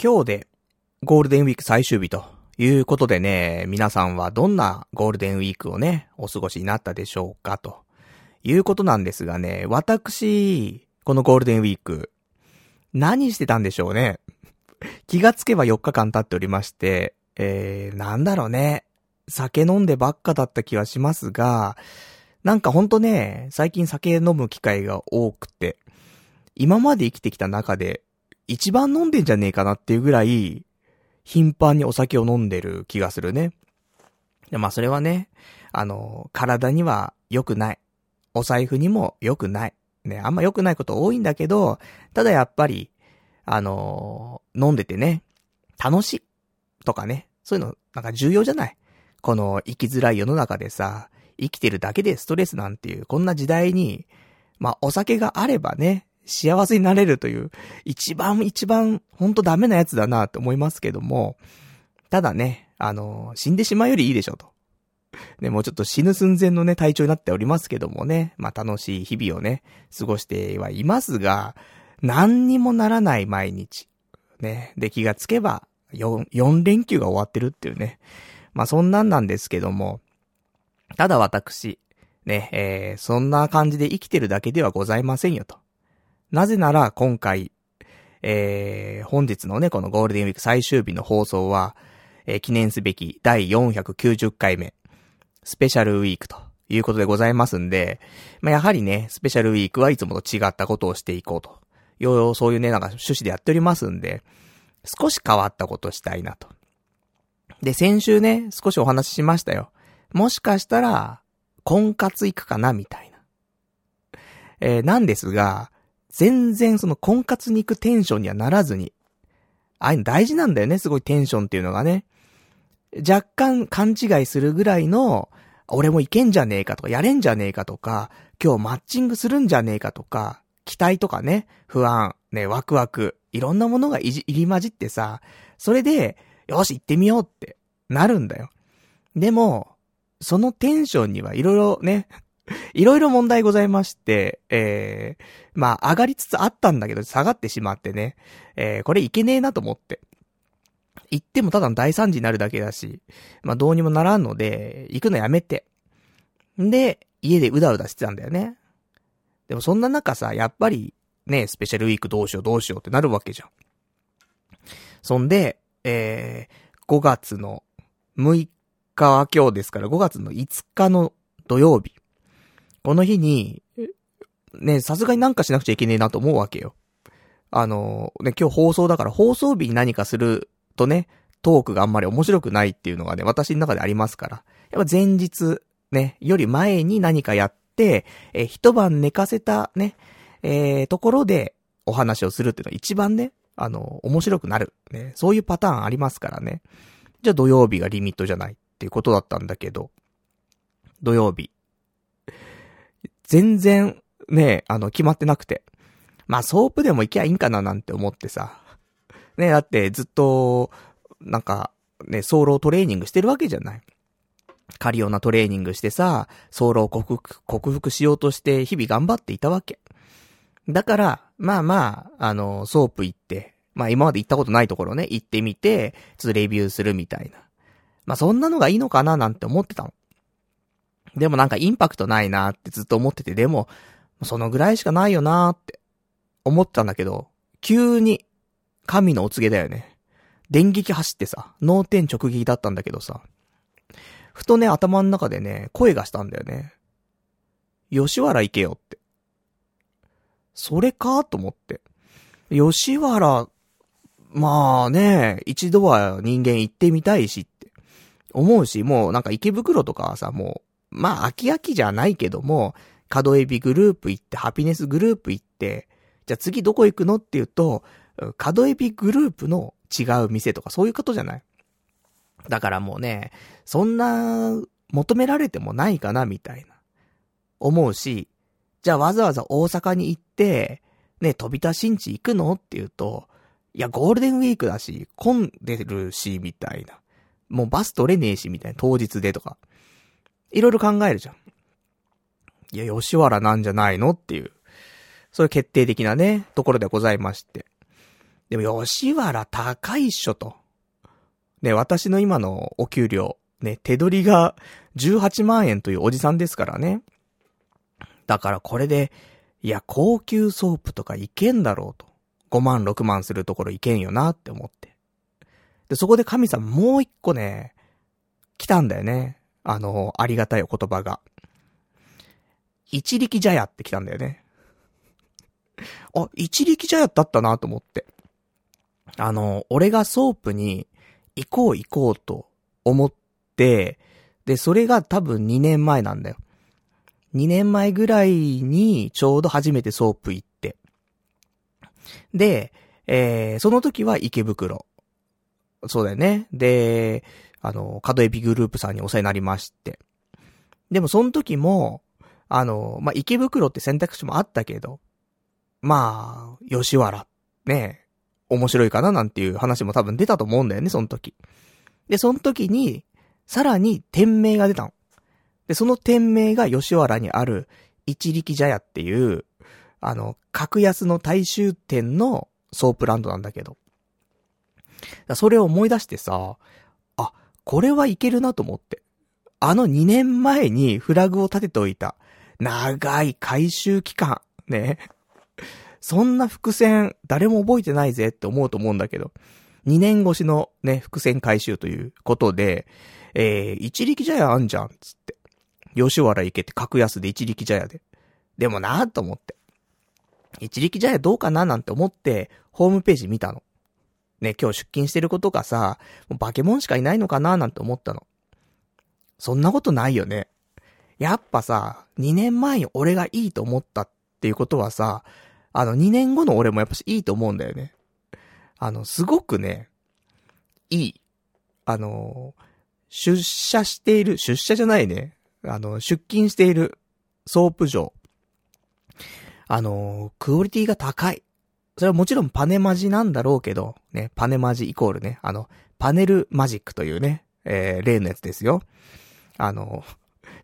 今日でゴールデンウィーク最終日ということでね、皆さんはどんなゴールデンウィークをね、お過ごしになったでしょうかということなんですがね、私、このゴールデンウィーク、何してたんでしょうね。気がつけば4日間経っておりまして、えー、なんだろうね。酒飲んでばっかだった気はしますが、なんかほんとね、最近酒飲む機会が多くて、今まで生きてきた中で、一番飲んでんじゃねえかなっていうぐらい、頻繁にお酒を飲んでる気がするね。まあそれはね、あの、体には良くない。お財布にも良くない。ね、あんま良くないこと多いんだけど、ただやっぱり、あの飲んでてね、楽しい。とかね、そういうの、なんか重要じゃないこの生きづらい世の中でさ、生きてるだけでストレスなんていう、こんな時代に、まあお酒があればね、幸せになれるという、一番一番、ほんとダメなやつだなって思いますけども、ただね、あの、死んでしまうよりいいでしょと。ね、もうちょっと死ぬ寸前のね、体調になっておりますけどもね、まあ楽しい日々をね、過ごしてはいますが、何にもならない毎日。ね、で気がつけば、4、4連休が終わってるっていうね。まあそんなんなんですけども、ただ私、ね、えー、そんな感じで生きてるだけではございませんよと。なぜなら今回、えー、本日のね、このゴールデンウィーク最終日の放送は、えー、記念すべき第490回目、スペシャルウィークということでございますんで、まあ、やはりね、スペシャルウィークはいつもと違ったことをしていこうと。よう、そういうね、なんか趣旨でやっておりますんで、少し変わったことしたいなと。で、先週ね、少しお話ししましたよ。もしかしたら、婚活行くかなみたいな。えー、なんですが、全然その婚活に行くテンションにはならずに、ああいうの大事なんだよね、すごいテンションっていうのがね。若干勘違いするぐらいの、俺もいけんじゃねえかとか、やれんじゃねえかとか、今日マッチングするんじゃねえかとか、期待とかね、不安、ね、ワクワク、いろんなものがいじ、入り混じってさ、それで、よし、行ってみようってなるんだよ。でも、そのテンションにはいろいろね、いろいろ問題ございまして、えー、まあ、上がりつつあったんだけど、下がってしまってね、えー、これいけねえなと思って。行ってもただの大惨事になるだけだし、まあ、どうにもならんので、行くのやめて。んで、家でうだうだしてたんだよね。でもそんな中さ、やっぱり、ね、スペシャルウィークどうしようどうしようってなるわけじゃん。そんで、えー、5月の6日は今日ですから、5月の5日の土曜日。この日に、ね、さすがになんかしなくちゃいけねえなと思うわけよ。あの、ね、今日放送だから放送日に何かするとね、トークがあんまり面白くないっていうのがね、私の中でありますから。やっぱ前日、ね、より前に何かやって、え一晩寝かせたね、えー、ところでお話をするっていうのは一番ね、あの、面白くなる。ね、そういうパターンありますからね。じゃあ土曜日がリミットじゃないっていうことだったんだけど、土曜日、全然、ね、あの、決まってなくて。まあ、ソープでも行きゃいいんかななんて思ってさ。ね、だってずっと、なんか、ね、ソロトレーニングしてるわけじゃない。カリオナトレーニングしてさ、ソロを克服、克服しようとして日々頑張っていたわけ。だから、まあまあ、あの、ソープ行って、まあ今まで行ったことないところね、行ってみて、ちょっとレビューするみたいな。まあそんなのがいいのかななんて思ってたの。でもなんかインパクトないなってずっと思ってて、でも、そのぐらいしかないよなって思ったんだけど、急に神のお告げだよね。電撃走ってさ、脳天直撃だったんだけどさ、ふとね、頭の中でね、声がしたんだよね。吉原行けよって。それかと思って。吉原、まあね、一度は人間行ってみたいしって思うし、もうなんか池袋とかさ、もうまあ、飽き飽きじゃないけども、角エビグループ行って、ハピネスグループ行って、じゃあ次どこ行くのって言うと、角エビグループの違う店とかそういうことじゃない？だからもうね、そんな求められてもないかなみたいな。思うし、じゃあわざわざ大阪に行って、ね、飛び出しんち行くのって言うと、いや、ゴールデンウィークだし、混んでるし、みたいな。もうバス取れねえし、みたいな、当日でとか。いろいろ考えるじゃん。いや、吉原なんじゃないのっていう、そういう決定的なね、ところでございまして。でも吉原高いっしょと。ね、私の今のお給料、ね、手取りが18万円というおじさんですからね。だからこれで、いや、高級ソープとかいけんだろうと。5万、6万するところいけんよなって思って。で、そこで神様もう一個ね、来たんだよね。あの、ありがたいお言葉が。一力茶屋って来たんだよね。あ、一力茶屋だったなと思って。あの、俺がソープに行こう行こうと思って、で、それが多分2年前なんだよ。2年前ぐらいにちょうど初めてソープ行って。で、えー、その時は池袋。そうだよね。で、あの、角海老グループさんにお世話になりまして。でもその時も、あの、まあ、池袋って選択肢もあったけど、まあ、吉原、ね、面白いかななんていう話も多分出たと思うんだよね、その時。で、その時に、さらに店名が出たの。で、その店名が吉原にある一力茶屋っていう、あの、格安の大衆店のソープランドなんだけど。それを思い出してさ、これはいけるなと思って。あの2年前にフラグを立てておいた、長い回収期間、ね。そんな伏線、誰も覚えてないぜって思うと思うんだけど、2年越しのね、伏線回収ということで、えー、一力茶屋あんじゃん、つって。吉原行けて格安で一力茶屋で。でもなぁと思って。一力茶屋どうかななんて思って、ホームページ見たの。ね、今日出勤してることがさ、もうバケモンしかいないのかななんて思ったの。そんなことないよね。やっぱさ、2年前に俺がいいと思ったっていうことはさ、あの2年後の俺もやっぱしいいと思うんだよね。あの、すごくね、いい。あの、出社している、出社じゃないね。あの、出勤しているソープ嬢。あの、クオリティが高い。それはもちろんパネマジなんだろうけど、ね、パネマジイコールね、あの、パネルマジックというね、えー、例のやつですよ。あの、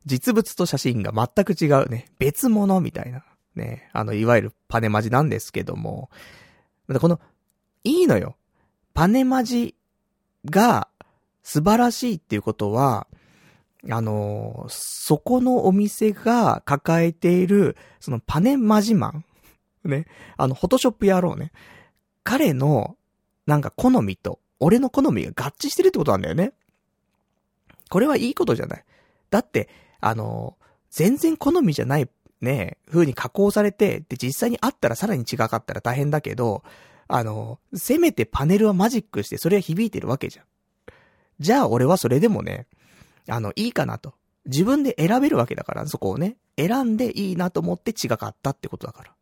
実物と写真が全く違うね、別物みたいな、ね、あの、いわゆるパネマジなんですけども、この、いいのよ。パネマジが素晴らしいっていうことは、あのそこのお店が抱えている、そのパネマジマンね。あの、フォトショップ野郎ね。彼の、なんか好みと、俺の好みが合致してるってことなんだよね。これはいいことじゃない。だって、あの、全然好みじゃないね、風に加工されて、で、実際にあったらさらに違かったら大変だけど、あの、せめてパネルはマジックしてそれは響いてるわけじゃん。じゃあ俺はそれでもね、あの、いいかなと。自分で選べるわけだから、そこをね、選んでいいなと思って違かったってことだから。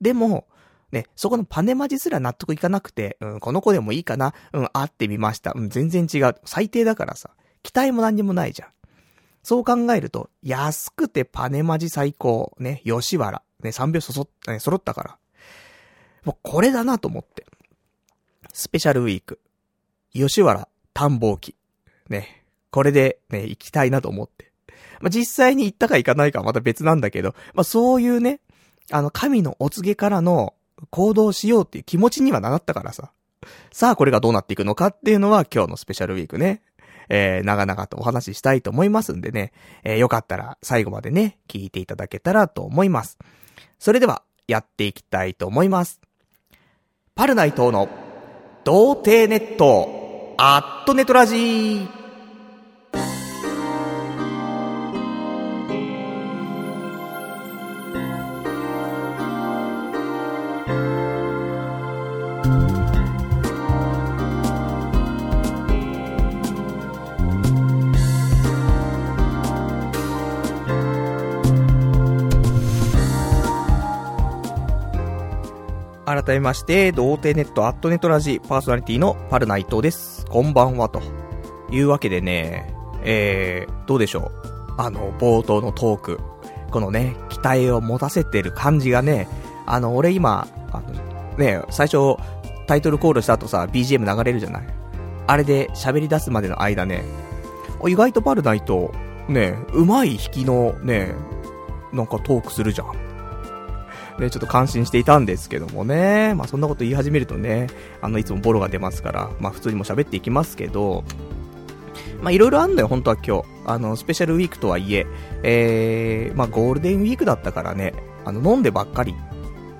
でも、ね、そこのパネマジすら納得いかなくて、うん、この子でもいいかな、うん、会ってみました。うん、全然違う。最低だからさ。期待も何にもないじゃん。そう考えると、安くてパネマジ最高、ね、吉原、ね、三拍子そ、ね、揃ったから。もうこれだなと思って。スペシャルウィーク。吉原、探訪記。ね。これでね、行きたいなと思って。まあ、実際に行ったか行かないかはまた別なんだけど、まあ、そういうね、あの、神のお告げからの行動しようっていう気持ちにはなったからさ。さあ、これがどうなっていくのかっていうのは今日のスペシャルウィークね。えー、長々とお話ししたいと思いますんでね、えー、よかったら最後までね、聞いていただけたらと思います。それでは、やっていきたいと思います。パルナイトの、童貞ネット、アットネトラジー。改めまして、童貞ネットアットネットラジパーソナリティのパルナイトです。こんばんは、というわけでね、えー、どうでしょう。あの、冒頭のトーク。このね、期待を持たせてる感じがね、あの、俺今、あの、ね、最初、タイトルコールした後さ、BGM 流れるじゃない。あれで喋り出すまでの間ね、意外とパルナイト、ね、うまい引きのね、なんかトークするじゃん。ね、ちょっと感心していたんですけどもね。まあそんなこと言い始めるとね、あの、いつもボロが出ますから、まあ普通にも喋っていきますけど、まあいろいろあんのよ、本当は今日。あの、スペシャルウィークとはいえ、えー、まあゴールデンウィークだったからね、あの、飲んでばっかり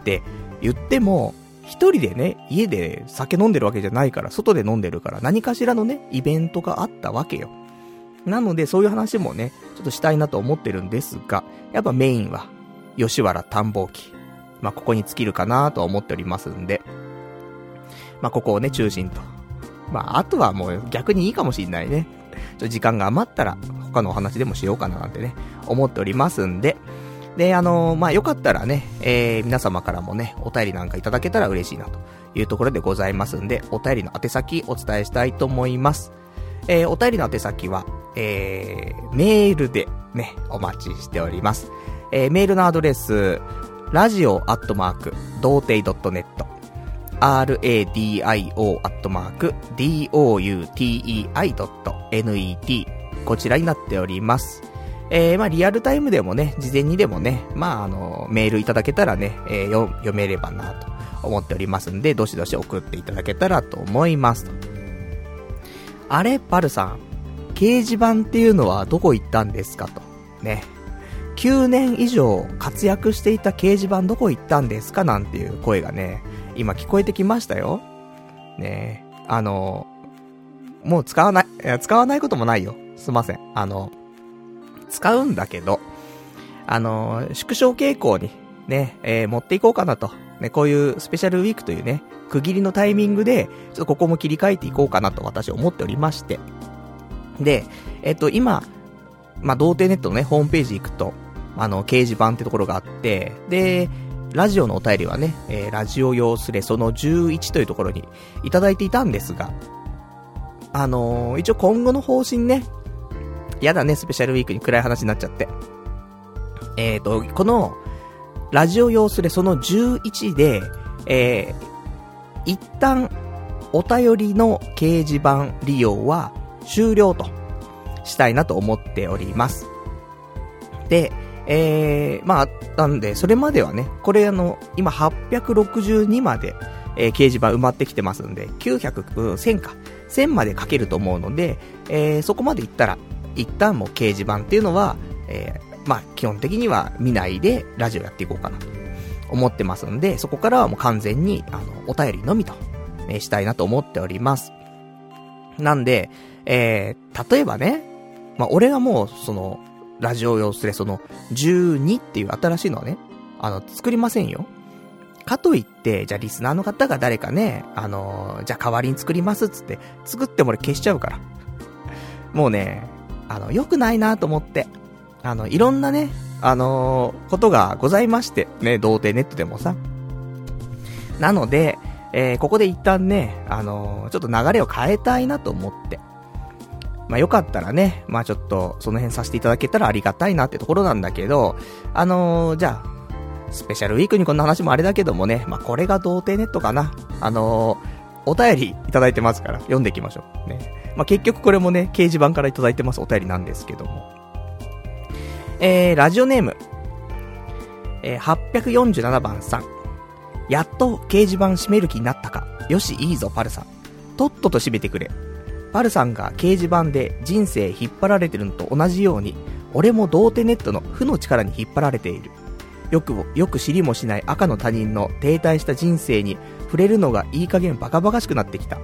って言っても、一人でね、家で酒飲んでるわけじゃないから、外で飲んでるから、何かしらのね、イベントがあったわけよ。なので、そういう話もね、ちょっとしたいなと思ってるんですが、やっぱメインは、吉原探訪記。まあ、ここに尽きるかなと思っておりますんで、まあ、ここをね、中心と。まあ、あとはもう逆にいいかもしんないね。ちょ時間が余ったら、他のお話でもしようかななんてね、思っておりますんで、で、あのー、まあ、よかったらね、えー、皆様からもね、お便りなんかいただけたら嬉しいなというところでございますんで、お便りの宛先お伝えしたいと思います。えー、お便りの宛先は、えー、メールでね、お待ちしております。えー、メールのアドレス、ラジオアットマーク、童貞 .net、radio アットマーク、doutei.net、こちらになっております。えー、まあ、リアルタイムでもね、事前にでもね、まあ、あの、メールいただけたらね、えー、読めればなと思っておりますんで、どしどし送っていただけたらと思います。あれ、パルさん、掲示板っていうのはどこ行ったんですかと。ね。9年以上活躍していた掲示板どこ行ったんですかなんていう声がね、今聞こえてきましたよ。ねあの、もう使わない、いや、使わないこともないよ。すいません。あの、使うんだけど、あの、縮小傾向にね、えー、持っていこうかなと。ね、こういうスペシャルウィークというね、区切りのタイミングで、ちょっとここも切り替えていこうかなと私は思っておりまして。で、えっと、今、まあ、童貞ネットのね、ホームページ行くと、あの、掲示板ってところがあって、で、ラジオのお便りはね、えー、ラジオ用スレその11というところにいただいていたんですが、あのー、一応今後の方針ね、やだね、スペシャルウィークに暗い話になっちゃって。えっ、ー、と、この、ラジオ用スレその11で、えー、一旦、お便りの掲示板利用は終了としたいなと思っております。で、えー、まあ、なんで、それまではね、これあの、今862まで、えー、掲示板埋まってきてますんで、900、うん、1000か。1000まで書けると思うので、えー、そこまで行ったら、一旦もう掲示板っていうのは、えー、まあ、基本的には見ないでラジオやっていこうかなと思ってますんで、そこからはもう完全に、あの、お便りのみと、えしたいなと思っております。なんで、えー、例えばね、まあ、俺がもう、その、ラジオ用スレその、12っていう新しいのはね、あの、作りませんよ。かといって、じゃあリスナーの方が誰かね、あのー、じゃあ代わりに作りますっつって、作っても俺消しちゃうから。もうね、あの、良くないなと思って。あの、いろんなね、あのー、ことがございまして、ね、童貞ネットでもさ。なので、えー、ここで一旦ね、あのー、ちょっと流れを変えたいなと思って。まあよかったらね、まあちょっとその辺させていただけたらありがたいなってところなんだけど、あのー、じゃあ、スペシャルウィークにこんな話もあれだけどもね、まあこれが童貞ネットかな。あのお便りいただいてますから読んでいきましょう。ね。まあ、結局これもね、掲示板からいただいてますお便りなんですけども。えー、ラジオネーム。えー、847番さん。やっと掲示板閉める気になったか。よし、いいぞ、パルさん。とっとと閉めてくれ。パルさんが掲示板で人生引っ張られてるのと同じように、俺も童貞ネットの負の力に引っ張られている。よく、よく知りもしない赤の他人の停滞した人生に触れるのがいい加減バカバカしくなってきた。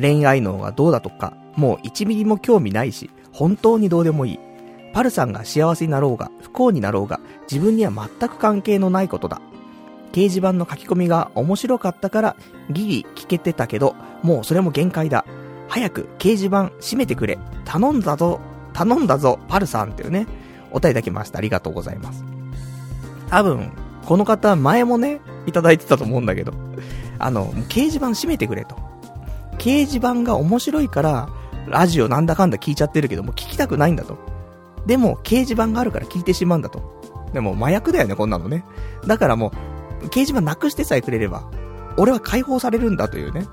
恋愛脳がどうだとか、もう1ミリも興味ないし、本当にどうでもいい。パルさんが幸せになろうが、不幸になろうが、自分には全く関係のないことだ。掲示板の書き込みが面白かったから、ギリ聞けてたけど、もうそれも限界だ。早く掲示板閉めてくれ。頼んだぞ、頼んだぞ、パルさんっていうね、お答えいただきました。ありがとうございます。多分、この方前もね、いただいてたと思うんだけど、あの、掲示板閉めてくれと。掲示板が面白いから、ラジオなんだかんだ聞いちゃってるけども、聞きたくないんだと。でも、掲示板があるから聞いてしまうんだと。でも、麻薬だよね、こんなのね。だからもう、掲示板なくしてさえくれれば、俺は解放されるんだというね。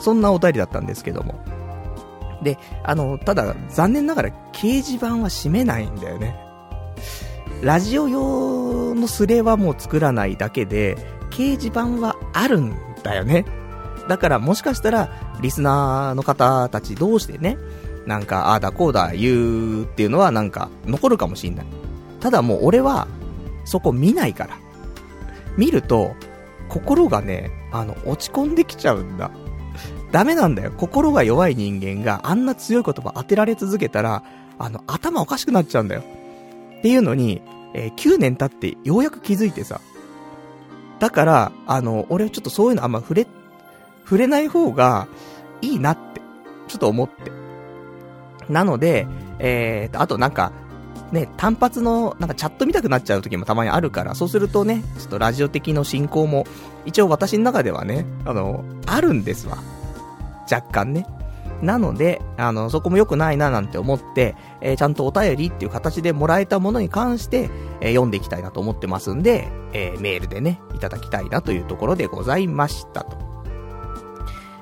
そんなお便りだったんですけども。で、あの、ただ、残念ながら掲示板は閉めないんだよね。ラジオ用のスレはもう作らないだけで、掲示板はあるんだよね。だからもしかしたら、リスナーの方たち同士でね、なんか、ああだこうだ言うっていうのはなんか、残るかもしんない。ただもう俺は、そこ見ないから。見ると、心がね、あの、落ち込んできちゃうんだ。ダメなんだよ。心が弱い人間があんな強い言葉当てられ続けたら、あの、頭おかしくなっちゃうんだよ。っていうのに、えー、9年経ってようやく気づいてさ。だから、あの、俺ちょっとそういうのあんま触れ、触れない方がいいなって、ちょっと思って。なので、えーと、あとなんか、ね、単発の、なんかチャット見たくなっちゃう時もたまにあるから、そうするとね、ちょっとラジオ的の進行も、一応私の中ではね、あの、あるんですわ。若干ね。なので、あの、そこも良くないななんて思って、えー、ちゃんとお便りっていう形でもらえたものに関して、えー、読んでいきたいなと思ってますんで、えー、メールでね、いただきたいなというところでございましたと。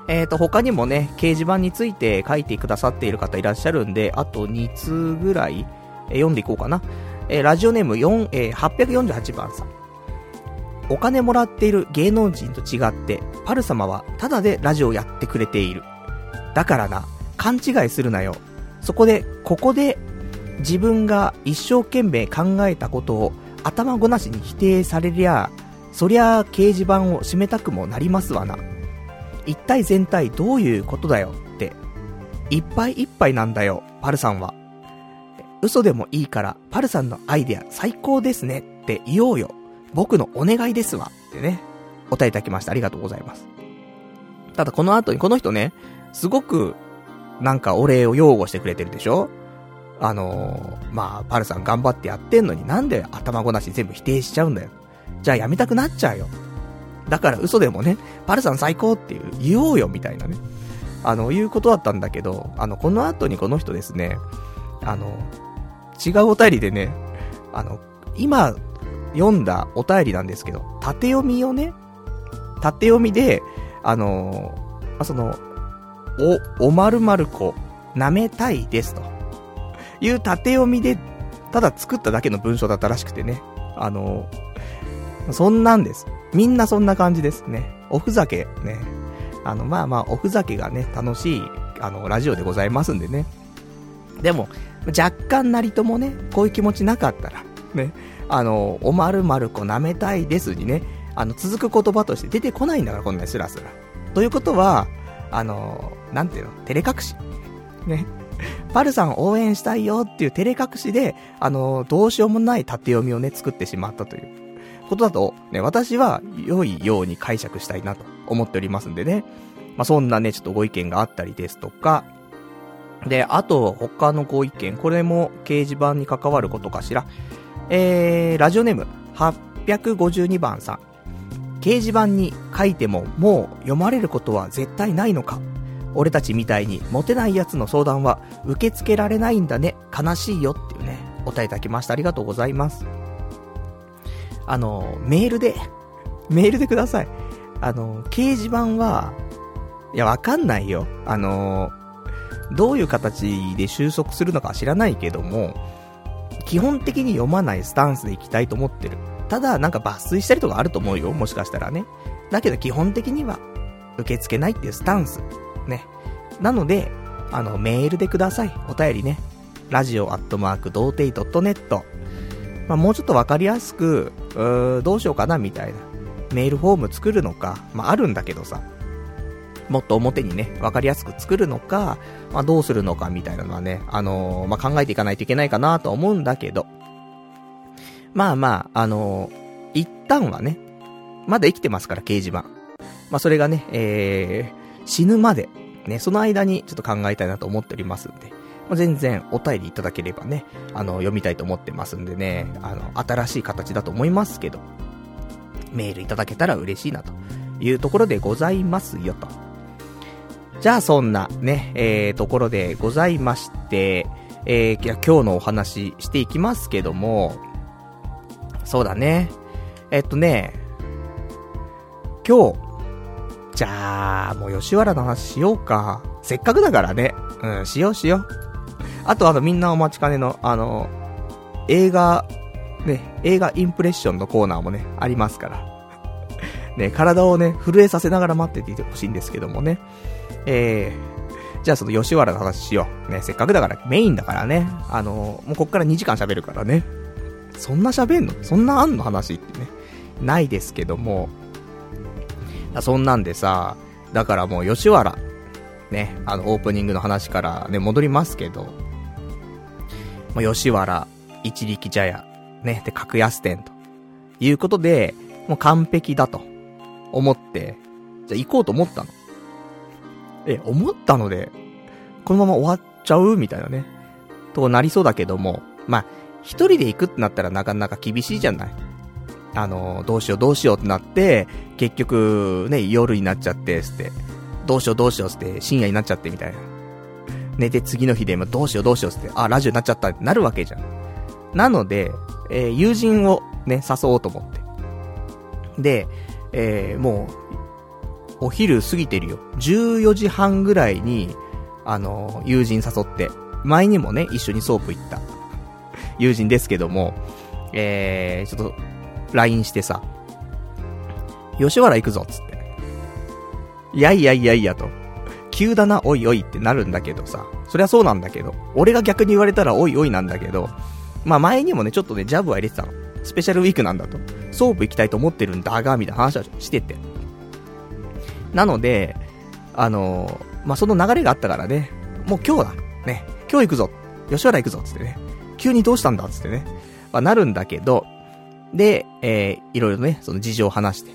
えっ、と、他にもね、掲示板について書いてくださっている方いらっしゃるんで、あと2通ぐらい、え読んでいこうかな。えラジオネーム4、え848番さん。お金もらっている芸能人と違って、パル様はタダでラジオやってくれている。だからな、勘違いするなよ。そこで、ここで、自分が一生懸命考えたことを頭ごなしに否定されりゃ、そりゃ掲示板を閉めたくもなりますわな。一体全体どういうことだよって。いっぱいいっぱいなんだよ、パルさんは。嘘でもいいから、パルさんのアイデア最高ですねって言おうよ。僕のお願いですわ。ってね、お答えいただきました。ありがとうございます。ただこの後にこの人ね、すごく、なんかお礼を擁護してくれてるでしょ？あのー、まあ、パルさん頑張ってやってんのになんで頭ごなし全部否定しちゃうんだよ。じゃあやめたくなっちゃうよ。だから嘘でもね、パルさん最高っていう言おうよみたいなね。あの、いうことだったんだけど、あの、この後にこの人ですね、あの、違うお便りでね、あの、今読んだお便りなんですけど、縦読みをね、縦読みで、あの、まあ、その、お、おまるまる子、舐めたいですと。いう縦読みで、ただ作っただけの文章だったらしくてね。あの、そんなんです。みんなそんな感じですね。おふざけ、ね。あの、まあまあ、おふざけがね、楽しい、あの、ラジオでございますんでね。でも、若干なりともね、こういう気持ちなかったら、ね、あの、おまるまる子舐めたいですにね、あの、続く言葉として出てこないんだから、こんなにスラスラ。ということは、あの、なんていうの、照れ隠し。ね。パルさん応援したいよっていう照れ隠しで、あの、どうしようもない縦読みをね、作ってしまったということだと、ね、私は良いように解釈したいなと思っておりますんでね。まあ、そんなね、ちょっとご意見があったりですとか、で、あと、他のご意見、これも掲示板に関わることかしら。えー、ラジオネーム、852番さん。掲示板に書いてももう読まれることは絶対ないのか俺たちみたいにモテない奴の相談は受け付けられないんだね。悲しいよっていうね、お答えいただきました。ありがとうございます。あの、メールで、メールでください。あの、掲示板は、いや、わかんないよ。あの、どういう形で収束するのか知らないけども、基本的に読まないスタンスでいきたいと思ってる。ただ、なんか抜粋したりとかあると思うよ。もしかしたらね。だけど基本的には、受け付けないっていうスタンス。ね。なので、あの、メールでください。お便りね。ラジオアットマーク、童貞 .net。まあ、もうちょっとわかりやすく、うーどうしようかな、みたいな。メールフォーム作るのか、まあ、あるんだけどさ。もっと表にね、わかりやすく作るのか、まあ、どうするのかみたいなのはね、あのー、まあ、考えていかないといけないかなと思うんだけど、まあまあ、あのー、一旦はね、まだ生きてますから、掲示板。まあそれがね、えー、死ぬまで、ね、その間にちょっと考えたいなと思っておりますんで、まあ、全然お便りいただければね、あの、読みたいと思ってますんでね、あの、新しい形だと思いますけど、メールいただけたら嬉しいなというところでございますよと。じゃあそんなね、えー、ところでございまして、えー、今日のお話していきますけども、そうだね。えっとね、今日、じゃあ、もう吉原の話しようか。せっかくだからね。うん、しようしよう。あとあの、みんなお待ちかねの、あの、映画ね、映画インプレッションのコーナーもね、ありますから。ね、体をね、震えさせながら待ってていてほしいんですけどもね。えー、じゃあその吉原の話しよう。ね、せっかくだからメインだからね。あのー、もうこっから2時間喋るからね。そんな喋んの？そんなあんの話ってね。ないですけども。そんなんでさ、だからもう吉原、ね、あのオープニングの話からね、戻りますけど、もう吉原、一力茶屋、ね、で、格安店と、いうことで、もう完璧だと、思って、じゃ行こうと思ったの。え、思ったので、このまま終わっちゃうみたいなね、となりそうだけども、まあ、一人で行くってなったらなかなか厳しいじゃない。あの、どうしようどうしようってなって、結局、ね、夜になっちゃって、つって、どうしようどうしようつって深夜になっちゃってみたいな。寝て次の日でもどうしようどうしようつって、あ、ラジオになっちゃったってなるわけじゃん。なので、えー、友人をね、誘おうと思って。で、えー、もう、お昼過ぎてるよ。14時半ぐらいに、あの、友人誘って、前にもね、一緒にソープ行った、友人ですけども、えー、ちょっと、LINE してさ、吉原行くぞ、つって。いやいやいやいやと。急だな、おいおいってなるんだけどさ。そりゃそうなんだけど。俺が逆に言われたらおいおいなんだけど。まあ前にもね、ちょっとね、ジャブは入れてたの。スペシャルウィークなんだと。ソープ行きたいと思ってるんだが、みたいな話はしてて。なので、あの、まあその流れがあったからね、もう今日だ。ね、今日行くぞ。吉原行くぞ。つってね。急にどうしたんだつってね。まあなるんだけど、で、えー、いろいろね、その事情を話して。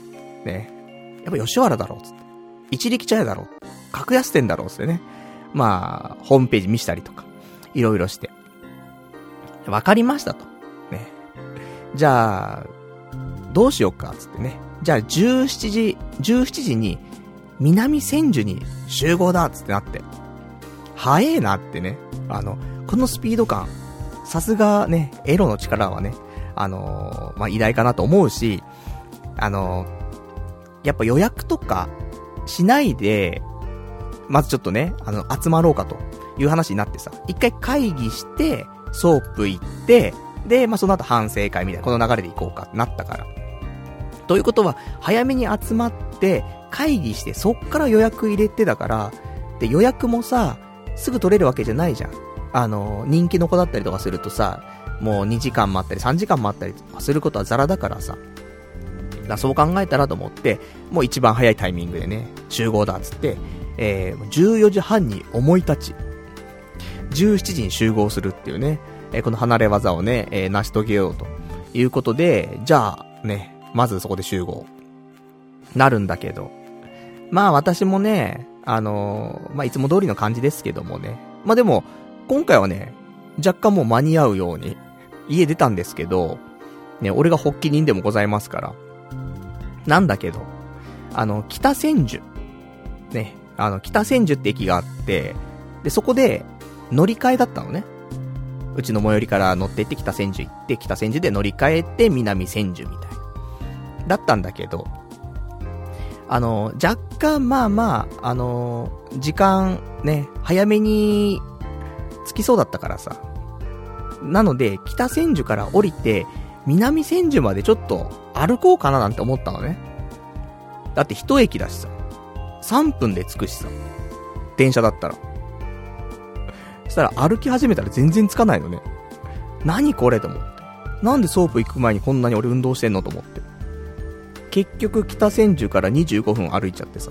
ね。やっぱ吉原だろう。つって。一力茶屋だろう。格安店だろう。つってね。まあ、ホームページ見したりとか。いろいろして。わかりましたと。ね。じゃあ、どうしようか。つってね。じゃあ、17時、17時に、南千住に集合だっ。つってなって。早えなってね。あの、このスピード感。さすがね、エロの力はね、あのー、まあ、偉大かなと思うし、あのー、やっぱ予約とかしないで、まずちょっとね、あの、集まろうかという話になってさ、一回会議して、ソープ行って、で、まあ、その後反省会みたいな、この流れで行こうかってなったから。ということは、早めに集まって、会議して、そっから予約入れてだから、で、予約もさ、すぐ取れるわけじゃないじゃん。あの、人気の子だったりとかするとさ、もう2時間待ったり3時間待ったりすることはザラだからさ。だそう考えたらと思って、もう一番早いタイミングでね、集合だっつって、えー、14時半に思い立ち、17時に集合するっていうね、えー、この離れ技をね、えー、成し遂げようということで、じゃあ、ね、まずそこで集合。なるんだけど。まあ私もね、あのー、まあいつも通りの感じですけどもね。まあでも、今回はね、若干もう間に合うように、家出たんですけど、ね、俺が発起人でもございますから。なんだけど、あの、北千住。ね、あの、北千住って駅があって、で、そこで、乗り換えだったのね。うちの最寄りから乗って行って北千住行って、北千住で乗り換えて南千住みたい。だったんだけど、あの、若干まあまあ、あの、時間ね、早めに着きそうだったからさ。なので、北千住から降りて、南千住までちょっと歩こうかななんて思ったのね。だって一駅だしさ。3分で着くしさ。電車だったら。そしたら歩き始めたら全然つかないのね。何これと思って。なんでソープ行く前にこんなに俺運動してんのと思って。結局北千住から25分歩いちゃってさ。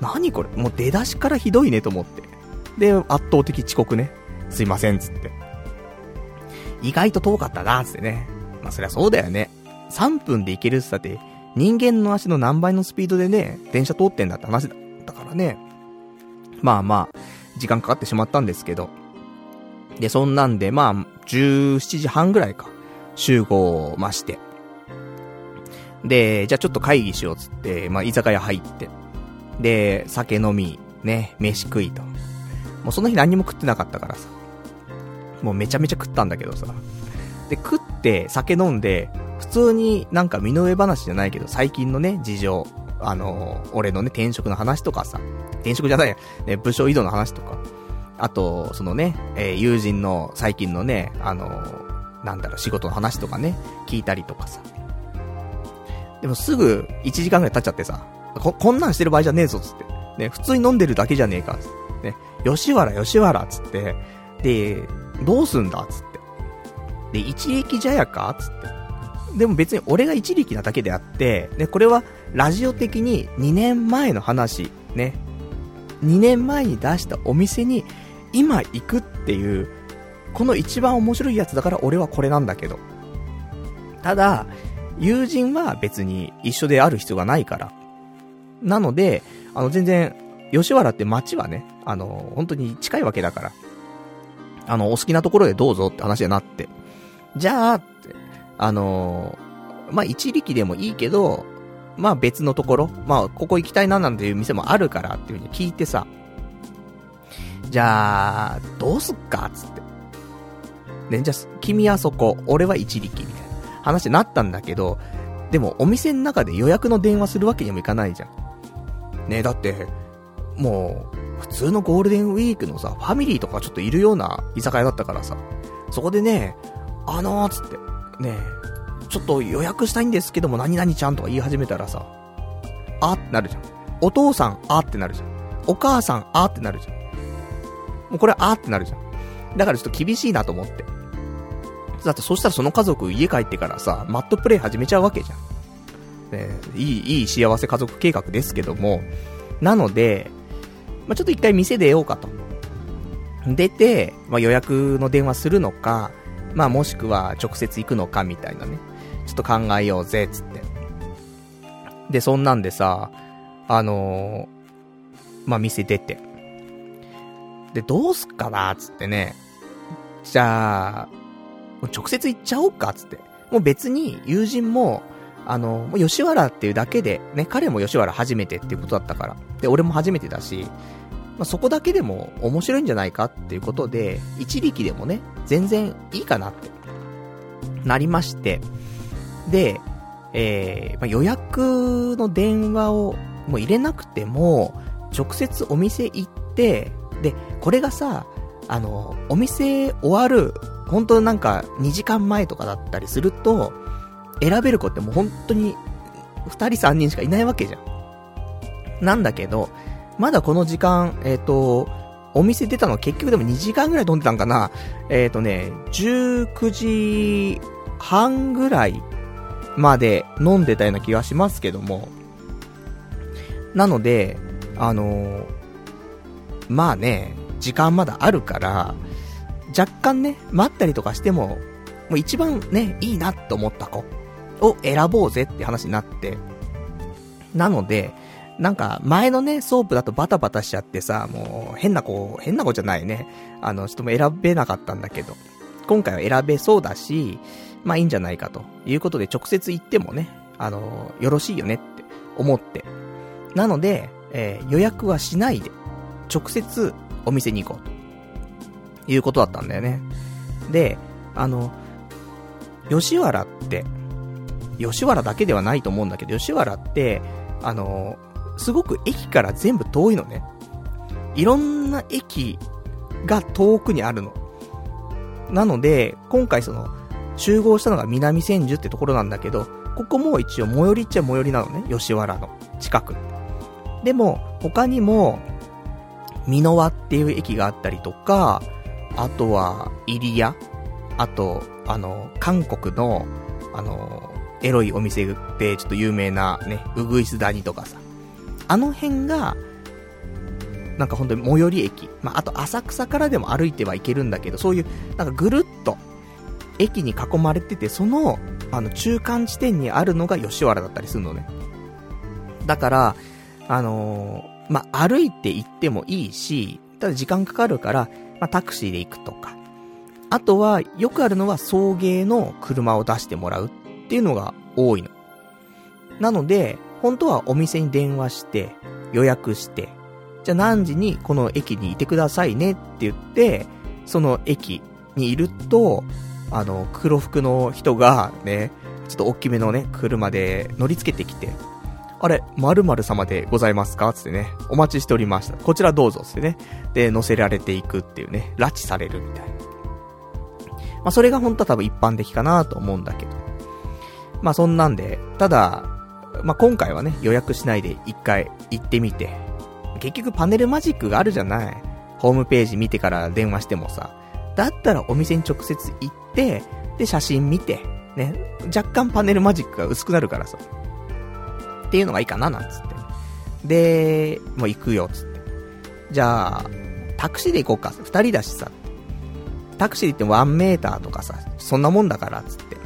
何これ？もう出だしからひどいねと思って。で、圧倒的遅刻ね。すいません、つって。意外と遠かったな、つってね。まあそりゃそうだよね。3分で行けるって言って、人間の足の何倍のスピードでね、電車通ってんだって話だったからね。まあまあ、時間かかってしまったんですけど。で、そんなんで、まあ、17時半ぐらいか、集合まして。で、じゃあちょっと会議しようっつって、まあ、居酒屋入って。で、酒飲み、ね、飯食いと。もうその日何も食ってなかったからさ。もうめちゃめちゃ食ったんだけどさ。で、食って酒飲んで、普通になんか身の上話じゃないけど、最近のね、事情。あの、俺のね、転職の話とかさ。転職じゃないや、ね、部署移動の話とか。あと、そのね、えー、友人の最近のね、あの、なんだろう、仕事の話とかね、聞いたりとかさ。でもすぐ1時間ぐらい経っちゃってさ、こ、こんなんしてる場合じゃねえぞ、つって。ね、普通に飲んでるだけじゃねえか、つって。ね、吉原、吉原、つって。で、どうすんだ、つって。で、一力茶屋かつって。でも別に俺が一力なだけであって、ね、これはラジオ的に2年前の話、ね、2年前に出したお店に今行くっていう、この一番面白いやつだから俺はこれなんだけど。ただ、友人は別に一緒である必要がないから。なので、あの全然、吉原って街はね、あの、本当に近いわけだから。あの、お好きなところでどうぞって話になって。じゃあ、あのまあ、一力でもいいけど、まあ別のところ、まあここ行きたいななんていう店もあるからっていう風に聞いてさ、じゃあ、どうすっかつって。ね、じゃあ、君はそこ、俺は一力みたいな話になったんだけど、でもお店の中で予約の電話するわけにもいかないじゃん。ねだって、もう、普通のゴールデンウィークのさ、ファミリーとかちょっといるような居酒屋だったからさ、そこでね、あのー、つって、ねちょっと予約したいんですけども、何々ちゃんとか言い始めたらさ、あってなるじゃん。お父さん、あってなるじゃん。お母さん、あってなるじゃん。もうこれ、あってなるじゃん。だからちょっと厳しいなと思って。だってそしたらその家族家帰ってからさ、マットプレイ始めちゃうわけじゃん。ね、いい、いい幸せ家族計画ですけども、なので、まあ、ちょっと一回店出ようかと。出て、まあ、予約の電話するのか、まあ、もしくは直接行くのかみたいなね。ちょっと考えようぜ、つって。で、そんなんでさ、あのー、まあ、店出て。で、どうすっかな、つってね。じゃあ、直接行っちゃおうか、つって。もう別に友人も、あの、もう吉原っていうだけで、ね、彼も吉原初めてっていうことだったから。で、俺も初めてだし、まあ、そこだけでも面白いんじゃないかっていうことで、一力でもね、全然いいかなって、なりまして、で、えー、まあ、予約の電話をもう入れなくても、直接お店行って、で、これがさ、あの、お店終わる、本当なんか2時間前とかだったりすると、選べる子ってもう本当に2人3人しかいないわけじゃん。なんだけど、まだこの時間、えっ、ー、と、お店出たの結局でも2時間ぐらい飲んでたんかなえっ、ー、とね、19時半ぐらいまで飲んでたような気がしますけども。なので、あのー、まあね、時間まだあるから、若干ね、待ったりとかしても、もう一番ね、いいなと思った子を選ぼうぜって話になって。なので、なんか、前のね、ソープだとバタバタしちゃってさ、もう、変な子、変な子じゃないね。あの、ちょっとも選べなかったんだけど、今回は選べそうだし、まあいいんじゃないかということで直接行ってもね、あの、よろしいよねって思って。なので、えー、予約はしないで、直接お店に行こうと。いうことだったんだよね。で、あの、吉原って、吉原だけではないと思うんだけど、吉原って、あの、すごく駅から全部遠いのね。いろんな駅が遠くにあるの。なので、今回その、集合したのが南千住ってところなんだけど、ここも一応最寄りっちゃ最寄りなのね、吉原の近く。でも、他にも、美濃輪っていう駅があったりとか、あとは、入谷あと、あの、韓国の、あの、エロいお店でちょっと有名なね、うぐいす谷とかさ。あの辺が、なんか本当に最寄り駅。まあ、あと浅草からでも歩いてはいけるんだけど、そういう、なんかぐるっと、駅に囲まれてて、その、あの、中間地点にあるのが吉原だったりするのね。だから、あのー、まあ、歩いて行ってもいいし、ただ時間かかるから、まあ、タクシーで行くとか。あとは、よくあるのは送迎の車を出してもらうっていうのが多いの。なので、本当はお店に電話して、予約して、じゃあ何時にこの駅にいてくださいねって言って、その駅にいると、あの、黒服の人がね、ちょっと大きめのね、車で乗り付けてきて、あれ、〇〇様でございますか？つってね、お待ちしておりました。こちらどうぞつってね。で、乗せられていくっていうね、拉致されるみたいな。まあそれが本当は多分一般的かなと思うんだけど。まあそんなんで、ただ、まあ今回はね、予約しないで一回行ってみて、結局パネルマジックがあるじゃないホームページ見てから電話してもさ。だったらお店に直接行って、で、写真見て、ね、若干パネルマジックが薄くなるからさ。っていうのがいいかな、なんつって。で、もう行くよ、つって。じゃあ、タクシーで行こうか。二人だしさ。タクシーで行っても1メーターとかさ、そんなもんだから、つって。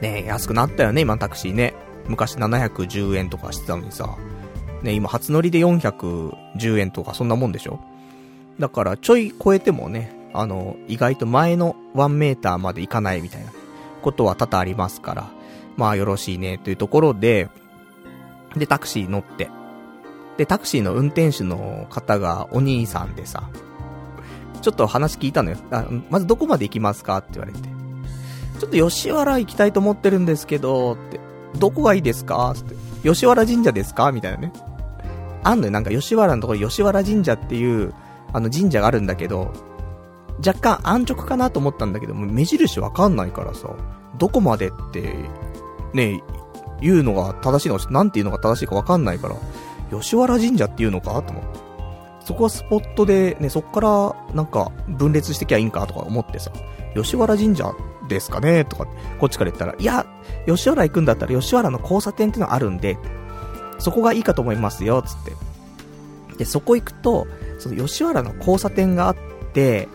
ね安くなったよね、今タクシーね。昔710円とかしてたのにさ。ね今初乗りで410円とかそんなもんでしょだからちょい超えてもね、あの、意外と前の1メーターまで行かないみたいなことは多々ありますから、まあよろしいねというところで、で、タクシー乗って、で、タクシーの運転手の方がお兄さんでさ、ちょっと話聞いたのよ。あまずどこまで行きますかって言われて。ちょっと吉原行きたいと思ってるんですけど、って。どこがいいですかって。吉原神社ですかみたいなね。あんのよ、なんか吉原のところ吉原神社っていう、あの神社があるんだけど、若干安直かなと思ったんだけど、も目印わかんないからさ、どこまでって、ね、言うのが正しいのか、なんて言うのが正しいかわかんないから、吉原神社っていうのかと思って。そこはスポットで、ね、そっから、なんか、分裂してきゃいいんかとか思ってさ、吉原神社ですかねとか、こっちから言ったら、いや、吉原行くんだったら吉原の交差点っていうのがあるんで、そこがいいかと思いますよ、つって。で、そこ行くと、その吉原の交差点があって、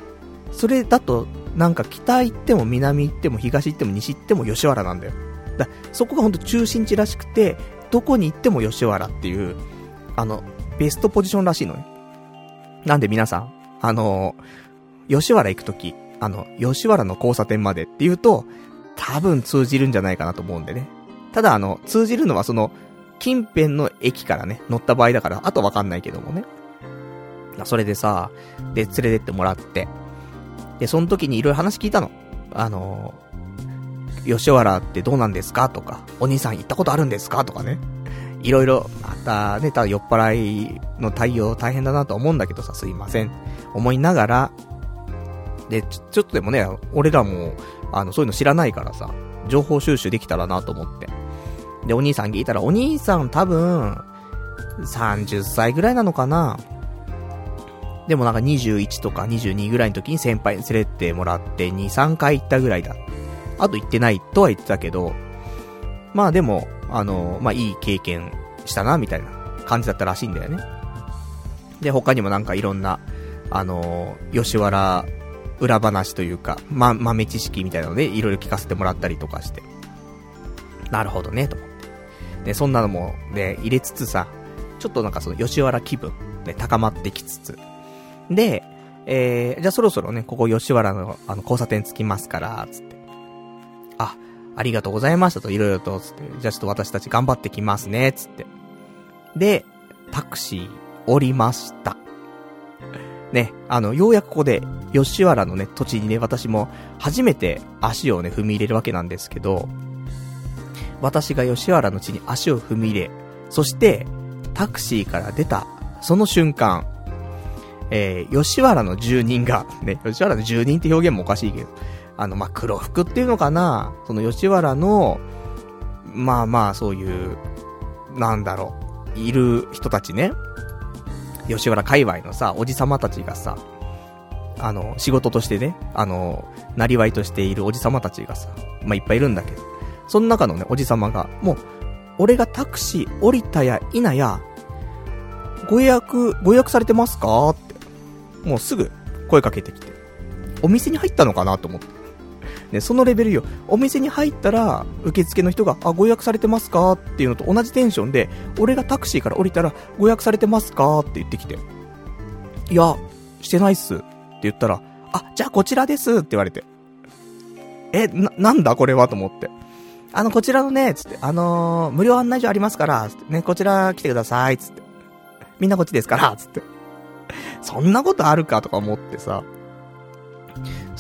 それだと、なんか北行っても南行っても東行っても西行っても吉原なんだよ。だそこがほんと中心地らしくて、どこに行っても吉原っていう、あの、ベストポジションらしいのね。なんで皆さん、あの吉原行くとき、あの、吉原の交差点までって言うと、多分通じるんじゃないかなと思うんでね。ただあの、通じるのはその、近辺の駅からね、乗った場合だから、あとわかんないけどもね。それでさ、で、連れてってもらって、で、その時にいろいろ話聞いたの。あの吉原ってどうなんですか？とか、お兄さん行ったことあるんですか？とかね。いろいろ、またね、ただ酔っ払いの対応大変だなと思うんだけどさ、すいません。思いながら、で、ちょ、ちょっとでもね、俺らも、あの、そういうの知らないからさ、情報収集できたらなと思って。で、お兄さん聞いたら、お兄さん多分、30歳ぐらいなのかなでもなんか21とか22ぐらいの時に先輩に連れてもらって2、3回行ったぐらいだっ。あと行ってないとは言ってたけど、まあでも、あの、まあいい経験したな、みたいな感じだったらしいんだよね。で、他にもなんかいろんな、あの、吉原裏話というか、ま、豆知識みたいなので、いろいろ聞かせてもらったりとかして。なるほどね、と思って。で、そんなのも、ね、入れつつさ、ちょっとなんかその吉原気分、ね、高まってきつつ。で、えー、じゃあそろそろね、ここ吉原の、あの、交差点着きますから、つって。あ、ありがとうございましたと、いろいろと、つって。じゃあちょっと私たち頑張ってきますね、つって。で、タクシー降りました。ね、あの、ようやくここで、吉原のね、土地にね、私も初めて足をね、踏み入れるわけなんですけど、私が吉原の地に足を踏み入れ、そして、タクシーから出た、その瞬間、えー、吉原の住人が、ね、吉原の住人って表現もおかしいけど、あの、まあ、黒服っていうのかな。その吉原の、まあまあ、そういう、なんだろう、いる人たちね。吉原界隈のさ、おじさまたちがさ、あの、仕事としてね、あの、なりわいとしているおじさまたちがさ、まあ、いっぱいいるんだけど、その中のね、おじさまが、もう、俺がタクシー降りたや否や、ご予約、ご予約されてますか？って、もうすぐ声かけてきて、お店に入ったのかな？と思って。ね、そのレベルよ。お店に入ったら、受付の人が、あ、ご予約されてますか？っていうのと同じテンションで、俺がタクシーから降りたら、ご予約されてますか？って言ってきて。いや、してないっす。って言ったら、あ、じゃあこちらですって言われて。え、な、なんだ？これは？と思って。あの、こちらのね、つって、あのー、無料案内所ありますから、つってね、こちら来てください、つって。みんなこっちですから、つって。そんなことあるか？とか思ってさ。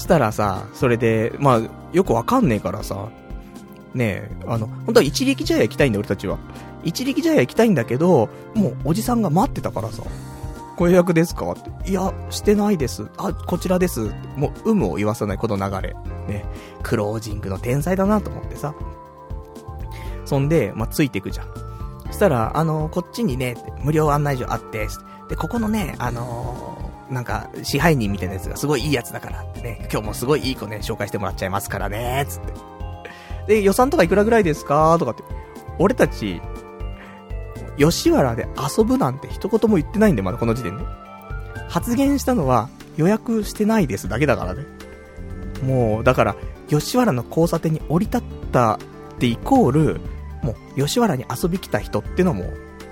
したらさ、それで、まあ、よくわかんねえからさ、ねえ、あの、本当は一力茶屋行きたいんだよ、俺たちは。一力茶屋行きたいんだけど、もうおじさんが待ってたからさ、ご予約ですか？って。いや、してないです。あ、こちらです。もう、有無を言わさないこの流れ。ね。クロージングの天才だなと思ってさ。そんで、まあ、ついていくじゃん。そしたら、あの、こっちにね、無料案内所あって、で、ここのね、あの、なんか、支配人みたいなやつがすごいいいやつだからってね、今日もすごいいい子ね、紹介してもらっちゃいますからね、つって。で、予算とかいくらぐらいですかとかって。俺たち、吉原で遊ぶなんて一言も言ってないんで、まだこの時点で。発言したのは、予約してないですだけだからね。もう、だから、吉原の交差点に降り立ったってイコール、もう、吉原に遊び来た人ってのも、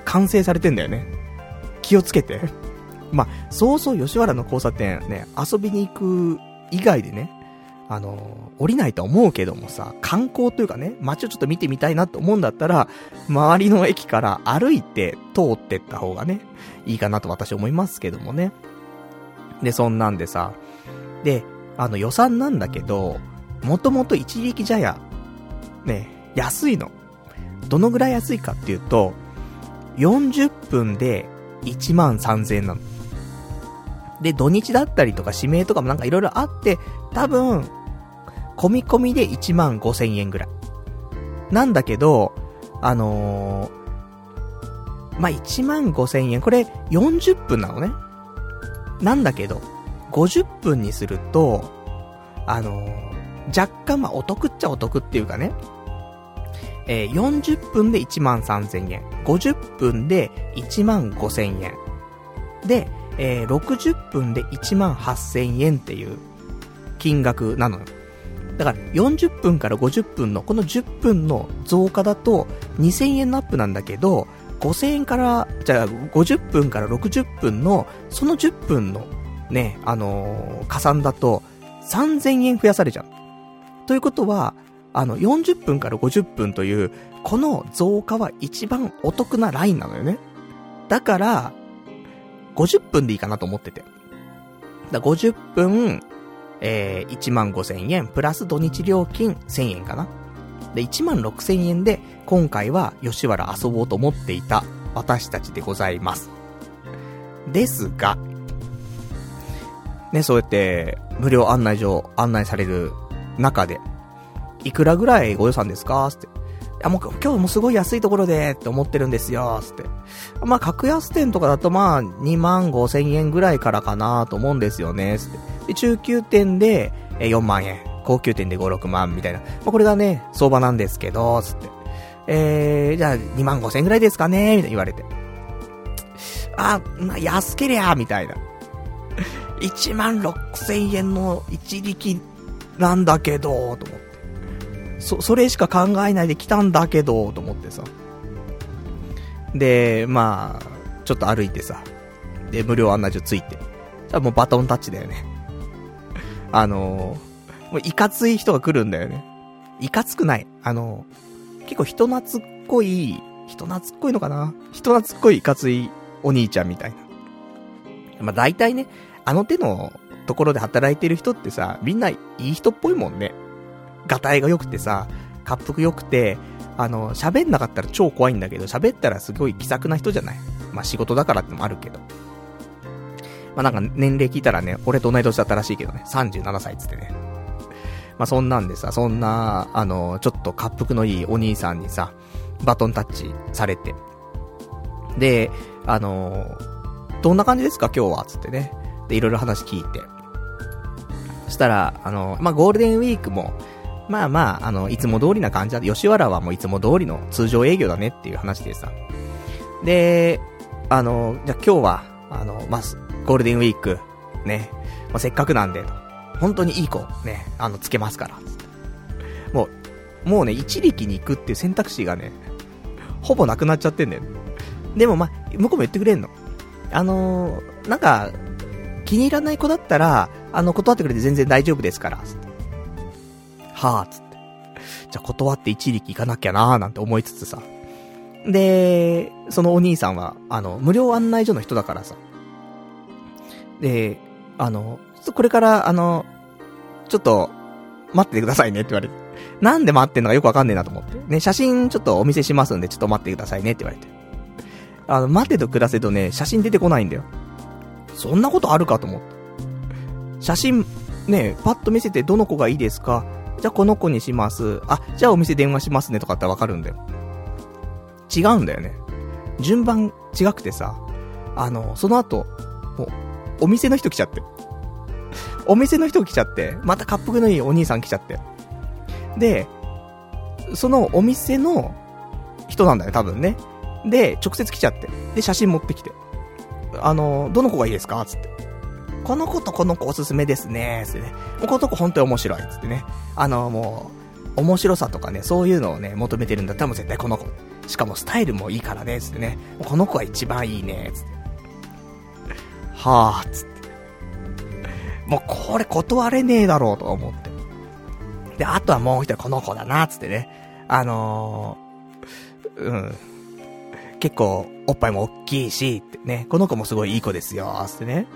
完成されてんだよね。気をつけて。まあ、そうそう吉原の交差点ね、遊びに行く以外でね、あの、降りないと思うけどもさ、観光というかね、街をちょっと見てみたいなと思うんだったら、周りの駅から歩いて通ってった方がね、いいかなと私思いますけどもね。で、そんなんでさ、で、あの予算なんだけど、もともと一力茶屋、ね、安いの。どのぐらい安いかっていうと、40分で1万3000円なの。で、土日だったりとか指名とかもなんか色々あって、多分、込み込みで1万5千円ぐらい。なんだけど、あのー、まあ、1万5千円。これ40分なのね。なんだけど、50分にすると、あのー、若干ま、お得っちゃお得っていうかね。えー、40分で1万3000円。50分で1万5000円。で、えー、60分で1万8000円っていう金額なのよ。だから40分から50分のこの10分の増加だと2000円のアップなんだけど、5000円から、じゃあ50分から60分のその10分のね、あのー、加算だと3000円増やされちゃう。ということは、あの、40分から50分という、この増加は一番お得なラインなのよね。だから、50分でいいかなと思ってて。だ50分、えー、1万5千円、プラス土日料金1000円かな。で、1万6千円で、今回は吉原遊ぼうと思っていた私たちでございます。ですが、ね、そうやって、無料案内所案内される中で、いくらぐらいご予算ですか？って。や、もう今日もすごい安いところでって思ってるんですよ、つって。まあ、格安店とかだとまあ、2万5千円ぐらいからかなと思うんですよね、つって。で、中級店で4万円。高級店で5、6万みたいな。まあ、これがね、相場なんですけど、つって。えー、じゃあ2万5千円ぐらいですかねみたいな言われて。あ、まあ、安けりゃみたいな。1万6千円の一力なんだけど、と思って。そ、それしか考えないで来たんだけど、と思ってさ。で、まあ、ちょっと歩いてさ。で、無料案内所ついて。じゃもうバトンタッチだよね。あのー、もういかつい人が来るんだよね。いかつくない。あのー、結構人懐っこい、人懐っこいのかな？人懐っこいいかついお兄ちゃんみたいな。まあ大体ね、あの手のところで働いてる人ってさ、みんないい人っぽいもんね。ガタイが良くてさ、滑腹良くて、あの、喋んなかったら超怖いんだけど、喋ったらすごい気さくな人じゃない？まあ仕事だからってもあるけど。まあなんか年齢聞いたらね、俺と同い年だったらしいけどね、37歳つってね。まあそんなんでさ、そんな、あの、ちょっと滑腹のいいお兄さんにさ、バトンタッチされて。で、あの、どんな感じですか？今日はつってね。で、いろいろ話聞いて。そしたら、あの、まあゴールデンウィークも、まあまあ、あの、いつも通りな感じだ。吉原はもういつも通りの通常営業だねっていう話でさ。で、あの、じゃあ今日は、あの、まあ、ゴールデンウィーク、ね、まあ、せっかくなんで、本当にいい子、ね、あの、つけますから。もう、もうね、一力に行くっていう選択肢がね、ほぼなくなっちゃってんだよ。でもまあ、向こうも言ってくれんの。あの、なんか、気に入らない子だったら、あの、断ってくれて全然大丈夫ですから。はぁ、つって。じゃあ断って一力行かなきゃなーなんて思いつつさ。で、そのお兄さんは、あの、無料案内所の人だからさ。で、あの、ちょっとこれから、あの、ちょっと、待っててくださいねって言われて。なんで待ってんのかよくわかんねえなと思って。ね、写真ちょっとお見せしますんで、ちょっと待ってくださいねって言われて。あの、待てとくだせとね、写真出てこないんだよ。そんなことあるかと思って。写真、ね、パッと見せてどの子がいいですかじゃあこの子にします。あ、じゃあお店電話しますねとかってわかるんだよ。違うんだよね。順番違くてさ、あの、その後、もう、お店の人来ちゃって。お店の人来ちゃって、また滑覆のいいお兄さん来ちゃって。で、そのお店の人なんだよ、多分ね。で、直接来ちゃって。で、写真持ってきて。あの、どの子がいいですか？つって。この子とこの子おすすめですね。つってね。この子本当に面白い。つってね。あの、もう、面白さとかね、そういうのをね、求めてるんだったらもう絶対この子。しかもスタイルもいいからね。つってね。この子が一番いいね。つって。はぁ、つって。もうこれ断れねえだろうと思って。で、あとはもう一人この子だな、つってね。あのー、うん。結構、おっぱいも大きいし、ってね。この子もすごいいい子ですよ、つってね。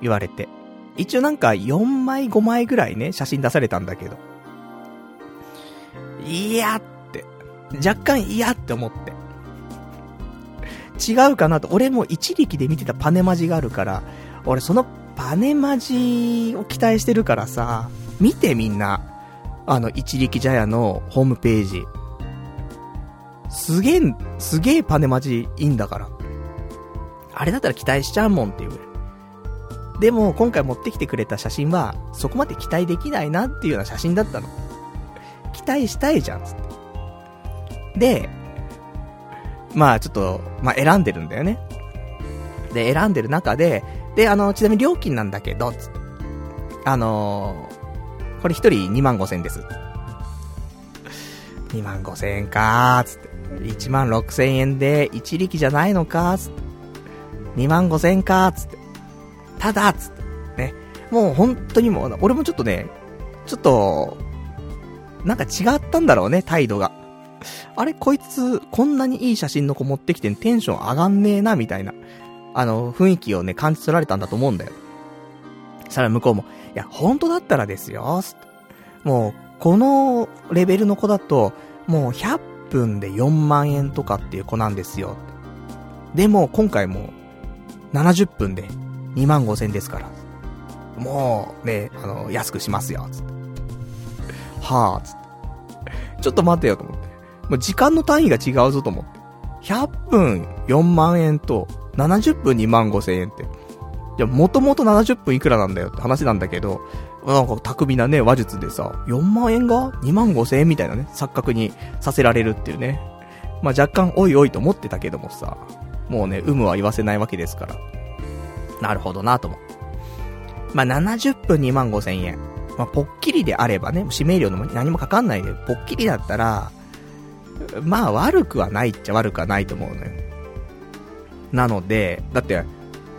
言われて。一応なんか4枚5枚ぐらいね、写真出されたんだけど。いやって。若干嫌って思って。違うかなと。俺も一力で見てたパネマジがあるから、俺そのパネマジを期待してるからさ、見てみんな。あの、一力茶屋のホームページ。すげえ、すげえパネマジいいんだから。あれだったら期待しちゃうもんっていうでも、今回持ってきてくれた写真は、そこまで期待できないなっていうような写真だったの。期待したいじゃん、つって。で、まあちょっと、まあ選んでるんだよね。で、選んでる中で、で、あの、ちなみに料金なんだけど、つって。あのー、これ一人2万5千円です。2万5千円かー、つって。1万6千円で一力じゃないのかー、つって。2万5千円かー、つって。ただ、つって。ね。もう本当にもう、俺もちょっとね、ちょっと、なんか違ったんだろうね、態度が。あれ、こいつ、こんなにいい写真の子持ってきてテンション上がんねえな、みたいな。あの、雰囲気をね、感じ取られたんだと思うんだよ。したら向こうも、いや、本当だったらですよ、もう、このレベルの子だと、もう100分で4万円とかっていう子なんですよ。でも、今回も、70分で2万5千ですから。もう、ね、あの、安くしますよ、つって。はぁ、つって。ちょっと待てよ、と思って。もう時間の単位が違うぞと思って。100分4万円と、70分2万5千円って。いや、もともと70分いくらなんだよって話なんだけど、なんか巧みなね、話術でさ、4万円が2万5千円みたいなね、錯覚にさせられるっていうね。まあ、若干おいおいと思ってたけどもさ、もうね、有無は言わせないわけですから。なるほどなと思う。まあ、70分2万5千円。まあ、ポッキリであればね、指名料のも何もかかんないで、ポッキリだったら、まあ悪くはないっちゃ悪くはないと思うのよ。なので、だって、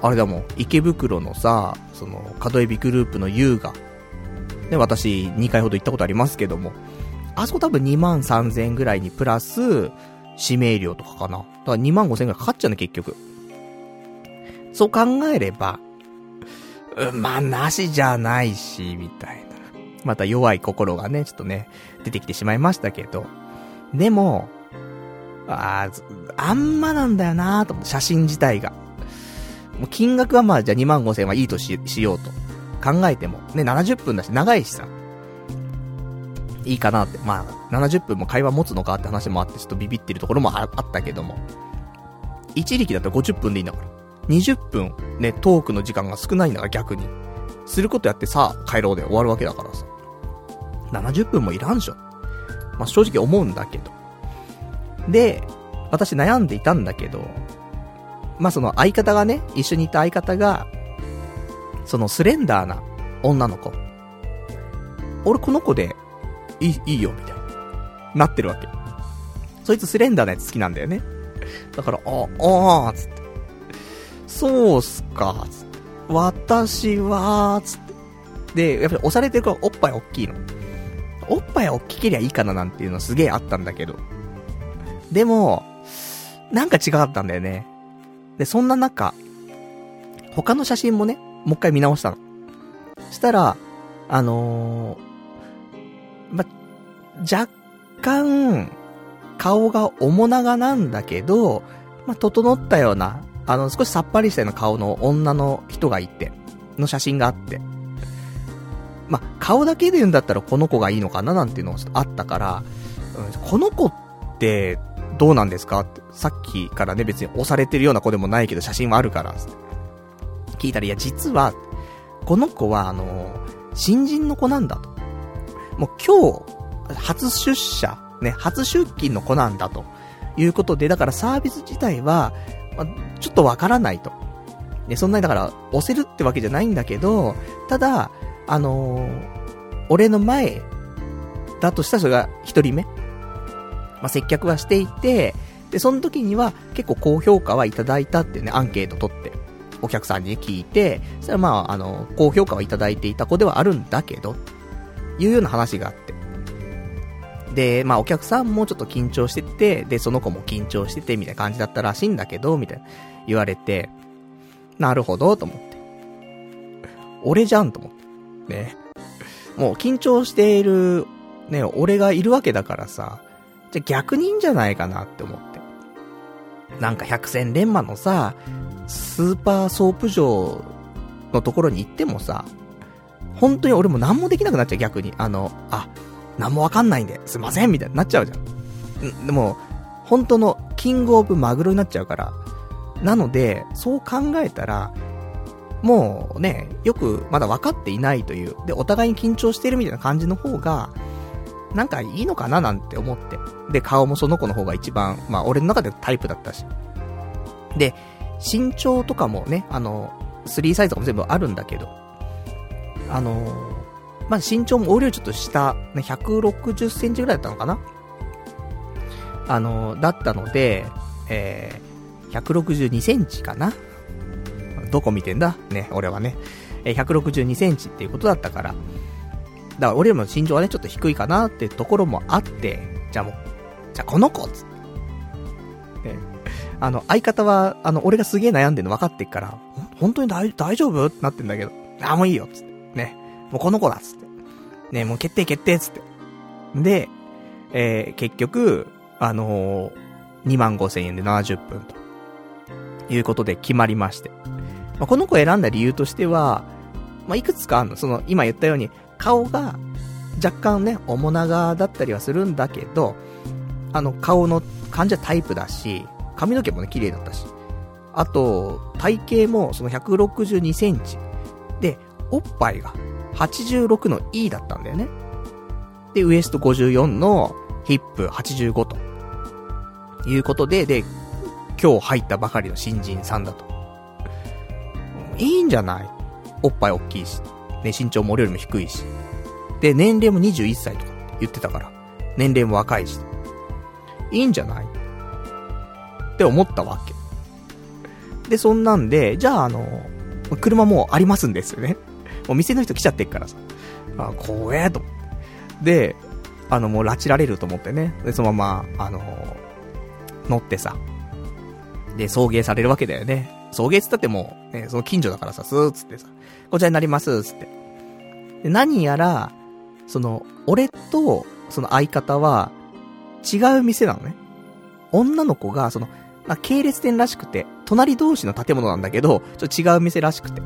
あれだもん、池袋のさ、その、角エビグループの優雅。ね、私、2回ほど行ったことありますけども、あそこ多分2万3000円ぐらいにプラス、指名料とかかな。だから2万5000円ぐらいかかっちゃうね、結局。そう考えれば、うまあ、なしじゃないし、みたいな。また弱い心がね、ちょっとね、出てきてしまいましたけど。でも、ああんまなんだよなと思って、写真自体が。もう金額はまあ、じゃあ2万5千はいいとししようと。考えても。ね、70分だし、長いしさ。いいかなって。まあ、70分も会話持つのかって話もあって、ちょっとビビってるところもあったけども。一力だったら50分でいいんだから。20分、ね、トークの時間が少ないんだから逆に。することやってさ、帰ろうで終わるわけだからさ。70分もいらんでしょ。まあ、正直思うんだけど。で、私悩んでいたんだけど、まあ、その相方がね、一緒にいた相方が、そのスレンダーな女の子。俺この子で、いい、いいよ、みたいな。なってるわけ。そいつスレンダーなやつ好きなんだよね。だから、ああ、ああ、つって。そうっすか、私は、つって。で、やっぱり押されてるからおっぱい大きいの。おっぱい大きけりゃいいかななんていうのすげえあったんだけど。でも、なんか違かったんだよね。で、そんな中、他の写真もね、もう一回見直したの。したら、あのー、ま、若干、顔が面長なんだけど、ま整ったような、あの、少しさっぱりしたような顔の女の人がいて、の写真があって。ま顔だけで言うんだったらこの子がいいのかななんていうのがあったから、うん、この子って、どうなんですかって、さっきからね、別に押されてるような子でもないけど写真はあるから、聞いたら、いや、実は、この子は、あの、新人の子なんだと。もう今日、初出社、ね、初出勤の子なんだと。いうことで、だからサービス自体は、まちょっとわからないと。ね、そんなにだから、押せるってわけじゃないんだけど、ただ、あのー、俺の前、だとしたらそれが一人目。まあ、接客はしていて、で、その時には結構高評価はいただいたってね、アンケート取って、お客さんに聞いて、そしたらまあ、あの、高評価はいただいていた子ではあるんだけど、いうような話があって。で、まあお客さんもちょっと緊張してて、で、その子も緊張してて、みたいな感じだったらしいんだけど、みたいな言われて、なるほど、と思って。俺じゃん、と思って。ね。もう緊張している、ね、俺がいるわけだからさ、じゃ逆にいいんじゃないかなって思って。なんか百戦錬磨のさ、スーパーソープ嬢のところに行ってもさ、本当に俺も何もできなくなっちゃう逆に。あの、あ、何もわかんないんで、すいませんみたいになっちゃうじゃん。んでも、本当のキングオブマグロになっちゃうから。なので、そう考えたら、もうね、よくまだ分かっていないという、で、お互いに緊張してるみたいな感じの方が、なんかいいのかななんて思って。で、顔もその子の方が一番、まあ俺の中でタイプだったし。で、身長とかもね、あの、3サイズとかも全部あるんだけど、あのまあ身長も俺よりちょっと下、ね、160センチぐらいだったのかな？あのだったので、えー、162センチかな？どこ見てんだ？ね、俺はね。え162センチっていうことだったから、だから俺よりも身長はね、ちょっと低いかなってところもあって、じゃあもう、じゃあこの子つって。ね。あの、相方は、あの、俺がすげえ悩んでるの分かってっから、本当に大大丈夫？ってなってんだけど、あ、もういいよ、つって。ね。もうこの子だ、つって。ね、もう決定決定、つって。で、えー、結局、あのー、2万5千円で70分と。いうことで決まりまして。まあ、この子選んだ理由としては、まあ、いくつかあるの。その、今言ったように、顔が若干ね、面長だったりはするんだけど、あの、顔の感じはタイプだし、髪の毛もね、綺麗だったし。あと、体型もその162センチ。で、おっぱいが86の E だったんだよね。で、ウエスト54のヒップ85と。いうことで、で、今日入ったばかりの新人さんだと。いいんじゃない？おっぱい大きいし。ね、身長も俺よりも低いし。で、年齢も21歳とか言ってたから。年齢も若いし。いいんじゃない？って思ったわけ。で、そんなんで、じゃああの、車もありますんですよね。もう店の人来ちゃってっからさ。あ、怖えと思って。で、あの、もう拉致られると思ってね。で、そのまま、あの乗ってさ。で、送迎されるわけだよね。送迎つったってもう、ね、その近所だからさ、スーつってさ、こちらになります、つって。で、何やら、その、俺と、その相方は、違う店なのね。女の子が、その、まあ、系列店らしくて、隣同士の建物なんだけど、ちょっと違う店らしくて。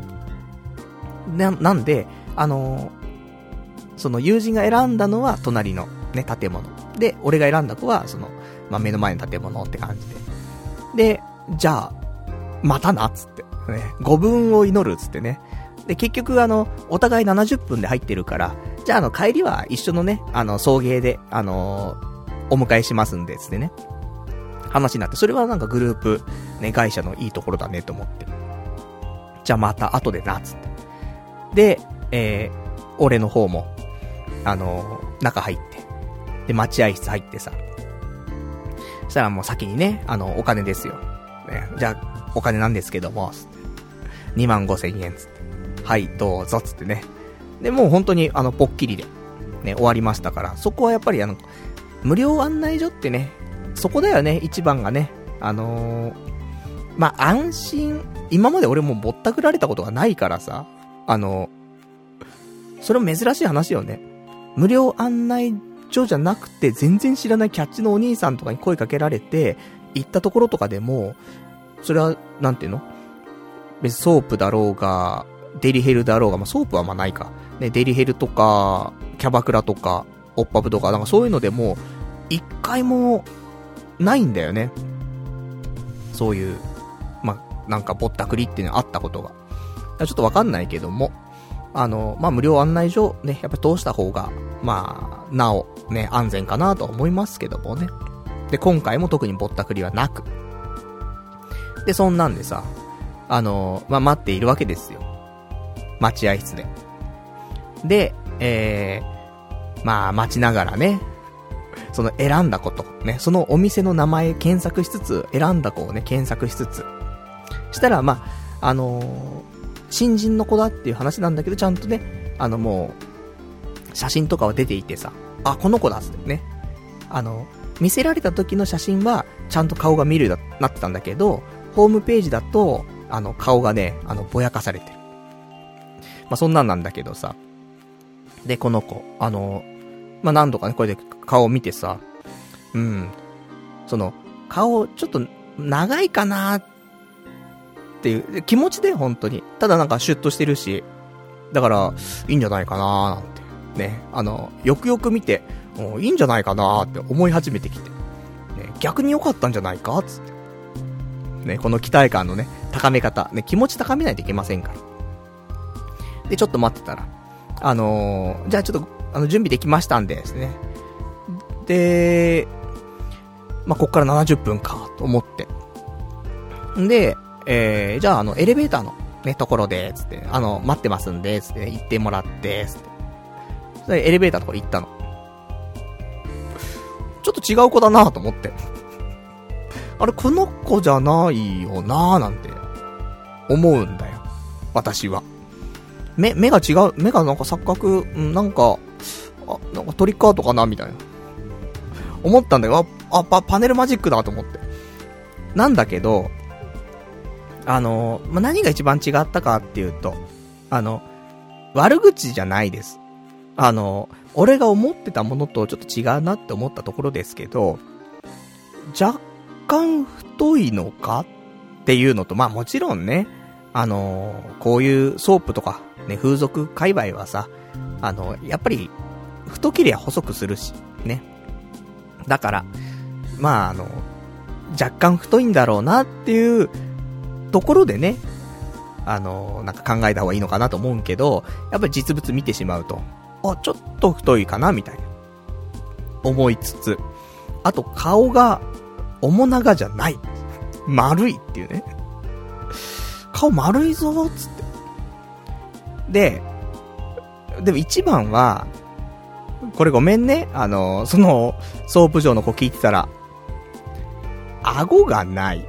な、なんで、あのー、その友人が選んだのは隣のね、建物。で、俺が選んだ子は、その、まあ、目の前の建物って感じで。で、じゃあ、またな、つって。ね、5分を祈る、つってね。で、結局、あの、お互い70分で入ってるから、じゃあ、あの、帰りは一緒のね、あの、送迎で、あのー、お迎えしますんで、つってね。話になって、それはなんかグループ、ね、会社のいいところだね、と思って。じゃあまた後でな、つって。で、えー、俺の方も、あのー、中入って。で、待合室入ってさ。そしたらもう先にね、あの、お金ですよ。ね、じゃあ、お金なんですけども、つって。2万5千円、つって。はい、どうぞ、つってね。で、もう本当に、あの、ぽっきりで、ね、終わりましたから、そこはやっぱりあの、無料案内所ってね、そこだよね、一番がね。あのー、まあ、安心、今まで俺もぼったくられたことがないからさ、あの、それも珍しい話よね。無料案内所じゃなくて、全然知らないキャッチのお兄さんとかに声かけられて、行ったところとかでも、それは、なんていうの？別にソープだろうが、デリヘルだろうが、まあ、ソープはまあないか。ね、デリヘルとか、キャバクラとか、オッパブとか、なんかそういうのでも、一回も、ないんだよね。そういう、まあ、なんかぼったくりっていうのあったことが。ちょっとわかんないけども、あの、まあ、無料案内所ね、やっぱ通した方が、まあ、なお、ね、安全かなと思いますけどもね。で、今回も特にぼったくりはなく。で、そんなんでさ、あの、まあ、待っているわけですよ。待合室で。で、えー、まあ、待ちながらね、その選んだこと、ね、そのお店の名前検索しつつ、選んだ子をね、検索しつつ、したら、まあ、あのー、新人の子だっていう話なんだけど、ちゃんとね、あのもう、写真とかは出ていてさ、あ、この子だっつってね。あの、見せられた時の写真は、ちゃんと顔が見るようになってたんだけど、ホームページだと、あの、顔がね、あの、ぼやかされてる。まあ、そんなんなんだけどさ。で、この子、あの、まあ、何度かね、これで顔を見てさ、うん、その、顔、ちょっと、長いかなーっていう、気持ちで、本当に。ただなんかシュッとしてるし、だから、いいんじゃないかなーなんて。ね、あの、よくよく見て、もういいんじゃないかなーって思い始めてきて。ね、逆に良かったんじゃないかつって。ね、この期待感のね、高め方。ね、気持ち高めないといけませんから。で、ちょっと待ってたら、あのー、じゃあちょっと、あの、準備できましたんでですね。で、まあ、こっから70分か、と思って。んで、えー、じゃあ、あの、エレベーターの、ね、ところで、つって、あの、待ってますんで、つって、行ってもらって、つって。それエレベーターとこ行ったの。ちょっと違う子だなと思って。あれ、この子じゃないよなーなんて、思うんだよ。私は。目、目が違う、目がなんか錯覚、ん、なんか、あ、なんかトリックアートかなみたいな。思ったんだよ。あ、あパ、パネルマジックだと思って。なんだけど、あの、まあ、何が一番違ったかっていうと、あの、悪口じゃないです。あの、俺が思ってたものとちょっと違うなって思ったところですけど、若干太いのかっていうのと、まあもちろんね、あの、こういうソープとか、ね、風俗界隈はさ、あの、やっぱり、太けりゃ細くするし、ね。だから、まああの、若干太いんだろうなっていうところでね、あの、なんか考えた方がいいのかなと思うけど、やっぱり実物見てしまうと、あ、ちょっと太いかなみたいな。思いつつ、あと顔が面長じゃない。丸いっていうね。顔丸いぞ、つって。で、でも一番は、これごめんね。あの、その、ソープ嬢の子聞いてたら、顎がない。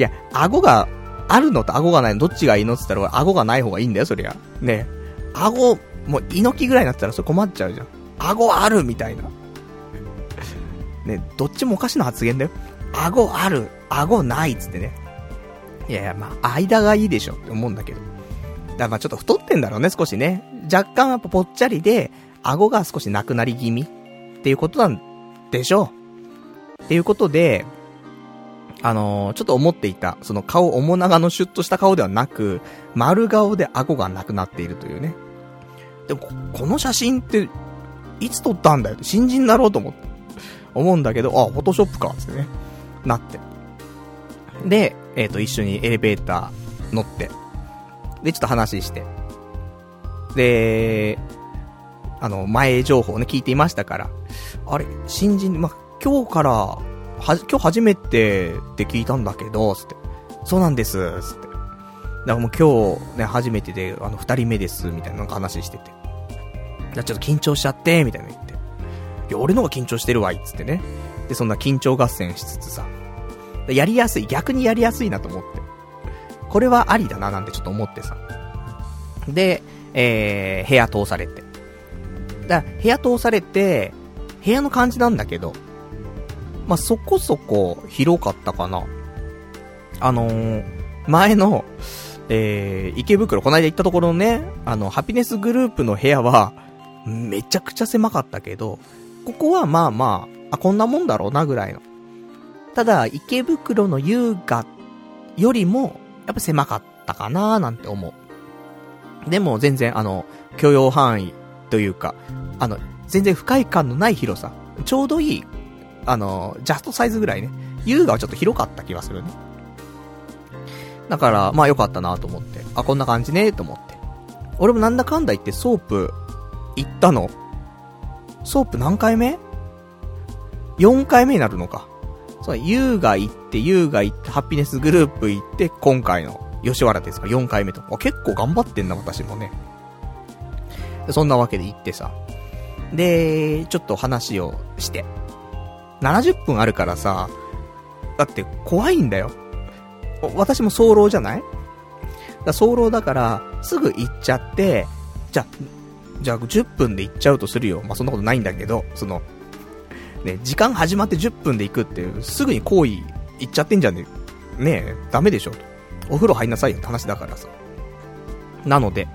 いや、顎があるのと顎がないのどっちがいいのって言ったら、顎がない方がいいんだよ、そりゃ。ね。顎、もう猪木ぐらいになったらそれ困っちゃうじゃん。顎あるみたいな。ね、どっちもおかしな発言だよ。顎ある、顎ないっつってね。いやいや、まあ、間がいいでしょって思うんだけど。だからまあちょっと太ってんだろうね、少しね。若干やっぱぽっちゃりで、顎が少しなくなり気味っていうことなんでしょう。っていうことで、あのー、ちょっと思っていた、その顔、面長のシュッとした顔ではなく、丸顔で顎がなくなっているというね。でも、この写真って、いつ撮ったんだよ新人だろうと思って。思うんだけど、あ、フォトショップか、つってね。なって。で、えっ、ー、と、一緒にエレベーター乗って。で、ちょっと話して。で、あの、前情報ね、聞いていましたから。あれ、新人、ま、今日から、は、今日初めてって聞いたんだけど、つって。そうなんです、つって。だからもう今日ね、初めてで、あの、二人目です、みたいなな話してて。ちょっと緊張しちゃって、みたいな言って。いや、俺の方が緊張してるわ、い、つってね。で、そんな緊張合戦しつつさ。やりやすい、逆にやりやすいなと思って。これはありだな、なんてちょっと思ってさ。で、えー、部屋通されて。だ部屋通されて、部屋の感じなんだけど、まあ、そこそこ広かったかな。あのー、前の、えー、池袋、この間行ったところのね、あの、ハピネスグループの部屋は、めちゃくちゃ狭かったけど、ここはまあまあ、あ、こんなもんだろうなぐらいの。ただ、池袋の優雅よりも、やっぱ狭かったかなーなんて思う。でも全然あの、許容範囲というか、あの、全然不快感のない広さ。ちょうどいい、あの、ジャストサイズぐらいね。優雅はちょっと広かった気がするね。だから、まあ良かったなと思って。あ、こんな感じねと思って。俺もなんだかんだ言ってソープ行ったの。ソープ何回目 ?4 回目になるのか。そう、優雅行って、優雅行って、ハピネスグループ行って、今回の吉原ですか、4回目と。あ、結構頑張ってんな、私もね。そんなわけで行ってさ。で、ちょっと話をして。70分あるからさ、だって怖いんだよ。私も早漏じゃない？だ早漏だから、すぐ行っちゃって、じゃ、じゃあ10分で行っちゃうとするよ。まあ、そんなことないんだけど、その、ね、時間始まって10分で行くっていう、すぐに行為行っちゃってんじゃね？え。ねえ、ダメでしょ。お風呂入んなさいよって話だからさ。なので、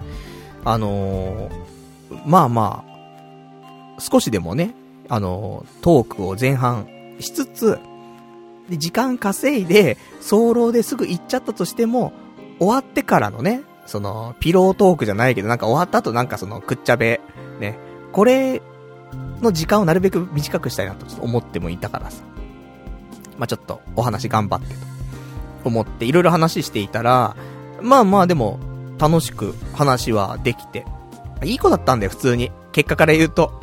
あのー、まあまあ、少しでもね、あの、トークを前半しつつ、で、時間稼いで、早漏ですぐ行っちゃったとしても、終わってからのね、その、ピロートークじゃないけど、なんか終わった後なんかその、くっちゃべ、ね、これの時間をなるべく短くしたいなと思ってもいたからさ。まあ、ちょっとお話頑張ってと思っていろいろ話していたら、まあまあでも楽しく話はできて、いい子だったんだよ普通に。結果から言うと。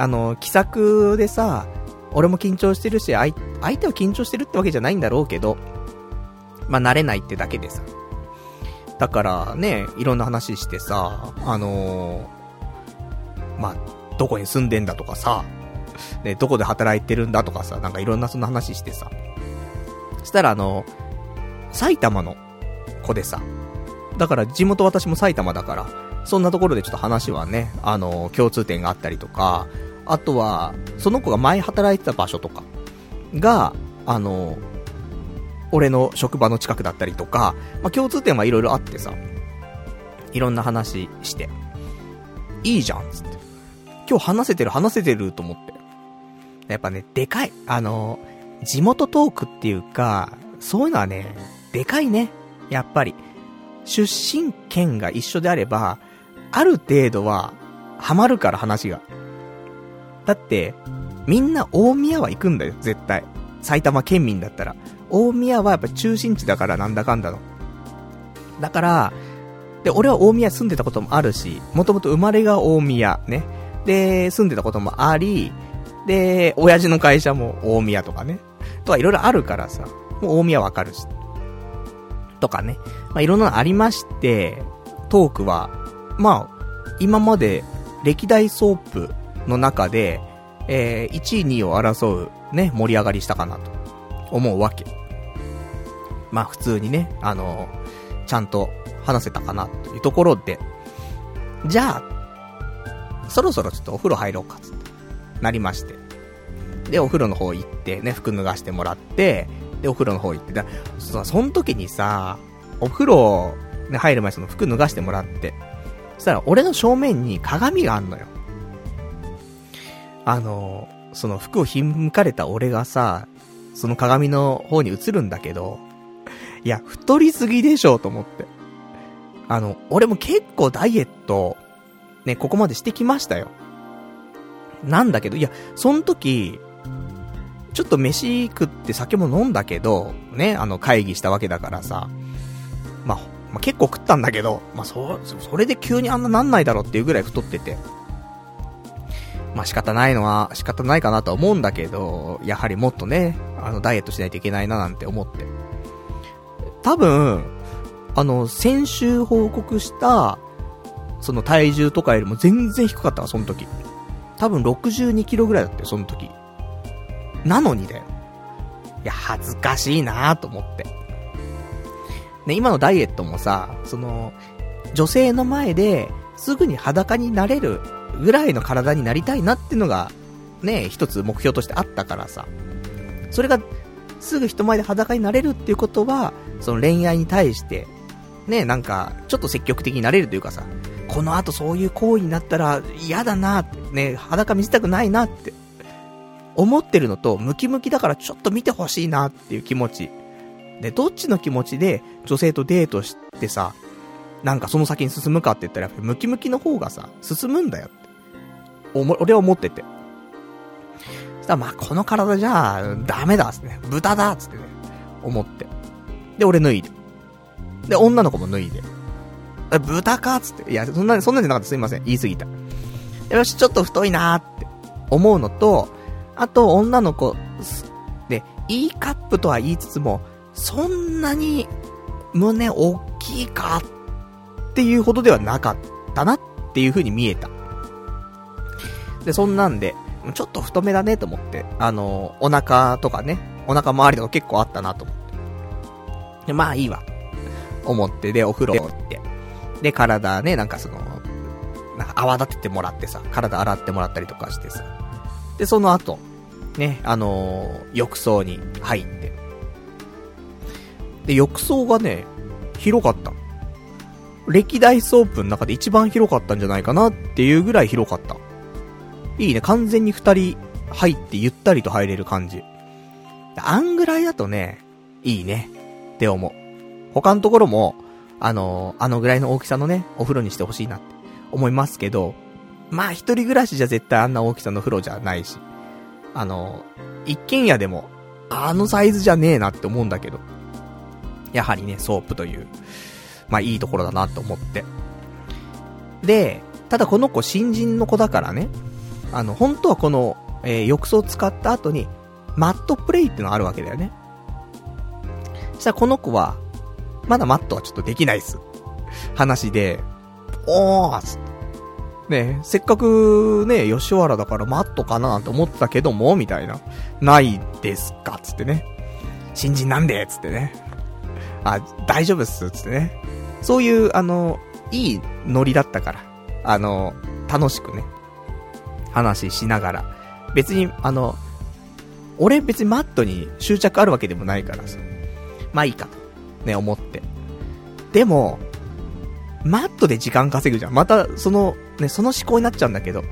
あの、気さくでさ、俺も緊張してるし、相手は緊張してるってわけじゃないんだろうけど、まあ慣れないってだけでさ。だからね、いろんな話してさ、あのー、まあ、どこに住んでんだとかさ、ね、どこで働いてるんだとかさ、なんかいろんなそんな話してさ。したらあの、埼玉の子でさ、だから地元私も埼玉だから、そんなところでちょっと話はね、あの、共通点があったりとか、あとは、その子が前働いてた場所とかが、あの、俺の職場の近くだったりとか、まあ、共通点はいろいろあってさ、いろんな話して、いいじゃん、つって。今日話せてる話せてると思って。やっぱね、でかい。あの、地元トークっていうか、そういうのはね、でかいね。やっぱり。出身県が一緒であれば、ある程度は、ハマるから話が。だって、みんな大宮は行くんだよ、絶対。埼玉県民だったら。大宮はやっぱ中心地だからなんだかんだの。だから、で、俺は大宮住んでたこともあるし、もともと生まれが大宮、ね。で、住んでたこともあり、で、親父の会社も大宮とかね。とかいろいろあるからさ、もう大宮わかるし。とかね。まあ、いろんなのありまして、トークは、まあ、今まで歴代ソープの中で、えー、1位、2位を争うね、盛り上がりしたかなと思うわけ。まあ普通にね、あのちゃんと話せたかなというところで、じゃあ、そろそろちょっとお風呂入ろうか、つって、なりまして。で、お風呂の方行ってね、服脱がしてもらって、で、お風呂の方行って、だそその時にさ、お風呂、ね、入る前その服脱がしてもらって、そしたら俺の正面に鏡があんのよ。あの、その服をひんむかれた俺がさ、その鏡の方に映るんだけど、いや、太りすぎでしょ、と思って。あの、俺も結構ダイエット、ね、ここまでしてきましたよ。なんだけど、いや、その時、ちょっと飯食って酒も飲んだけど、ね、あの会議したわけだからさ、まあ、まあ、結構食ったんだけど、まあ、そ、それで急にあんななんないだろうっていうぐらい太ってて。まあ、仕方ないのは仕方ないかなとは思うんだけど、やはりもっとね、あの、ダイエットしないといけないななんて思って。多分、あの、先週報告した、その体重とかよりも全然低かったわ、その時。多分62キロぐらいだったよ、その時。なのにだよ。いや、恥ずかしいなと思って。ね、今のダイエットもさ、その、女性の前ですぐに裸になれるぐらいの体になりたいなっていうのが、ね、一つ目標としてあったからさ。それが、すぐ人前で裸になれるっていうことは、その恋愛に対して、ね、なんか、ちょっと積極的になれるというかさ、この後そういう行為になったら嫌だなって、ね、裸見せたくないなって、思ってるのと、ムキムキだからちょっと見てほしいなっていう気持ち。で、どっちの気持ちで女性とデートしてさ、なんかその先に進むかって言ったら、ムキムキの方がさ、進むんだよ。おも、俺は思ってて。そしたらまあこの体じゃ、ダメだっつってね。豚だっつってね。思って。で、俺脱いで。で、女の子も脱いで。え、豚かっつって。いや、そんな、そんなんじゃなかったすいません。言い過ぎた。よし、ちょっと太いなーって思うのと、あと、女の子、で、E カップとは言いつつも、そんなに胸大きいかっていうほどではなかったなっていう風に見えた。で、そんなんで、ちょっと太めだねと思って、あの、お腹とかね、お腹周りとか結構あったなと思って。で、まあいいわ。思って、で、お風呂行って。で、体ね、なんかその、なんか泡立ててもらってさ、体洗ってもらったりとかしてさ。で、その後、ね、あのー、浴槽に入って。で、浴槽がね、広かった。歴代ソープの中で一番広かったんじゃないかなっていうぐらい広かった。いいね、完全に二人入ってゆったりと入れる感じ。あんぐらいだとね、いいね、って思う。他のところも、あのー、あのぐらいの大きさのね、お風呂にしてほしいなって思いますけど、まあ一人暮らしじゃ絶対あんな大きさの風呂じゃないし、あのー、一軒家でも、あのサイズじゃねえなって思うんだけど、やはりね、ソープという、まあいいところだなと思って。で、ただこの子新人の子だからね、あの、本当はこの、えー、浴槽を使った後に、マットプレイってのがあるわけだよね。そしたらこの子は、まだマットはちょっとできないっす。話で、おーっつって。ねせっかくね、吉原だからマットかななんて思ったけども、みたいな。ないですかつってね。新人なんでつってね。あ、大丈夫っすつってね。そういう、あの、いいノリだったから。あの、楽しくね。話しながら。別に、あの、俺別にマットに執着あるわけでもないからさ。まあいいかと。ね、思って。でも、マットで時間稼ぐじゃん。また、その、ね、その思考になっちゃうんだけど、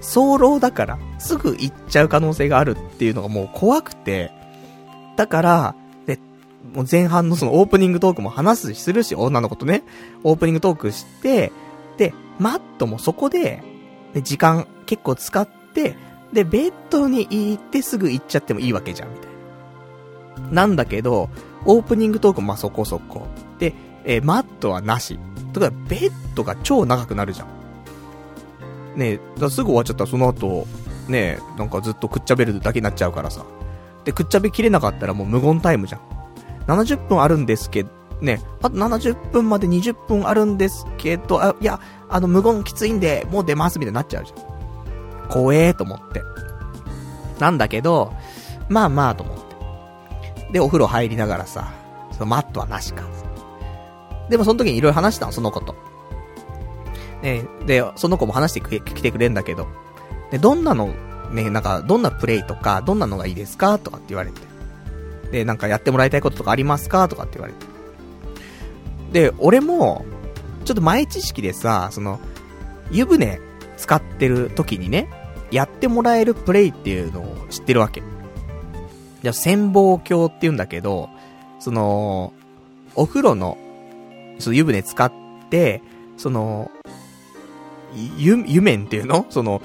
早漏だから、すぐ行っちゃう可能性があるっていうのがもう怖くて、だから、で、もう前半のそのオープニングトークも話す、するし、女の子とね、オープニングトークして、で、マットもそこで、で、時間結構使って、で、ベッドに行ってすぐ行っちゃってもいいわけじゃん、みたいな。なんだけど、オープニングトークまあそこそこ。で、えー、マットはなし。とか、ベッドが超長くなるじゃん。ねだすぐ終わっちゃったらその後、ねなんかずっとくっちゃべるだけになっちゃうからさ。で、くっちゃべきれなかったらもう無言タイムじゃん。70分あるんですけど、ね、あと70分まで20分あるんですけど、あ、いや、あの無言きついんで、もう出ますみたいになっちゃうじゃん。怖えと思って。なんだけど、まあまあと思って。で、お風呂入りながらさ、そのマットはなしか。でもその時にいろいろ話したの、その子と。ね、で、その子も話してきてくれんだけど、で、どんなの、ね、なんか、どんなプレイとか、どんなのがいいですかとかって言われて。で、なんかやってもらいたいこととかありますかとかって言われて。で、俺も、ちょっと前知識でさ、その、湯船使ってる時にね、やってもらえるプレイっていうのを知ってるわけ。じゃ潜望鏡って言うんだけど、その、お風呂の、その湯船使って、その、湯、湯面っていうの？その、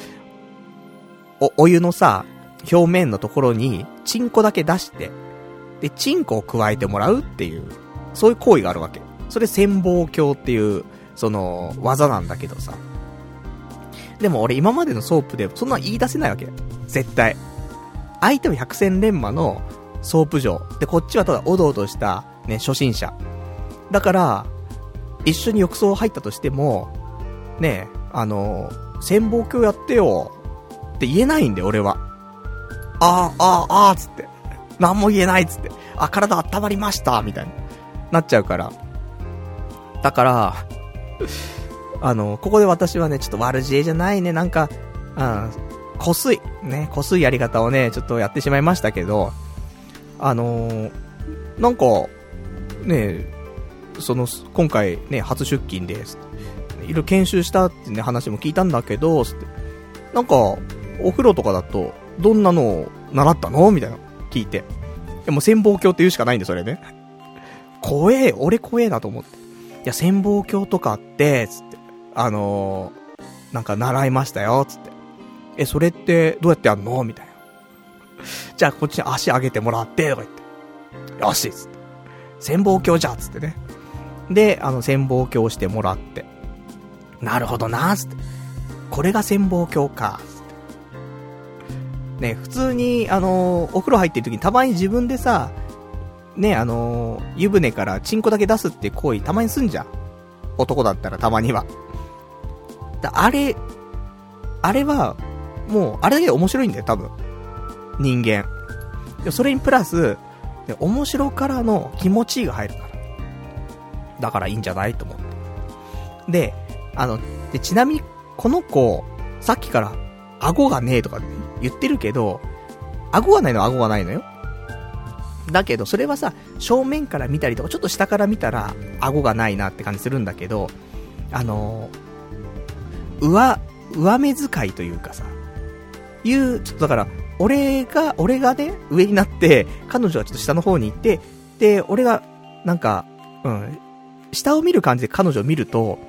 お、お湯のさ、表面のところに、チンコだけ出して、で、チンコを加えてもらうっていう、そういう行為があるわけ。それ潜望鏡っていう、その、技なんだけどさ。でも俺今までのソープでそんな言い出せないわけ。絶対。相手は百戦錬磨のソープ嬢。で、こっちはただおどおどした、ね、初心者。だから、一緒に浴槽入ったとしても、ね、あの、潜望鏡やってよ、って言えないんで、俺は。ああ、ああ、ああ、つって。何も言えない、つって。あ、体温まりました、みたいになっちゃうから。だから、あの、ここで私はね、ちょっと悪知恵じゃないね、なんか、うん、こすい、ね、こすいやり方をね、ちょっとやってしまいましたけど、あのー、なんか、ね、その、今回ね、初出勤です。いろいろ研修したってね、話も聞いたんだけど、って。なんか、お風呂とかだと、どんなのを習ったの？みたいな。聞いて。でも潜望鏡って言うしかないんで、それね。怖え、俺怖えなと思って。いや、潜望鏡とかって、つって。あのー、なんか習いましたよ、つって。え、それってどうやってやんの？みたいな。じゃあこっちに足上げてもらって、とか言って。よしつって。潜望鏡じゃつってね。で、あの、潜望鏡してもらって。なるほどなつって。これが潜望鏡か、つって。ね、普通に、あのー、お風呂入ってる時にたまに自分でさ、ね、あのー、湯船からチンコだけ出すって行為たまにすんじゃん。男だったらたまには。だあれ、あれは、もう、あれだけで面白いんだよ、多分。人間。それにプラス、面白からの気持ちが入るから。だからいいんじゃないと思って。で、あの、で、ちなみに、この子、さっきから、顎がねえとか言ってるけど、顎がないのは顎がないのよ。だけど、それはさ、正面から見たりとか、ちょっと下から見たら、顎がないなって感じするんだけど、あのー、上、上目遣いというかさ、いう、ちょっとだから、俺が、俺がね、上になって、彼女はちょっと下の方に行って、で、俺が、なんか、うん、下を見る感じで彼女を見ると、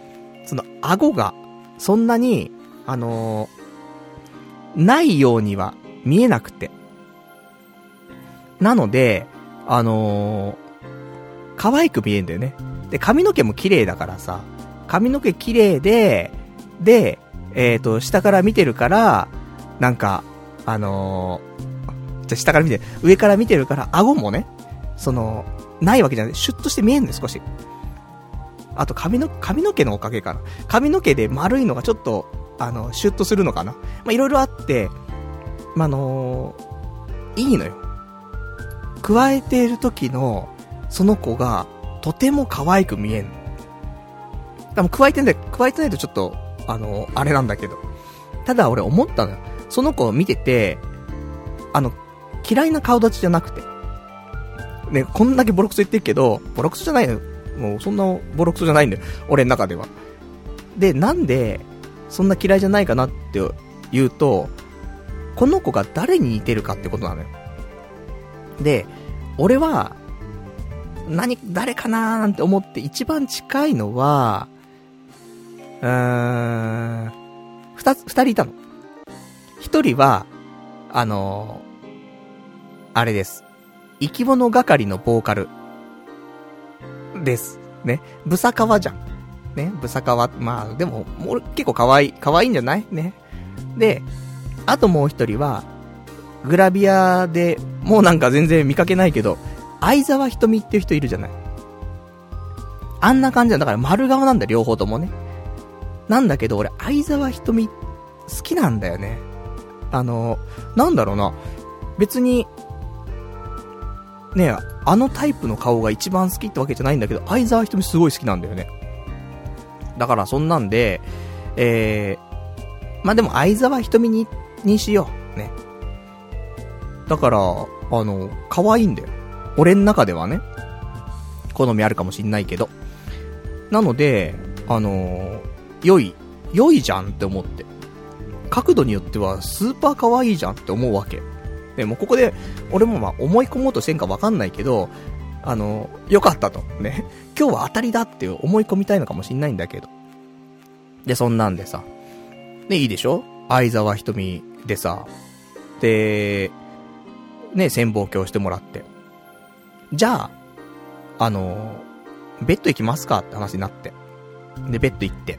その顎が、そんなに、あのー、ないようには見えなくて。なので、あのー、可愛く見えんだよね。で、髪の毛も綺麗だからさ、髪の毛綺麗で、で、えっ、ー、と、下から見てるから、なんか、あのー、じゃ下から見て、上から見てるから、顎もね、その、ないわけじゃない。シュッとして見えんの少し。あと髪の、髪の毛のおかげかな。髪の毛で丸いのがちょっと、あの、シュッとするのかな。まあ、いろいろあって、まあ、のー、いいのよ。加えている時の、その子が、とても可愛く見えんの。でも加えてない、加えてないとちょっと、あの、あれなんだけど。ただ俺思ったのよ。その子を見てて、あの、嫌いな顔立ちじゃなくて。ね、こんだけボロクソ言ってるけど、ボロクソじゃないのもうそんなボロクソじゃないんだよ。俺の中では。で、なんで、そんな嫌いじゃないかなって言うと、この子が誰に似てるかってことなのよ。で、俺は、何、誰かなーなんて思って一番近いのは、うーん、二つ、二人いたの。一人は、あのー、あれです。生き物係のボーカル。です。ね。ブサカワじゃん。ね。ブサカワ。まあ、でも、もう結構可愛い、可愛いんじゃない？ね。で、あともう一人は、グラビアで、もうなんか全然見かけないけど、相沢瞳っていう人いるじゃない。あんな感じだ。だから丸顔なんだ、両方ともね。なんだけど、俺、相沢瞳、好きなんだよね。あの、なんだろうな。別に、ねえあのタイプの顔が一番好きってわけじゃないんだけど、相沢瞳すごい好きなんだよね。だからそんなんで、えー、まあ、でも相沢瞳に、にしよう。ね。だから、あの、可愛いんだよ。俺ん中ではね。好みあるかもしんないけど。なので、あの良い、良いじゃんって思って。角度によってはスーパー可愛いじゃんって思うわけ。でもここで、俺もまあ思い込もうとしてんかわかんないけど、あの、良かったと。ね。今日は当たりだって思い込みたいのかもしんないんだけど。で、そんなんでさ。ね、いいでしょ？相沢瞳でさ。で、ね、潜望鏡してもらって。じゃあ、あの、ベッド行きますかって話になって。で、ベッド行って。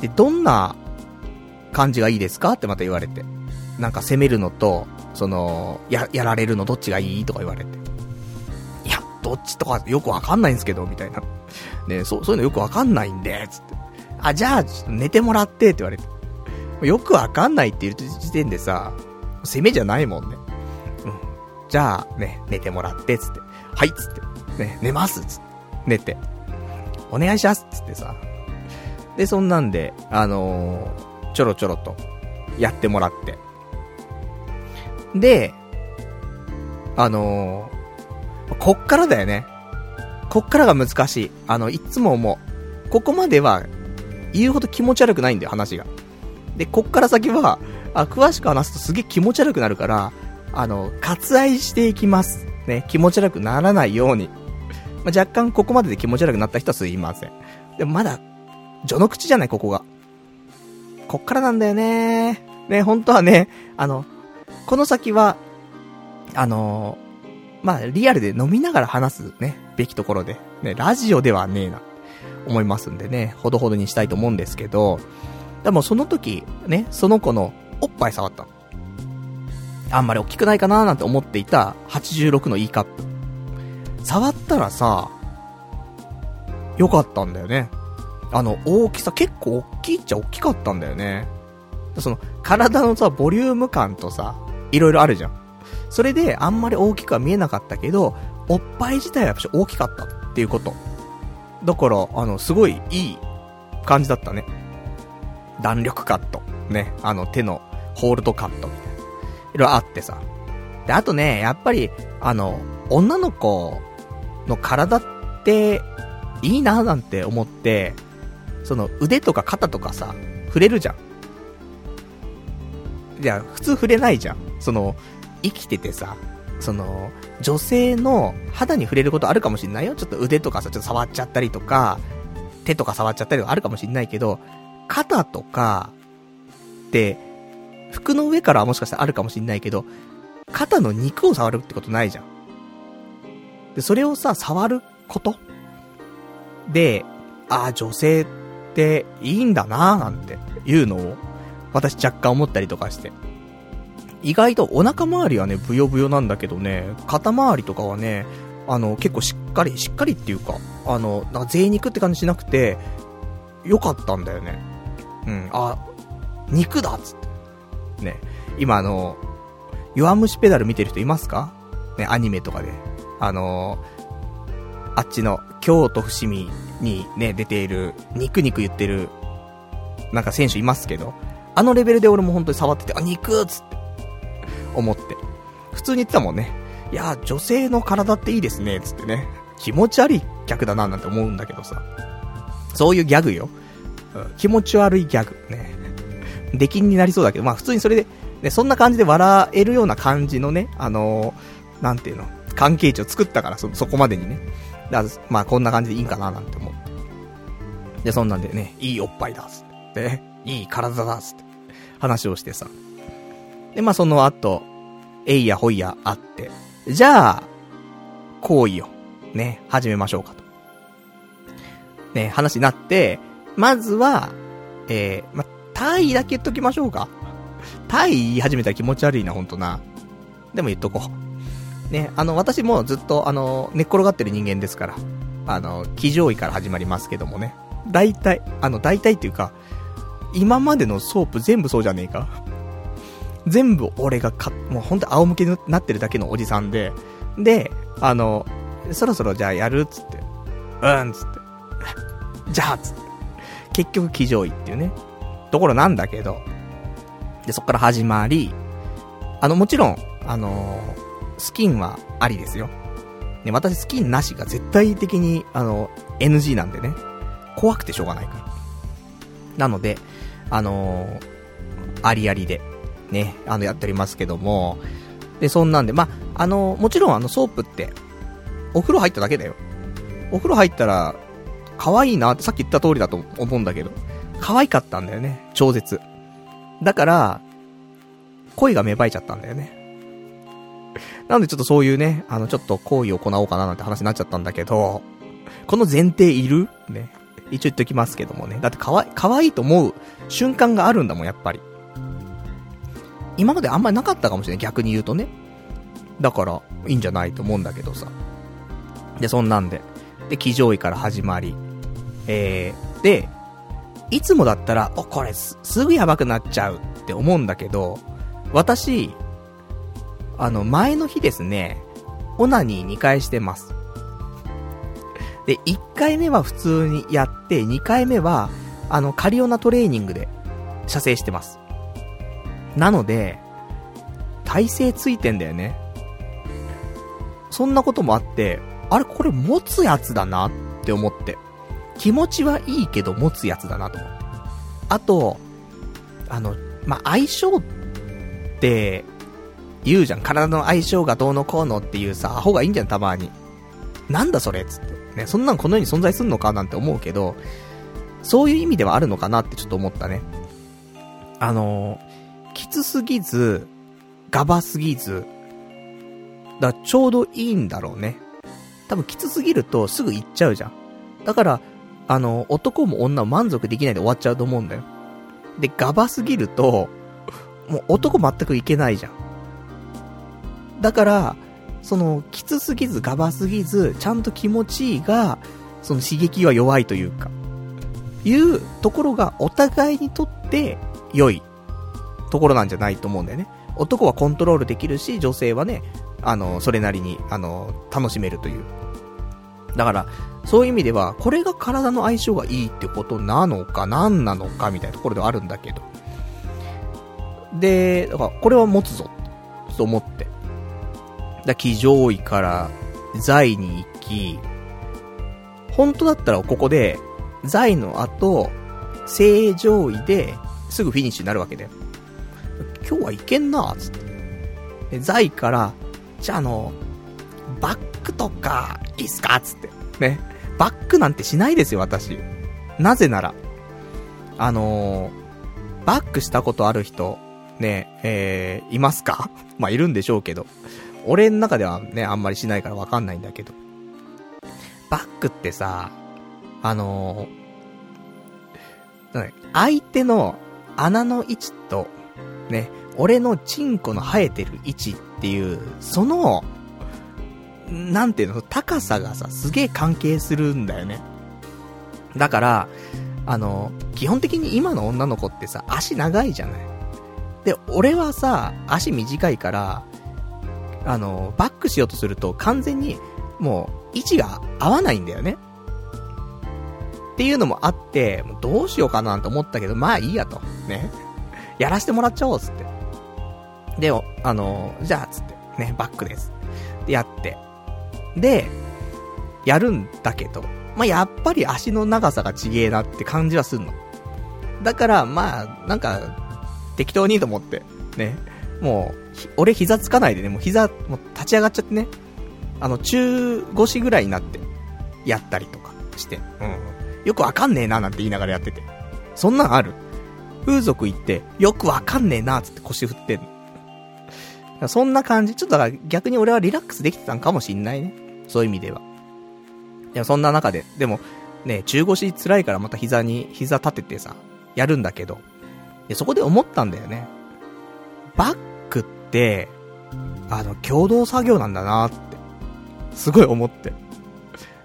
で、どんな感じがいいですかってまた言われて。なんか攻めるのと、その、や、やられるのどっちがいいとか言われて。いや、どっちとかよくわかんないんですけど、みたいな。ねそう、そういうのよくわかんないんで、つって。あ、じゃあ、寝てもらってって言われて。よくわかんないって言う時点でさ、攻めじゃないもんね。うん。じゃあ、ね、寝てもらって、つって。はい、つって。ね、寝ます、つって。寝て。お願いします、つってさ。で、そんなんで、あのー、ちょろちょろと、やってもらって。で、あのー、こっからだよね。こっからが難しい。あの、いつも思う。ここまでは、言うほど気持ち悪くないんだよ、話が。で、こっから先は、あ、詳しく話すとすげえ気持ち悪くなるから、あの、割愛していきます。ね、気持ち悪くならないように。まあ、若干ここまでで気持ち悪くなった人はすいません。でもまだ、序の口じゃない、ここが。こっからなんだよね。ね、本当はね、あの、この先は、あのまあ、リアルで飲みながら話すね、べきところで、ね、ラジオではねえな、思いますんでね、ほどほどにしたいと思うんですけど、でもその時、ね、その子のおっぱい触ったの。あんまり大きくないかななんて思っていた86の E カップ。触ったらさ、よかったんだよね。あの、大きさ結構大きいっちゃ大きかったんだよね。その、体のさ、ボリューム感とさ、いろいろあるじゃん。それで、あんまり大きくは見えなかったけど、おっぱい自体はやっぱ大きかったっていうこと。だから、あの、すごいいい感じだったね。弾力カット。ね。あの、手のホールドカットみたいな。いろいろあってさ。で、あとね、やっぱり、あの、女の子の体って、いいななんて思って、その腕とか肩とかさ、触れるじゃん。いや、普通触れないじゃん。その、生きててさ、その、女性の肌に触れることあるかもしんないよ。ちょっと腕とかさ、ちょっと触っちゃったりとか、手とか触っちゃったりとかあるかもしんないけど、肩とか、って、服の上からはもしかしたらあるかもしんないけど、肩の肉を触るってことないじゃん。で、それをさ、触ること？で、ああ、女性っていいんだなーなんていうのを、私若干思ったりとかして。意外とお腹周りはね、ブヨブヨなんだけどね、肩周りとかはね、あの、結構しっかり、しっかりっていうか、あの、なんか贅肉って感じしなくて、良かったんだよね。うん、あ、肉だっつって。ね、今あの、弱虫ペダル見てる人いますか？ね、アニメとかで。あのあっちの、京都伏見にね、出ている、肉肉言ってる、なんか選手いますけど、あのレベルで俺も本当に触ってて、あ、肉っつって、思って。普通に言ってたもんね。いや、女性の体っていいですね、つってね。気持ち悪い客だな、なんて思うんだけどさ。そういうギャグよ。気持ち悪いギャグ。ね。出禁になりそうだけど、まあ普通にそれで、ね、そんな感じで笑えるような感じのね、あのー、なんていうの、関係値を作ったから、そ、そこまでにね。だ、まあこんな感じでいいんかな、なんて思う。で、そんなんでね、いいおっぱいだ、つって。ね、いい体だ、つって。話をしてさ。で、まあその後、えいやほいやあって。じゃあ、行為を、ね、始めましょうかと。ね、話になって、まずは、えー、ま、タイだけ言っときましょうか。タイ言い始めたら気持ち悪いな、ほんとな。でも言っとこう。ね、あの、私もずっと、あの、寝っ転がってる人間ですから。あの、騎乗位から始まりますけどもね。大体、あの、大体っていうか、今までのソープ全部そうじゃねえか。全部俺がか、もうほんと仰向けになってるだけのおじさんで、で、あの、そろそろじゃあやるっつって、うんつって、じゃあつって、結局騎乗位っていうね、ところなんだけど、で、そっから始まり、あの、もちろん、あのスキンはありですよ。ね、私スキンなしが絶対的に、あの、NG なんでね。怖くてしょうがないから。なので、あのー、ありありで、ね、あの、やっておりますけども、で、そんなんで、まあ、あの、もちろんあの、ソープって、お風呂入っただけだよ。お風呂入ったら、可愛いなってさっき言った通りだと思うんだけど、可愛かったんだよね、超絶。だから、恋が芽生えちゃったんだよね。なのでちょっとそういうね、あの、ちょっと行為を行おうかななんて話になっちゃったんだけど、この前提いる？ね。一応言っときますけどもね。だって可愛い、可愛いと思う瞬間があるんだもん、やっぱり。今まであんまりなかったかもしれない、逆に言うとね。だから、いいんじゃないと思うんだけどさ。で、そんなんで。で、騎乗位から始まり。えー、で、いつもだったら、お、これす、すぐやばくなっちゃうって思うんだけど、私、あの、前の日ですね、オナニー2回してます。で、1回目は普通にやって、2回目は、あの、カリオナトレーニングで、射精してます。なので、体勢ついてんだよね。そんなこともあって、あれこれ持つやつだなって思って。気持ちはいいけど持つやつだなと。あと、あの、まあ、相性って言うじゃん。体の相性がどうのこうのっていうさ、アホがいいんじゃん、たまに。なんだそれっつって。ね、そんなんこの世に存在すんのかなんて思うけど、そういう意味ではあるのかなってちょっと思ったね。あの、きつすぎず、ガバすぎず、だちょうどいいんだろうね。多分きつすぎるとすぐ行っちゃうじゃん。だから、あの、男も女も満足できないで終わっちゃうと思うんだよ。で、ガバすぎると、もう男全くいけないじゃん。だから、その、きつすぎず、ガバすぎず、ちゃんと気持ちいいが、その刺激は弱いというか、いうところがお互いにとって良いところなんじゃないと思うんだよね。男はコントロールできるし、女性はね、あの、それなりに、あの、楽しめるという。だから、そういう意味では、これが体の相性がいいってことなのか、何なのか、みたいなところではあるんだけど。で、だから、これは持つぞ、と思って。だ、騎乗位から財に行き、本当だったらここで、財の後、正常位ですぐフィニッシュになるわけだよ。今日はいけんな、つって。財から、じゃああの、バックとか、いいっすかつって。ね。バックなんてしないですよ、私。なぜなら、あのー、バックしたことある人、ね、えー、いますか？まあ、いるんでしょうけど。俺の中ではね、あんまりしないからわかんないんだけど。バックってさ、あのー、相手の穴の位置と、ね、俺のチンコの生えてる位置っていう、その、なんていうの、高さがさ、すげえ関係するんだよね。だから、あの、基本的に今の女の子ってさ、足長いじゃない。で、俺はさ、足短いから、あの、バックしようとすると完全に、もう、位置が合わないんだよね。っていうのもあって、どうしようかなと思ったけど、まあいいやと。ね。やらせてもらっちゃおう、つって。で、あの、じゃあ、つって、ね、バックです。で、やって。で、やるんだけど、まあ、やっぱり足の長さがちげえなって感じはすんの。だから、まあ、なんか、適当にと思って、ね。もう、俺膝つかないでね、もう膝、もう立ち上がっちゃってね。あの、中腰ぐらいになって、やったりとかして、うん。よくわかんねえななんて言いながらやってて。そんなんある？風俗行って、よくわかんねえなつって腰振ってんの。そんな感じ。ちょっとだから逆に俺はリラックスできてたんかもしんないね。そういう意味では。いや、そんな中で、でも、ね、中腰辛いからまた膝に、膝立ててさ、やるんだけど、でそこで思ったんだよね。バックって、あの、共同作業なんだなって、すごい思って。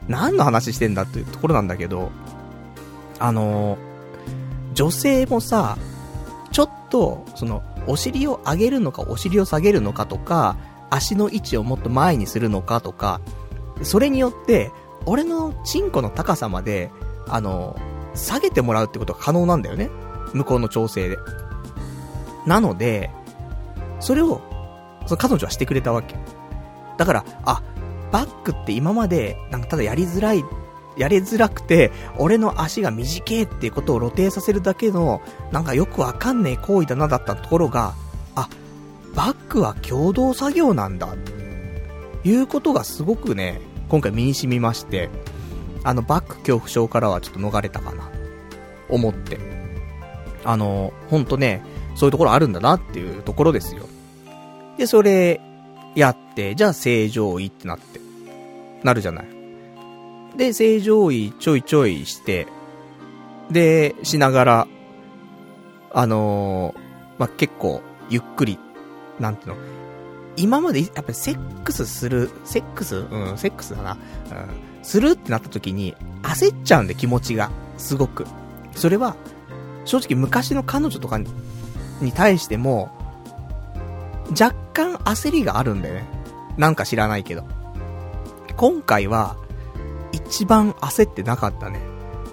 何の話してんだっていうところなんだけど、あのー、女性もさ、ちょっと、その、お尻を上げるのか、お尻を下げるのかとか、足の位置をもっと前にするのかとか、それによって、俺のチンコの高さまで、あの、下げてもらうってことが可能なんだよね。向こうの調整で。なので、それを、その彼女はしてくれたわけ。だから、あ、バックって今まで、なんかただやりづらい、やりづらくて、俺の足が短いっていうことを露呈させるだけの、なんかよくわかんねえ行為だなだったところが、あ、バックは共同作業なんだ。いうことがすごくね、今回身に染みまして、あの、バック恐怖症からはちょっと逃れたかな、思って。あの、ほんとね、そういうところあるんだなっていうところですよ。で、それ、やって、じゃあ正常位ってなって、なるじゃない。で、正常位ちょいちょいして、で、しながら、あのー、まあ、結構、ゆっくり、なんていうの、今までやっぱりセックスする、セックス？うん、セックスだな。うん。するってなった時に、焦っちゃうんで気持ちが。すごく。それは、正直昔の彼女とかに、に対しても、若干焦りがあるんだよね。なんか知らないけど。今回は、一番焦ってなかったね。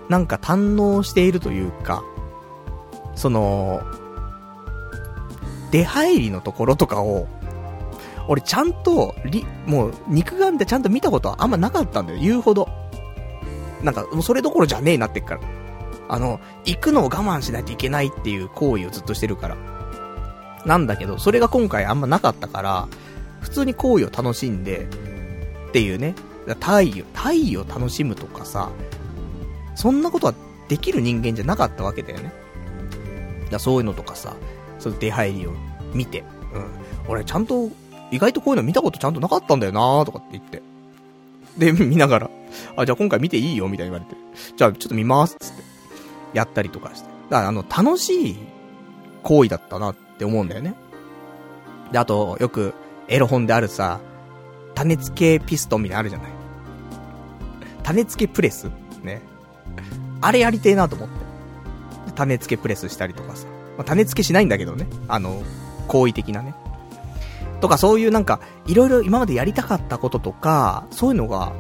なんか堪能しているというか、その、出入りのところとかを、俺ちゃんと、り、もう、肉眼でちゃんと見たことはあんまなかったんだよ、言うほど。なんか、もうそれどころじゃねえなってっから。あの、行くのを我慢しないといけないっていう行為をずっとしてるから。なんだけど、それが今回あんまなかったから、普通に行為を楽しんで、っていうね。大義、大義を楽しむとかさ、そんなことはできる人間じゃなかったわけだよね。だそういうのとかさ、その出入りを見て、うん。俺ちゃんと、意外とこういうの見たことちゃんとなかったんだよなーとかって言って。で、見ながら、あ、じゃあ今回見ていいよみたいに言われて。じゃあちょっと見ますっつって。やったりとかして。だからあの、楽しい行為だったなって思うんだよね。で、あと、よく、エロ本であるさ、種付けピストンみたいなのあるじゃない。種付けプレスね。あれやりてえなと思って。種付けプレスしたりとかさ。まあ、種付けしないんだけどね。あの、好意的なね。とかそういうなんか、いろいろ今までやりたかったこととか、そういうのが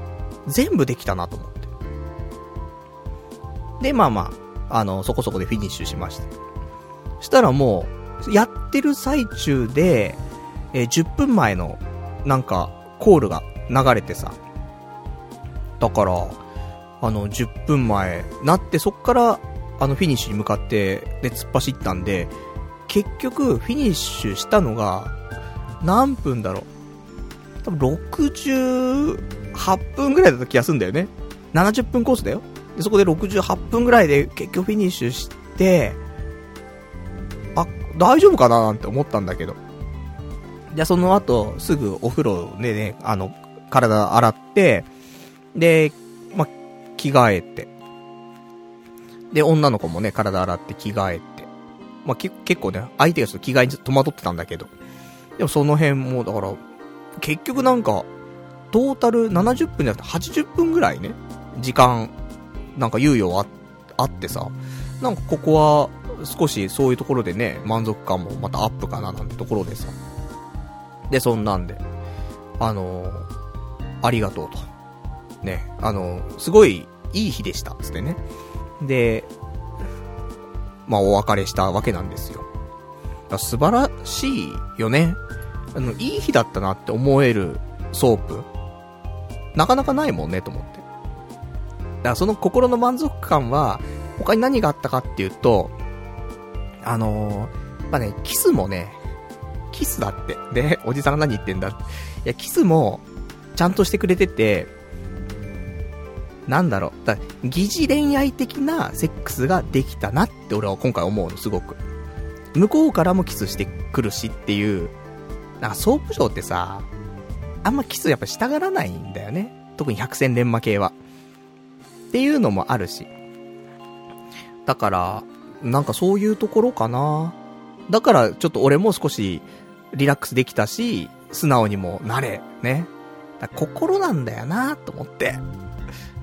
全部できたなと思って。で、まあまあ、あの、そこそこでフィニッシュしました。したらもう、やってる最中で、えー、10分前の、なんか、コールが流れてさ。だから、あの、10分前、なって、そっから、あの、フィニッシュに向かって、で、突っ走ったんで、結局、フィニッシュしたのが、何分だろう。多分、68分ぐらいだった気がするんだよね。70分コースだよ。で、そこで68分ぐらいで結局フィニッシュして、あ、大丈夫かななんて思ったんだけど。じゃあその後、すぐお風呂でね、あの、体洗って、で、ま、着替えて。で、女の子もね、体洗って着替えて。まあ、結構ね、相手がちょっと着替えに戸惑ってたんだけど。でもその辺も、だから、結局なんか、トータル70分じゃなくて80分ぐらいね、時間、なんか猶予ああってさ、なんかここは少しそういうところでね、満足感もまたアップかななんてところでさ。で、そんなんで、あのー、ありがとうと。ね、あの、すごいいい日でした、つってね。で、まあお別れしたわけなんですよ。素晴らしいよね。あの、いい日だったなって思えるソープ。なかなかないもんね、と思って。だからその心の満足感は、他に何があったかっていうと、あのー、まあね、キスもね、キスだって。で、おじさんが何言ってんだいや、キスも、ちゃんとしてくれてて、なんだろう、だ疑似恋愛的なセックスができたなって俺は今回思うの、すごく。向こうからもキスしてくるしっていう、なんかソープショーってさ、あんまキスやっぱしたがらないんだよね。特に百戦錬磨系は。っていうのもあるし。だから、なんかそういうところかな。だからちょっと俺も少しリラックスできたし、素直にもなれ、ね。心なんだよなと思って。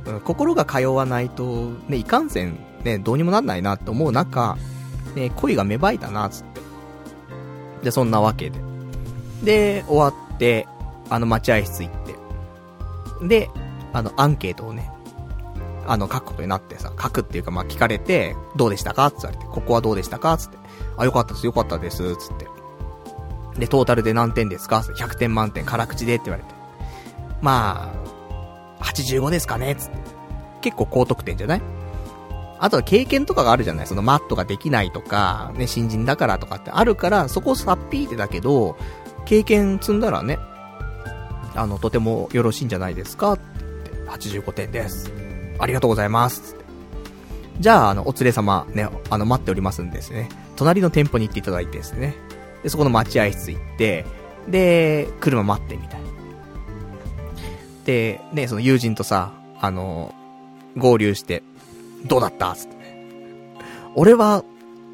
うん、心が通わないと、ね、いかんせん、ね、どうにもなんないなって思う中、ね、恋が芽生えたな、つって。で、そんなわけで。で、終わって、あの、待合室行って。で、あの、アンケートをね、あの、書くことになってさ、書くっていうか、ま、聞かれて、どうでしたか？つって言われて、ここはどうでしたか？つって。あ、よかったです、よかったです、つって。で、トータルで何点ですか ?100 点満点、辛口でって言われて。まあ、85ですかねつって。結構高得点じゃない？あとは経験とかがあるじゃない？そのマットができないとか、ね、新人だからとかってあるから、そこをさっぴいてだけど、経験積んだらね、あの、とてもよろしいんじゃないですか？って、85点です。ありがとうございます。じゃあ、あの、お連れ様ね、あの、待っておりますんですね。隣の店舗に行っていただいてですね。で、そこの待合室行って、で、車待ってみたいな。で、ね、その友人とさ、あの、合流して、どうだった？つってね。俺は、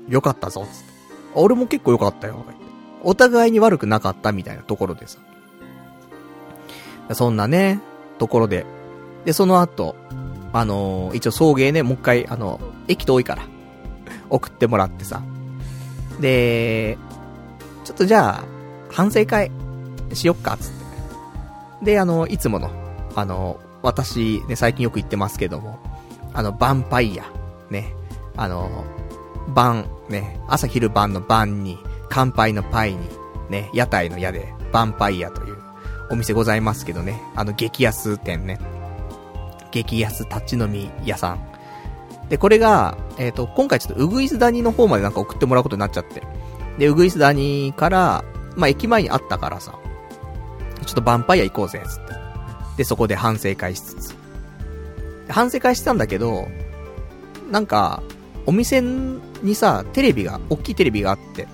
良かったぞ、つって。俺も結構良かったよ、お互いに悪くなかった？みたいなところでさ。そんなね、ところで。で、その後、あのー、一応送迎ね、もう一回、あの、駅遠いから、送ってもらってさ。で、ちょっとじゃあ、反省会しよっか、つって。で、あの、いつもの、あの、私、ね、最近よく言ってますけども、あの、バンパイア、ね、あの、晩、ね、朝昼晩の晩に、乾杯のパイに、ね、屋台の屋で、バンパイアというお店ございますけどね、あの、激安店ね。激安立ち飲み屋さん。で、これが、えっ、ー、と、今回ちょっとウグイス谷の方までなんか送ってもらうことになっちゃって。で、うぐいす谷から、まあ、駅前にあったからさ、ちょっとヴァンパイア行こうぜ、つって。で、そこで反省会しつつ。反省会してたんだけど、なんか、お店にさ、テレビが、大きいテレビがあって、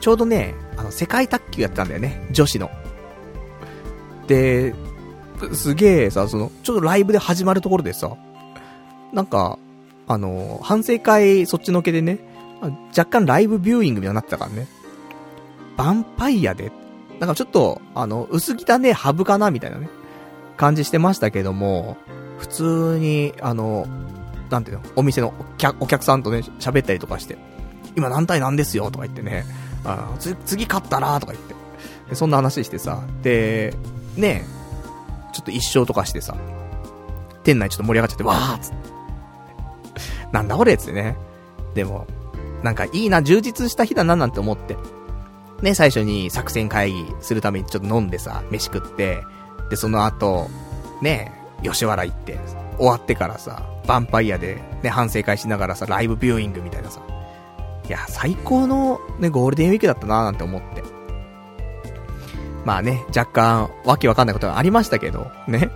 ちょうどね、あの、世界卓球やってたんだよね、女子の。で、すげえさ、その、ちょっとライブで始まるところでさ、なんか、あの、反省会そっちのけでね、若干ライブビューイングみたいになってたからね。ヴァンパイアで、なんかちょっと、あの、薄汚ねハブかなみたいなね、感じしてましたけども、普通に、あの、なんていうの、お店のお客お客さんとね、喋ったりとかして、今何対何ですよとか言ってね、あ次勝ったなとか言ってで。そんな話してさ、で、ねちょっと一生とかしてさ、店内ちょっと盛り上がっちゃって、わーっつって。なんだこれっつってね。でも、なんかいいな、充実した日だななんて思って。ね、最初に作戦会議するためにちょっと飲んでさ、飯食って、で、その後、ね、吉原行って、終わってからさ、ヴァンパイアで、ね、反省会しながらさ、ライブビューイングみたいなさ。いや、最高のね、ゴールデンウィークだったななんて思って。まあね、若干、わけわかんないことがありましたけど、ね。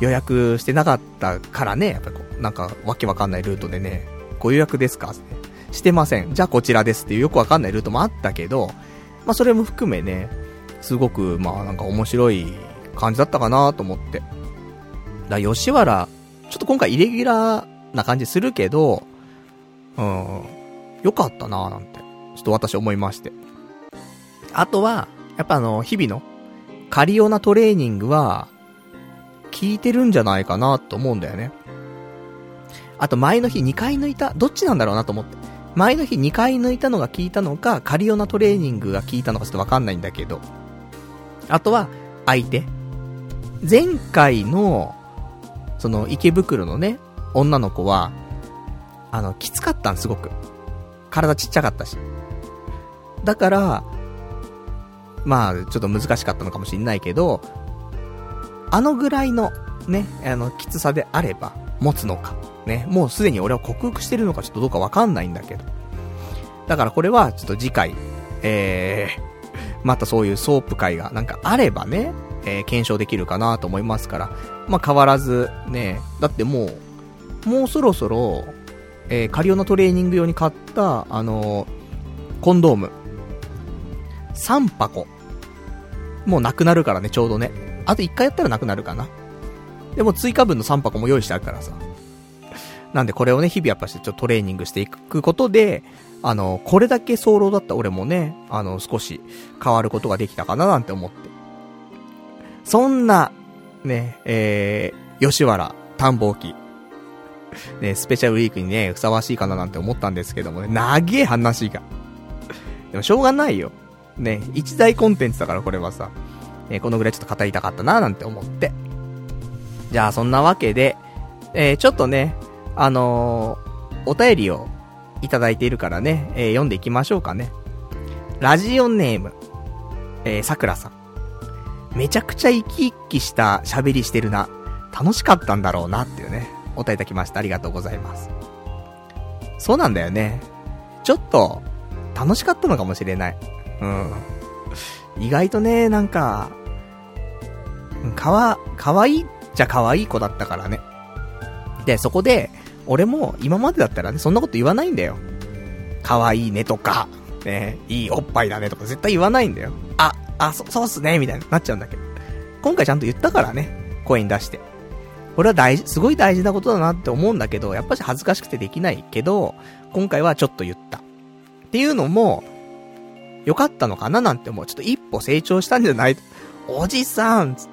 予約してなかったからね、やっぱこう、なんか、わけわかんないルートでね、ご予約ですか？してません。じゃあこちらですっていうよくわかんないルートもあったけど、まあそれも含めね、すごく、まあなんか面白い感じだったかなと思って。だ吉原、ちょっと今回イレギュラーな感じするけど、うん、よかったななんて、ちょっと私思いまして。あとは、やっぱあの、日々の、カリオナトレーニングは、効いてるんじゃないかなと思うんだよね。あと前の日2回抜いた、どっちなんだろうなと思って。前の日2回抜いたのが効いたのか、カリオナトレーニングが効いたのかちょっとわかんないんだけど。あとは、相手。前回の、その池袋のね、女の子は、あの、きつかったん、すごく。体ちっちゃかったし。だから、まあ、ちょっと難しかったのかもしんないけど、あのぐらいの、ね、あの、きつさであれば、持つのか。ね、もうすでに俺は克服してるのかちょっとどうかわかんないんだけど。だからこれは、ちょっと次回、えー、またそういうソープ会がなんかあればね、えー、検証できるかなと思いますから、まあ変わらず、ね、だってもう、もうそろそろ、えー、カリオのトレーニング用に買った、あのー、コンドーム、3箱、もうなくなるからね、ちょうどね。あと1回やったらなくなるかな。でも追加分の3箱も用意してあるからさ。なんでこれをね、日々やっぱしてちょっとトレーニングしていくことで、あの、これだけ早漏だった俺もね、あの、少し変わることができたかななんて思って。そんな、ね、えー、吉原、探訪記。ね、スペシャルウィークにね、ふさわしいかななんて思ったんですけどもね、長え話が。でもしょうがないよ。ね、一大コンテンツだからこれはさ、え、このぐらいちょっと語りたかったななんて思って。じゃあそんなわけで、えー、ちょっとね、あのー、お便りをいただいているからね、えー、読んでいきましょうかね。ラジオネーム、えー、さくらさん。めちゃくちゃ生き生きした喋りしてるな。楽しかったんだろうなっていうね、お便りいただきました。ありがとうございます。そうなんだよね。ちょっと、楽しかったのかもしれない。うん。意外とね、なんか、かわ、かわいいっちゃかわい子だったからね。で、そこで、俺も今までだったらね、そんなこと言わないんだよ。かわいねとか、ね、いいおっぱいだねとか絶対言わないんだよ。あ、あ、そ、そうっすね、みたいになっちゃうんだけど。今回ちゃんと言ったからね、声に出して。これは大事、すごい大事なことだなって思うんだけど、やっぱし恥ずかしくてできないけど、今回はちょっと言った。っていうのも、良かったのかななんて思う。ちょっと一歩成長したんじゃない？おじさんつ。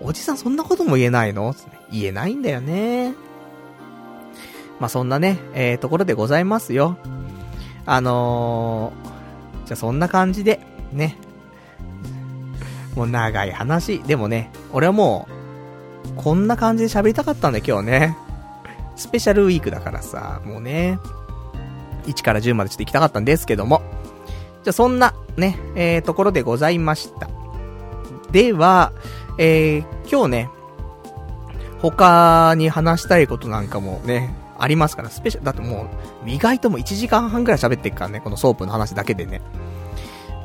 おじさんそんなことも言えないの？言えないんだよね。まあ、そんなね、えー、ところでございますよ。あのー、じゃあそんな感じで、ね。もう長い話。でもね、俺はもう、こんな感じで喋りたかったんだ今日ね。スペシャルウィークだからさ、もうね、1から10までちょっと行きたかったんですけども。じゃあそんな、ね、えー、ところでございました。では、えー、今日ね、他に話したいことなんかもね、ありますから、スペシャル、だってもう、意外とも1時間半くらい喋ってっからね、このソープの話だけでね。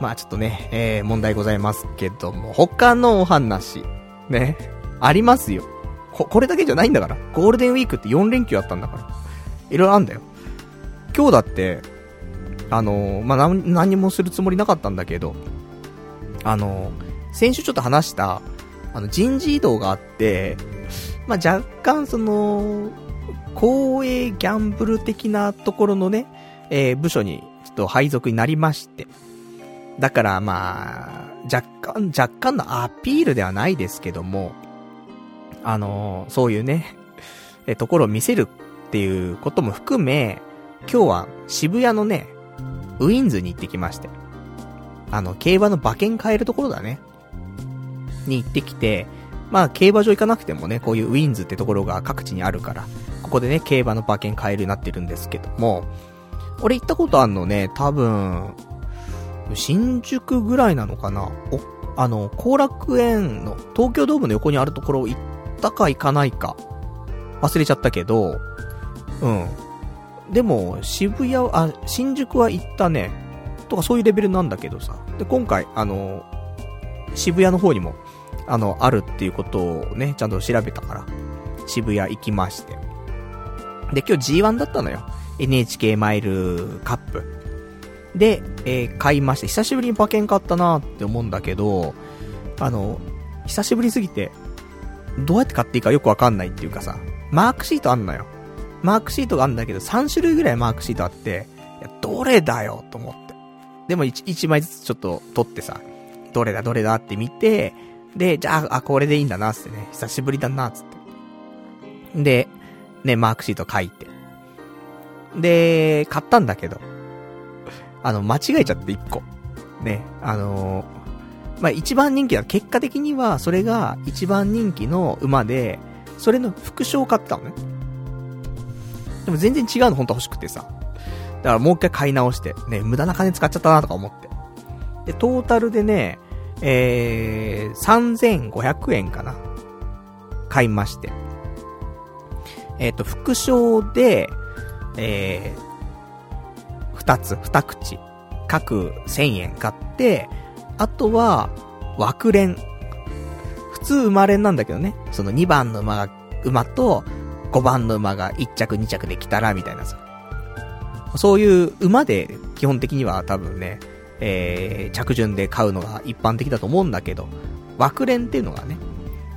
まあちょっとね、えー、問題ございますけども、他のお話、ね、ありますよ。こ、これだけじゃないんだから。ゴールデンウィークって4連休あったんだから。いろいろあんだよ。今日だって、あのー、まあ、何、何もするつもりなかったんだけど、あのー、先週ちょっと話した、あの、人事異動があって、まあ、若干その、公営ギャンブル的なところのね、えー、部署にちょっと配属になりまして。だからまあ、若干、若干のアピールではないですけども、あのー、そういうね、え、ところを見せるっていうことも含め、今日は渋谷のね、ウィンズに行ってきまして。あの、競馬の馬券買えるところだね。に行ってきて、まあ、競馬場行かなくてもね、こういうウィンズってところが各地にあるから、ここでね、競馬の馬券買えるようになってるんですけども、俺行ったことあんのね、多分、新宿ぐらいなのかな？お、あの、後楽園の、東京ドームの横にあるところ行ったか行かないか、忘れちゃったけど、うん。でも、渋谷、あ、新宿は行ったね。とかそういうレベルなんだけどさ。で、今回、あの、渋谷の方にも、あの、あるっていうことをね、ちゃんと調べたから、渋谷行きまして。で、今日 G1 だったのよ。NHK マイルカップ。で、えー、買いまして、久しぶりに馬券買ったなって思うんだけど、あの、久しぶりすぎて、どうやって買っていいかよくわかんないっていうかさ、マークシートあんのよ。マークシートがあんだけど、3種類ぐらいマークシートあって、いや、どれだよと思って。でも 1, 1枚ずつちょっと取ってさ、どれだどれだって見て、で、じゃあ、あ、これでいいんだな、つってね。久しぶりだな、つって。で、ね、マークシート書いて。で、買ったんだけど、あの、間違えちゃって1個。ね、あのー、まあ、一番人気だ。結果的には、それが一番人気の馬で、それの副賞を買ったのね。でも全然違うの本当欲しくてさ。だからもう一回買い直して、ね、無駄な金使っちゃったなとか思って。で、トータルでね、えー、3500円かな。買いまして。えっ、ー、と、副賞で、えー、二つ、二口、各1000円買って、あとは、枠連。普通馬連なんだけどね。その2番の馬が、馬と、5番の馬が1着2着で来たら、みたいなさ。そういう馬で基本的には多分ね、えー、着順で買うのが一般的だと思うんだけど、枠連っていうのがね、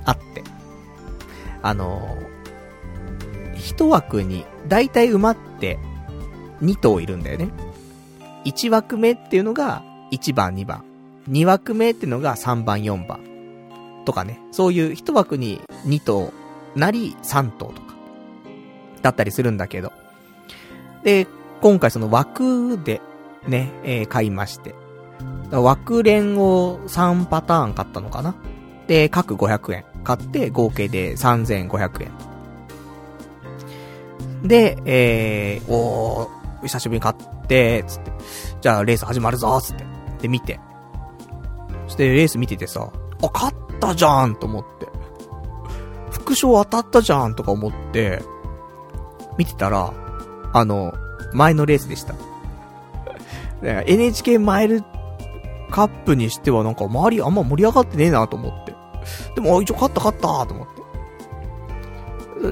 あって。あのー、一枠に、だいたい馬って2頭いるんだよね。1枠目っていうのが1番2番。2枠目っていうのが3番4番。とかね。そういう一枠に2頭なり3頭とか。だったりするんだけど。で、今回その枠でね、えー、買いまして。枠連を3パターン買ったのかな？で、各500円買って合計で3500円。で、えー、おー、久しぶりに買って、つって。じゃあレース始まるぞ、つって。で、見て。そしてレース見ててさ、あ、勝ったじゃんと思って。副賞当たったじゃんとか思って、見てたら、あの、前のレースでした。NHK マイルカップにしてはなんか周りあんま盛り上がってねえなと思って。でも、一応勝った勝ったと思っ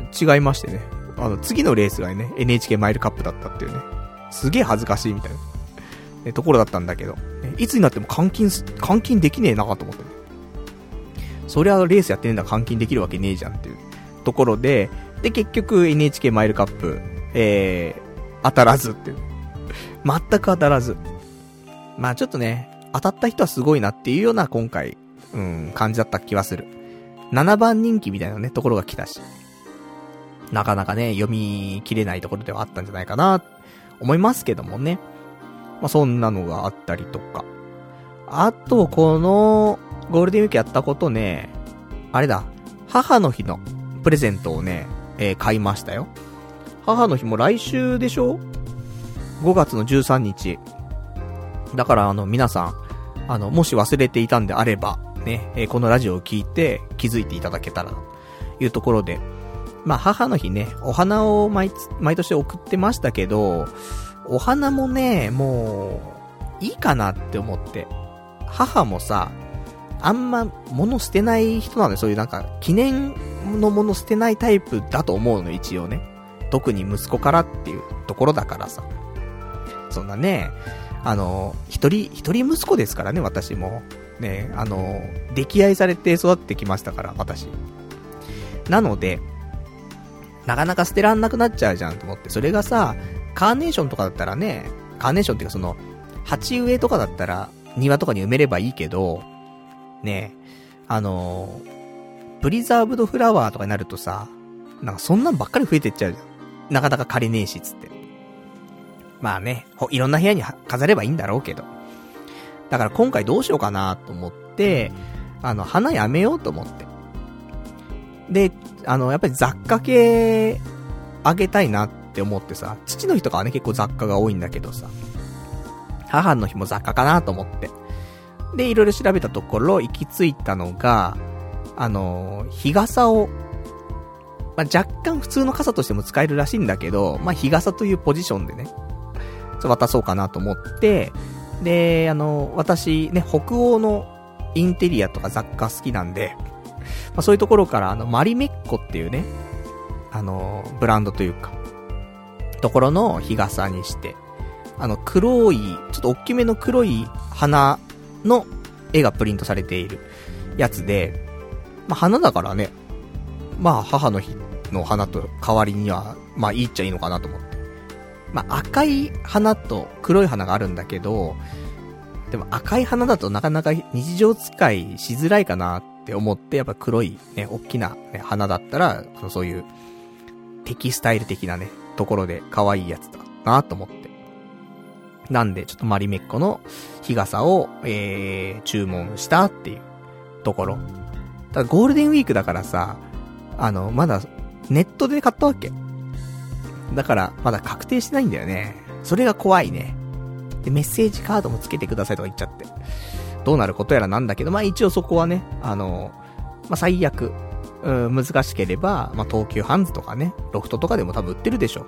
て。違いましてね。あの、次のレースがね、NHK マイルカップだったっていうね。すげえ恥ずかしいみたいな、ね、ところだったんだけど、いつになっても換金、換金できねえなと思って、ね。そりゃレースやってねえんだ換金できるわけねえじゃんっていうところで、で、結局 NHK マイルカップ、えー、当たらずっていう。全く当たらず。まあちょっとね、当たった人はすごいなっていうような今回、うん、感じだった気はする。7番人気みたいなね、ところが来たし。なかなかね、読み切れないところではあったんじゃないかな、思いますけどもね。まあそんなのがあったりとか。あと、この、ゴールデンウィークやったことね、あれだ、母の日のプレゼントをね、えー、買いましたよ。母の日も来週でしょ？?5 月の13日。だからあの皆さん、あの、もし忘れていたんであれば、ね、えー、このラジオを聞いて気づいていただけたらというところで、まあ母の日ね、お花を毎毎年送ってましたけど、お花もね、もう、いいかなって思って。母もさ、あんま物捨てない人なのよ。そういうなんか、記念のもの捨てないタイプだと思うの、一応ね。特に息子からっていうところだからさ。そんなね、あの、一人、一人息子ですからね、私も。ね、あの、溺愛されて育ってきましたから、私。なので、なかなか捨てらんなくなっちゃうじゃんと思って。それがさ、カーネーションとかだったらね、カーネーションっていうかその、鉢植えとかだったら、庭とかに埋めればいいけど、ね、あのプリザーブドフラワーとかになるとさ、なんかそんなんばっかり増えてっちゃうじゃん。なかなか借りねえし、つって。まあね、いろんな部屋に飾ればいいんだろうけど。だから今回どうしようかなと思って、あの、花やめようと思って。で、あの、やっぱり雑貨系、あげたいなって思ってさ、父の日とかはね、結構雑貨が多いんだけどさ、母の日も雑貨かなと思って。で、いろいろ調べたところ、行き着いたのが、あの、日傘を、まあ、若干普通の傘としても使えるらしいんだけど、まあ、日傘というポジションでね、渡そうかなと思って、で、あの、私ね、北欧のインテリアとか雑貨好きなんで、まあ、そういうところから、あの、マリメッコっていうね、あの、ブランドというか、ところの日傘にして、あの、黒い、ちょっと大きめの黒い花の絵がプリントされているやつで、まあ、花だからね、まあ、母の日の花と代わりには、まあ、いいっちゃいいのかなと思って。まあ、赤い花と黒い花があるんだけど、でも赤い花だとなかなか日常使いしづらいかなって思って、やっぱ黒いね、大きな、ね、花だったら、そういう、テキスタイル的なね、ところで可愛いやつだなと思って。なんで、ちょっとマリメッコの日傘を、えー、注文したっていうところ。ただゴールデンウィークだからさ、あの、まだネットで買ったわけ。だから、まだ確定してないんだよね。それが怖いね。で、メッセージカードもつけてくださいとか言っちゃって。どうなることやらなんだけど、まあ一応そこはね、あの、まあ最悪、うん、難しければ、まあ東急ハンズとかね、ロフトとかでも多分売ってるでしょ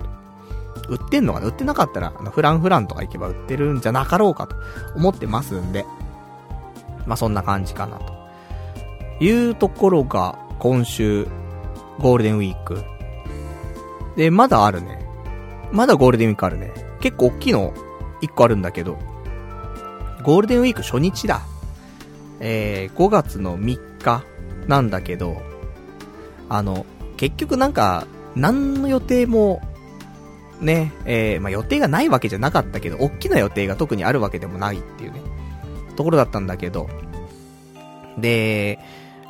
う。売ってんのかな？売ってなかったら、あの、フランフランとか行けば売ってるんじゃなかろうかと思ってますんで。まあそんな感じかなと。いうところが、今週、ゴールデンウィーク。で、まだあるね。まだゴールデンウィークあるね。結構大きいの、1個あるんだけど、ゴールデンウィーク初日だ。えー、5月の3日なんだけど、あの、結局なんか、何の予定も、ね、えー、まあ、予定がないわけじゃなかったけど、大きな予定が特にあるわけでもないっていうね、ところだったんだけど、で、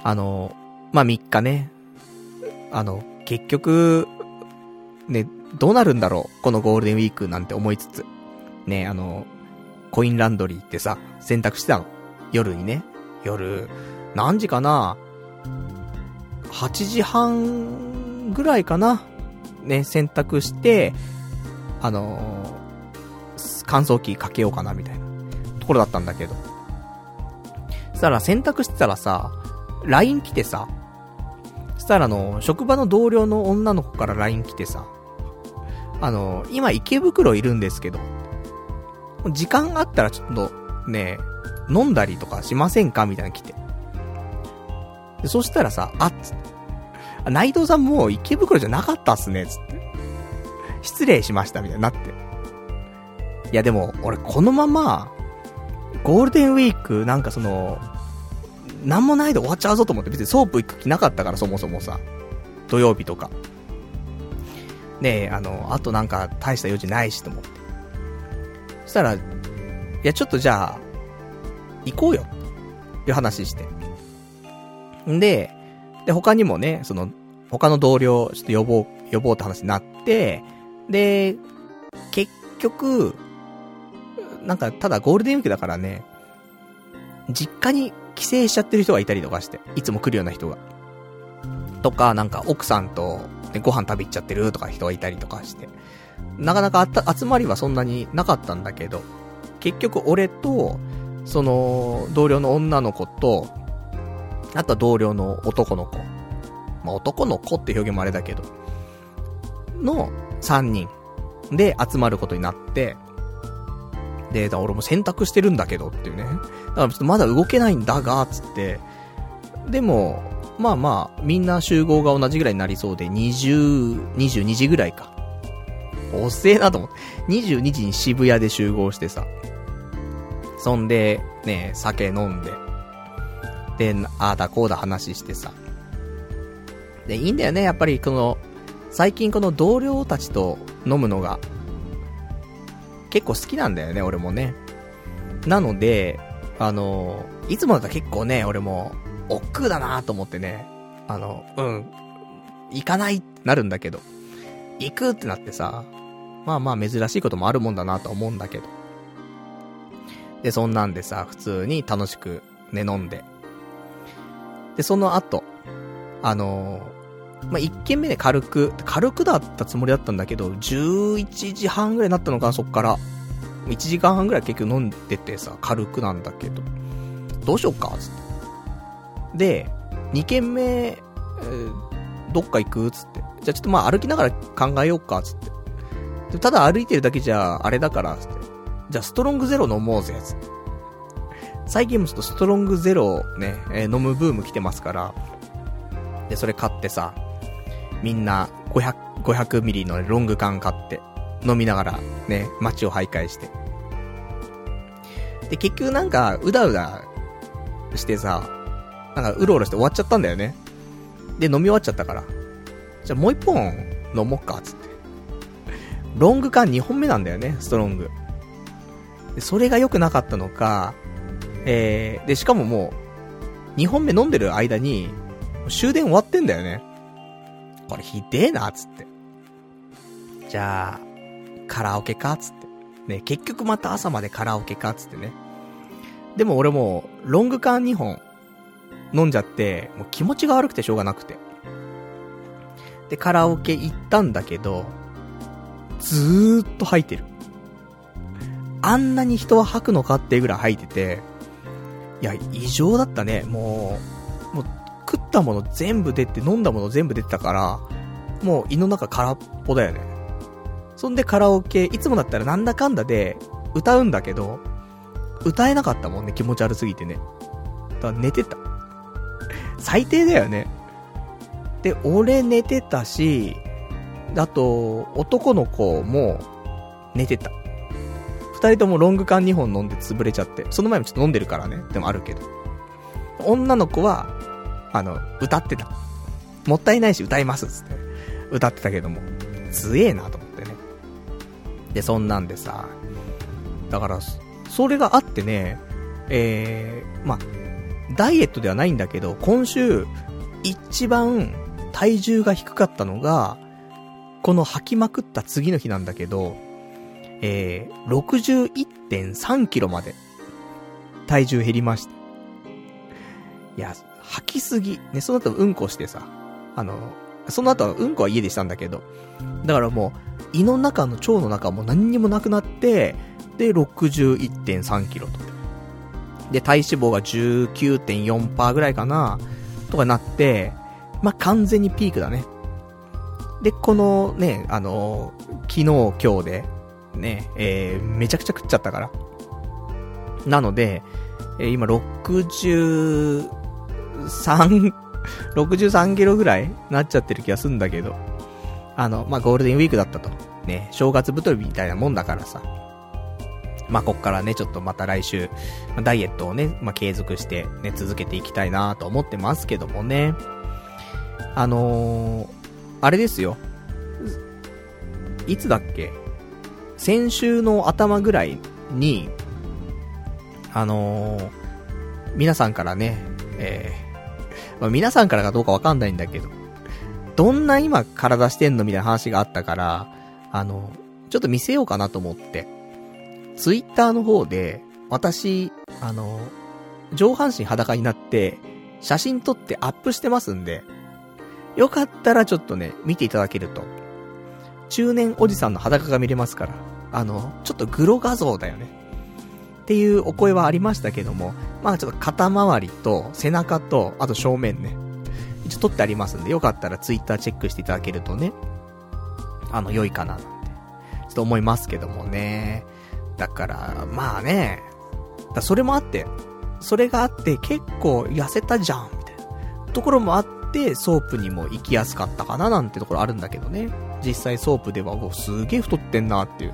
あの、まあ、3日ね、あの、結局、ね、どうなるんだろうこのゴールデンウィークなんて思いつつ。ね、あの、コインランドリーってさ、洗濯してたの。夜にね。夜、何時かな ?8 時半ぐらいかなね、洗濯して、あのー、乾燥機かけようかなみたいなところだったんだけど。そしたら洗濯してたらさ、LINE 来てさ、そしたらあの、職場の同僚の女の子から LINE 来てさ、あの、今池袋いるんですけど、時間があったらちょっと、ね、飲んだりとかしませんかみたいな来て。でそしたらさ、あっつって。内藤さんもう池袋じゃなかったっすね、つって。失礼しました、みたいになって。いやでも、俺このまま、ゴールデンウィーク、なんかその、なんもないで終わっちゃうぞと思って、別にソープ行く気なかったから、そもそもさ。土曜日とか。ねえ、あの、あとなんか大した用事ないしと思って。そしたら、いや、ちょっとじゃあ、行こうよ。っていう話して。んで、で、他にもね、その、他の同僚、ちょっと呼ぼう、呼ぼうって話になって、で、結局、なんか、ただゴールデンウィークだからね、実家に帰省しちゃってる人がいたりとかして、いつも来るような人が。とか、なんか奥さんと、ね、ご飯食べ行っちゃってるとか人がいたりとかして。なかなか集まりはそんなになかったんだけど、結局俺と、その、同僚の女の子と、あとは同僚の男の子まあ、男の子って表現もあれだけど、の3人で集まることになって、で、だ俺も選択してるんだけどっていうね。だからちょっとまだ動けないんだが、つって、でも、まあまあ、みんな集合が同じぐらいになりそうで、20、22時ぐらいか。遅えなと思って。22時に渋谷で集合してさ。そんで、ね、酒飲んで。で、ああだこうだ話してさ。で、いいんだよね、やっぱりこの、最近この同僚たちと飲むのが、結構好きなんだよね、俺もね。なので、あの、いつもだったら結構ね、俺も、億劫だなと思ってね、あの、うん、行かないってなるんだけど、行くってなってさ、まあまあ珍しいこともあるもんだなと思うんだけど。で、そんなんでさ、普通に楽しくね、飲んで。で、その後、あのー、まあ、一軒目で軽く、軽くだったつもりだったんだけど、11時半ぐらいになったのかな、そっから。1時間半ぐらい結局飲んでてさ、軽くなんだけど。どうしよっか、つって。で、2軒目、えー、どっか行くつって。じゃあちょっとまあ歩きながら考えようか、つって。ただ歩いてるだけじゃ、あれだから、つって。じゃあストロングゼロ飲もうぜ、つって。最近もちょっとストロングゼロね、えー、飲むブーム来てますから。で、それ買ってさ、みんな500、500ミリのロング缶買って、飲みながらね、街を徘徊して。で、結局なんか、うだうだしてさ、なんか、うろうろして終わっちゃったんだよね。で、飲み終わっちゃったから。じゃあもう一本飲もっか、つって。ロング缶2本目なんだよね、ストロング。で、それが良くなかったのか、えー、で、しかももう、2本目飲んでる間に、終電終わってんだよね。これひでえな、つって。じゃあ、カラオケか、つって。ね、結局また朝までカラオケか、つってね。でも俺も、ロング缶2本、飲んじゃって、もう気持ちが悪くてしょうがなくて。で、カラオケ行ったんだけど、ずーっと吐いてる。あんなに人は吐くのかってぐらい吐いてて、いや、異常だったね。もう、もう、食ったもの全部出て、飲んだもの全部出てたから、もう胃の中空っぽだよね。そんでカラオケ、いつもだったらなんだかんだで歌うんだけど、歌えなかったもんね、気持ち悪すぎてね。だから寝てた。最低だよね。で、俺寝てたし、あと、男の子も寝てた。二人ともロング缶2本飲んで潰れちゃって。その前もちょっと飲んでるからね。でもあるけど。女の子は、あの、歌ってた。もったいないし歌いますっつって。歌ってたけども。強えなと思ってね。で、そんなんでさ。だから、それがあってね、えー、まあ、ダイエットではないんだけど、今週、一番体重が低かったのが、この吐きまくった次の日なんだけど、えー、61.3キロまで体重減りました。いや、吐きすぎ。ね、その後うんこしてさ、あの、その後はうんこは家でしたんだけど、だからもう、胃の中の腸の中も何にもなくなって、で、61.3キロと。で、体脂肪が19.4%ぐらいかな、とかなって、まあ、完全にピークだね。で、このね、あの、昨日今日で、ね、えー、めちゃくちゃ食っちゃったから。なので、えー、今63、63キロぐらいなっちゃってる気がするんだけど。あの、まあ、ゴールデンウィークだったと。ね、正月太りみたいなもんだからさ。まあ、こっからね、ちょっとまた来週、ダイエットをね、まあ、継続してね、続けていきたいなと思ってますけどもね。あのー、あれですよ。いつだっけ？先週の頭ぐらいに、あのー、皆さんからね、えー、まあ、皆さんからかどうかわかんないんだけど、どんな今体してんのみたいな話があったから、あの、ちょっと見せようかなと思って、ツイッターの方で、私、あの、上半身裸になって、写真撮ってアップしてますんで、よかったらちょっとね、見ていただけると、中年おじさんの裸が見れますから、あの、ちょっとグロ画像だよね。っていうお声はありましたけども、まあちょっと肩周りと背中と、あと正面ね。一応撮ってありますんで、よかったらツイッターチェックしていただけるとね、あの、良いかな、なんて、ちょっと思いますけどもね。だから、まあね、だそれもあって、それがあって結構痩せたじゃん、みたいな。ところもあって、ソープにも行きやすかったかななんてところあるんだけどね。実際ソープでは、もうすげえ太ってんなっていう、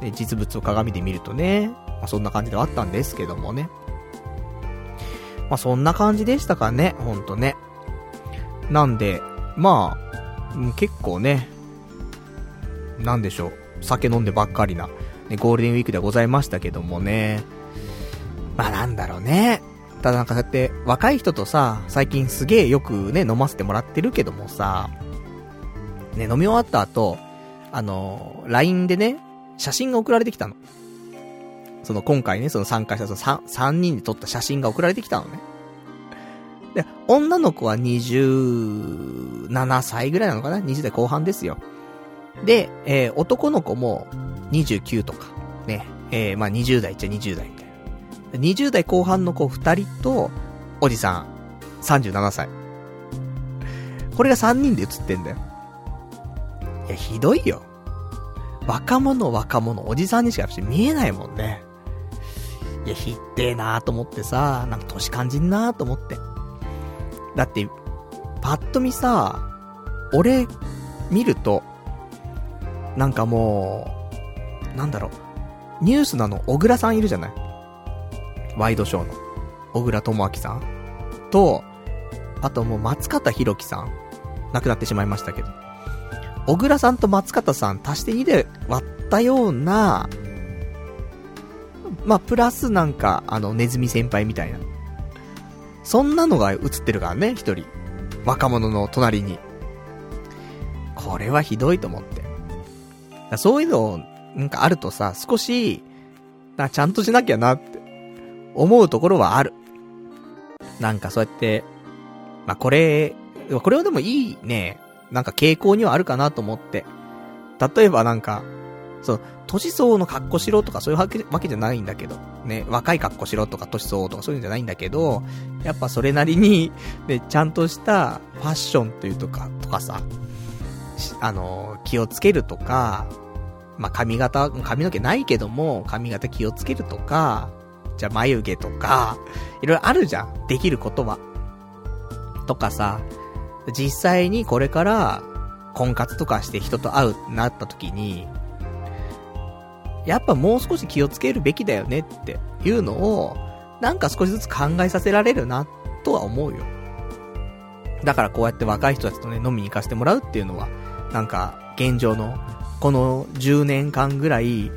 ね、実物を鏡で見るとね、まあ、そんな感じではあったんですけどもね。まあそんな感じでしたかね、ほんとね。なんで、まあ、結構ね、なんでしょう、酒飲んでばっかりな、ね、ゴールデンウィークではございましたけどもね。まあなんだろうね。ただなんかそうやって若い人とさ、最近すげえよくね、飲ませてもらってるけどもさ、ね、飲み終わった後、あの、LINE でね、写真が送られてきたの。その今回ね、その参加したその 3, 人で撮った写真が送られてきたのね。で、女の子は27歳ぐらいなのかな ?20 代後半ですよ。で、えー、男の子も29とか、ね、えー、まあ20代っちゃ20代みたいな。20代後半の子2人と、おじさん、37歳。これが3人で写ってんだよ。いや、ひどいよ。若者若者、おじさんにしか見えないもんね。いや、ひってえなーと思ってさ、なんか年感じんなーと思って。だって、パッと見さ、俺、見ると、なんかもう、なんだろう、ニュースなの、小倉さんいるじゃないワイドショーの。小倉智明さんと、あともう松方弘樹さん。亡くなってしまいましたけど。小倉さんと松方さん足して2で割ったような、まあ、プラスなんか、あの、ネズミ先輩みたいな。そんなのが映ってるからね、一人。若者の隣に。これはひどいと思って。そういうのを、なんかあるとさ、少し、な、ちゃんとしなきゃなって、思うところはある。なんかそうやって、まあ、これ、これはでもいいね、なんか傾向にはあるかなと思って。例えばなんか、そう、年相の格好しろとかそういうわけわけじゃないんだけど、ね、若い格好しろとか年相とかそういうんじゃないんだけど、やっぱそれなりに、ね、ちゃんとしたファッションというとか、とかさ、あの、気をつけるとか、まあ、髪型、髪の毛ないけども、髪型気をつけるとか、じゃあ眉毛とか、いろいろあるじゃん。できることは。とかさ、実際にこれから、婚活とかして人と会うってなった時に、やっぱもう少し気をつけるべきだよねっていうのを、なんか少しずつ考えさせられるな、とは思うよ。だからこうやって若い人たちとね、飲みに行かせてもらうっていうのは、なんか、現状の、この10年間ぐらい、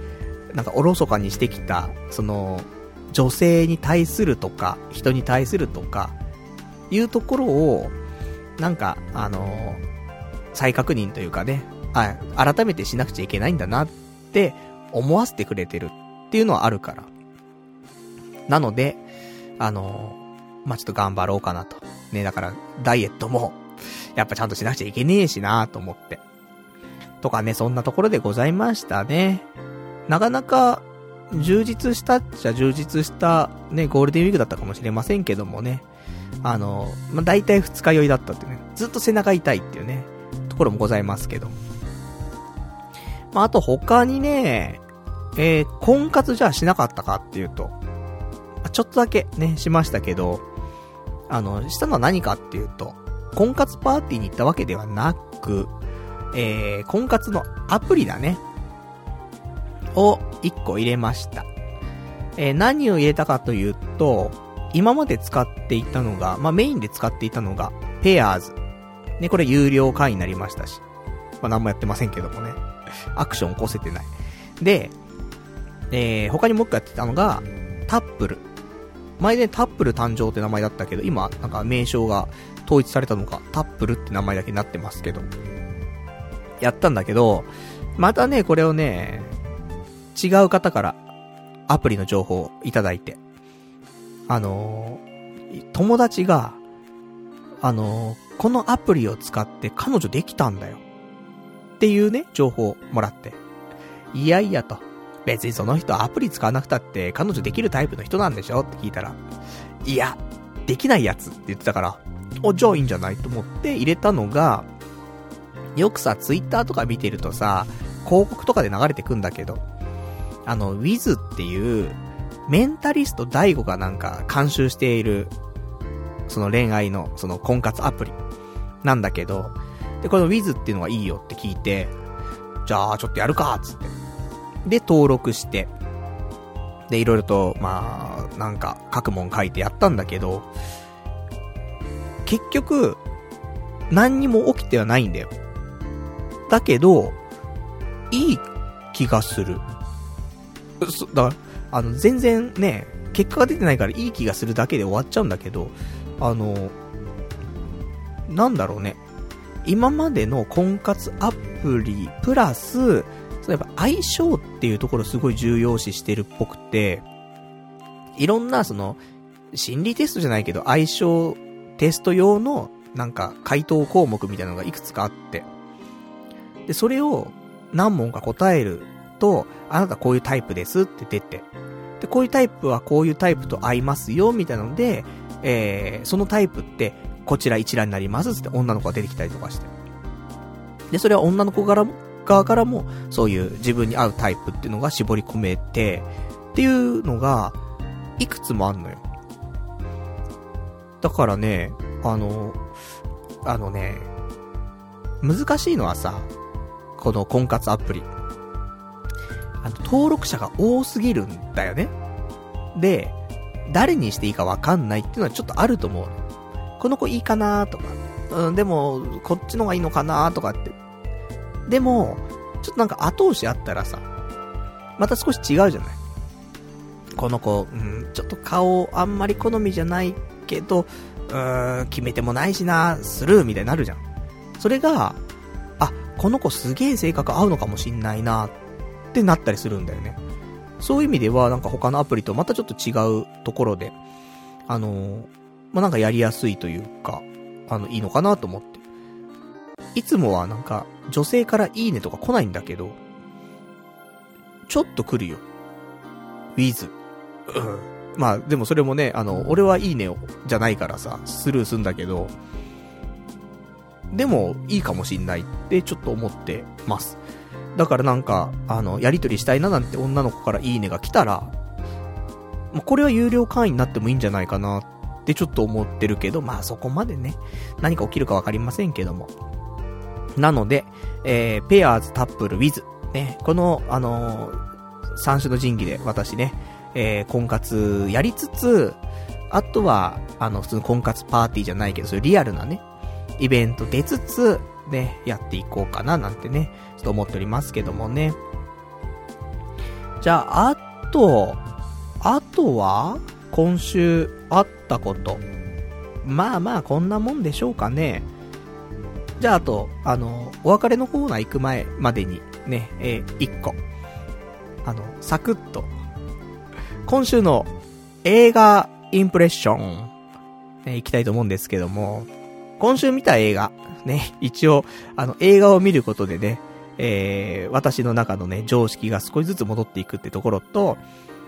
なんかおろそかにしてきた、その、女性に対するとか、人に対するとか、いうところを、なんか、あの再確認というかね、あ、改めてしなくちゃいけないんだなって思わせてくれてるっていうのはあるから。なので、あのまあ、ちょっと頑張ろうかなと。ね、だから、ダイエットも、やっぱちゃんとしなくちゃいけねえしなと思って。とかね、そんなところでございましたね。なかなか、充実したっちゃ充実した、ね、ゴールデンウィークだったかもしれませんけどもね。あの、まあ、大体二日酔いだったってね。ずっと背中痛いっていうね、ところもございますけど。まあ、あと他にね、えー、婚活じゃあしなかったかっていうと、ちょっとだけね、しましたけど、あの、したのは何かっていうと、婚活パーティーに行ったわけではなく、えー、婚活のアプリだね。を1個入れました。えー、何を入れたかというと、今まで使っていたのが、まあ、メインで使っていたのが、ペアーズ。ね、これ有料会員になりましたし。まあ、何もやってませんけどもね。アクション起こせてない。で、えー、他にもう一個やってたのが、タップル。前でタップル誕生って名前だったけど、今、なんか名称が統一されたのか、タップルって名前だけになってますけど。やったんだけど、またね、これをね、違う方からアプリの情報をいただいて、あのー、友達が、あのー、このアプリを使って彼女できたんだよ。っていうね、情報をもらって。いやいやと。別にその人アプリ使わなくたって彼女できるタイプの人なんでしょ？って聞いたら、いや、できないやつって言ってたから、あ、じゃあいいんじゃない？と思って入れたのが、よくさ、ツイッターとか見てるとさ、広告とかで流れてくんだけど、あの、Wiz っていう、メンタリスト DAIGO がなんか監修している、その恋愛の、その婚活アプリなんだけど、で、この Wiz っていうのがいいよって聞いて、じゃあちょっとやるか、つって。で、登録して、で、いろいろと、まあ、なんか、書くもん書いてやったんだけど、結局、何にも起きてはないんだよ。だけど、いい気がする。そ、だから、あの、全然ね、結果が出てないからいい気がするだけで終わっちゃうんだけど、あの、なんだろうね。今までの婚活アプリ、プラス、やっぱ相性っていうところすごい重要視してるっぽくて、いろんなその、心理テストじゃないけど、相性テスト用の、なんか、回答項目みたいなのがいくつかあって、で、それを何問か答えると、あなたこういうタイプですって出て、で、こういうタイプはこういうタイプと合いますよ、みたいなので、えー、そのタイプって、こちら一覧になりますって女の子が出てきたりとかして。で、それは女の子からも、側からも、そういう自分に合うタイプっていうのが絞り込めて、っていうのが、いくつもあんのよ。だからね、あの、あのね、難しいのはさ、この婚活アプリ。あの、登録者が多すぎるんだよね。で、誰にしていいかわかんないっていうのはちょっとあると思う。この子いいかなとか、うん、でも、こっちの方がいいのかなとかって。でも、ちょっとなんか後押しあったらさ、また少し違うじゃない。この子、うん、ちょっと顔あんまり好みじゃないけど、うーん、決めてもないしな、スルーみたいになるじゃん。それが、この子すげえ性格合うのかもしんないな、ってなったりするんだよね。そういう意味では、なんか他のアプリとまたちょっと違うところで、あの、まあ、なんかやりやすいというか、あの、いいのかなと思って。いつもはなんか、女性からいいねとか来ないんだけど、ちょっと来るよ。ウィズ。うん。まあ、でもそれもね、あの、俺はいいねを、じゃないからさ、スルーすんだけど、でも、いいかもしんないってちょっと思ってます。だからなんか、あの、やりとりしたいななんて女の子からいいねが来たら、ま、これは有料会員になってもいいんじゃないかなってちょっと思ってるけど、まあそこまでね、何か起きるかわかりませんけども。なので、えー、ペアーズ、タップル、ウィズ。ね、この、あのー、三種の神器で私ね、えー、婚活やりつつ、あとは、あの、普通の婚活パーティーじゃないけど、そういうリアルなね、イベント出つつ、ね、やっていこうかななんてね、ちょっと思っておりますけどもね。じゃあ、あと、あとは、今週あったこと。まあまあ、こんなもんでしょうかね。じゃあ、あと、あの、お別れのコーナー行く前までに、ね、えー、1個。あの、サクッと。今週の映画インプレッション、ね、行きたいと思うんですけども、今週見た映画、ね、一応、あの、映画を見ることでね、えー、私の中のね、常識が少しずつ戻っていくってところと、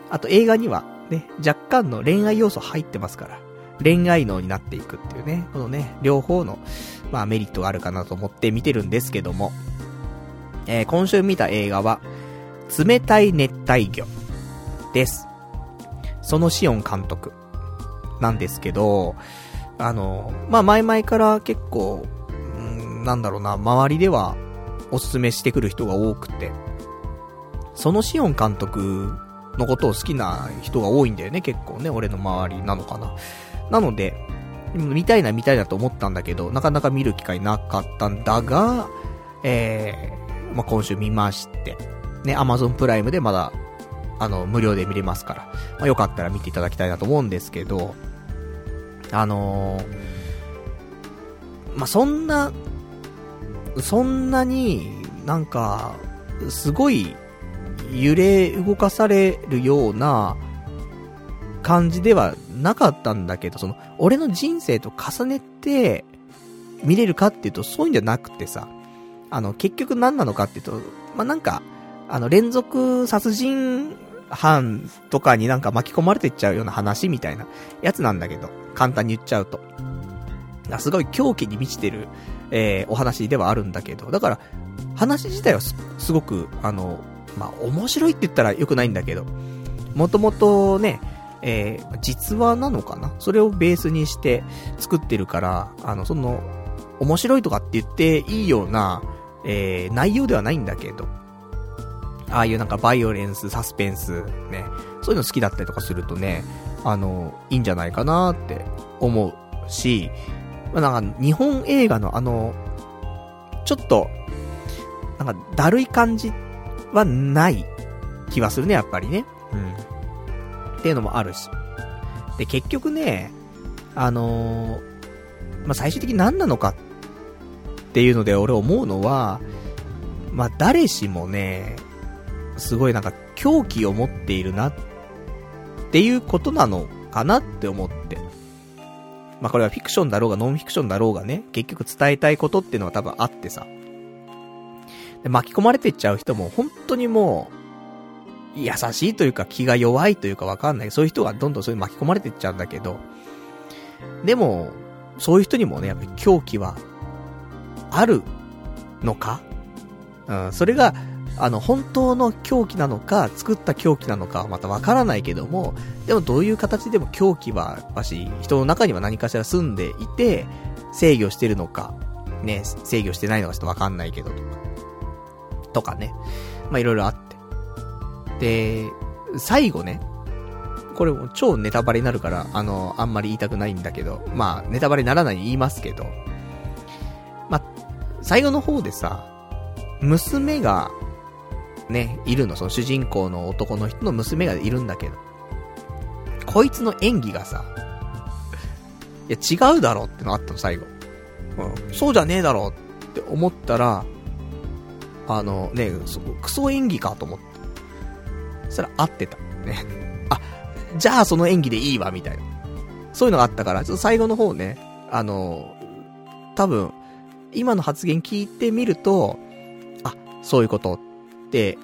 あと映画には、ね、若干の恋愛要素入ってますから、恋愛脳になっていくっていうね、このね、両方の、まあメリットがあるかなと思って見てるんですけども、えー、今週見た映画は、冷たい熱帯魚です。そのシオン監督なんですけど、あの、まあ前々から結構、んなんだろうな、周りではおすすめしてくる人が多くて、そのシオン監督のことを好きな人が多いんだよね、結構ね、俺の周りなのかな。なので、見たいな見たいなと思ったんだけど、なかなか見る機会なかったんだが、えー、まあ、今週見まして、ね、Amazon プライムでまだ、あの、無料で見れますから、まあ、よかったら見ていただきたいなと思うんですけど、あのー、まあ、そんな、そんなになんか、すごい揺れ動かされるような感じではなかったんだけど、その、俺の人生と重ねて見れるかっていうと、そういうんじゃなくてさ、あの、結局何なのかっていうと、まあ、なんか、あの、連続殺人犯とかになんか巻き込まれてっちゃうような話みたいなやつなんだけど、簡単に言っちゃうと。すごい狂気に満ちてる、えー、お話ではあるんだけど、だから、話自体はす、ごく、あの、まあ、面白いって言ったら良くないんだけど、もともとね、えー、実話なのかな？それをベースにして作ってるから、あの、その、面白いとかって言っていいような、えー、内容ではないんだけど、ああいうなんかバイオレンス、サスペンス、ね、そういうの好きだったりとかするとね、あの、いいんじゃないかなって思うし、まあ、なんか日本映画のあの、ちょっと、なんかだるい感じはない気はするね、やっぱりね。うん。っていうのもあるし。で、結局ね、あのー、まあ、最終的に何なのかっていうので俺思うのは、まあ、誰しもね、すごいなんか狂気を持っているなっていうことなのかなって思って。まあ、これはフィクションだろうがノンフィクションだろうがね、結局伝えたいことっていうのは多分あってさ。で巻き込まれてっちゃう人も本当にもう、優しいというか気が弱いというかわかんない。そういう人がどんどんそういう巻き込まれてっちゃうんだけど、でも、そういう人にもね、やっぱり狂気は、あるのか？うん、それが、あの、本当の狂気なのか、作った狂気なのかはまたわからないけども、でもどういう形でも狂気は、やっぱし、人の中には何かしら住んでいて、制御してるのか、ね、制御してないのかちょっとわかんないけど、とか。とかね。まあ、いろいろあって。で、最後ね、これも超ネタバレになるから、あの、あんまり言いたくないんだけど、まあ、ネタバレにならないに言いますけど、ま、最後の方でさ、娘が、ね、いるの、その主人公の男の人の娘がいるんだけど、こいつの演技がさ、いや違うだろってのあったの、最後。うん、そうじゃねえだろって思ったら、あのね、クソ演技かと思って。そしたら合ってた。ね。あ、じゃあその演技でいいわ、みたいな。そういうのがあったから、ちょっと最後の方ね、あの、多分、今の発言聞いてみると、あそういうことて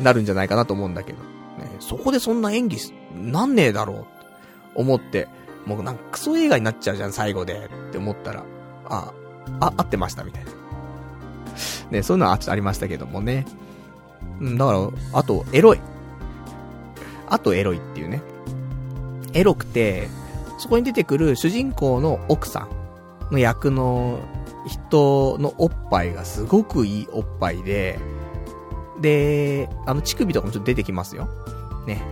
なるんじゃないかなと思うんだけど。ね、そこでそんな演技なんねえだろうって思って、もうなんかクソ映画になっちゃうじゃん、最後でって思ったら、あ、あ、合ってましたみたいな。ね、そういうのはありましたけどもね。うん、だから、あと、エロい。あとエロいっていうね。エロくて、そこに出てくる主人公の奥さんの役の人のおっぱいがすごくいいおっぱいで、で、あの、乳首とかもちょっと出てきますよ。ね。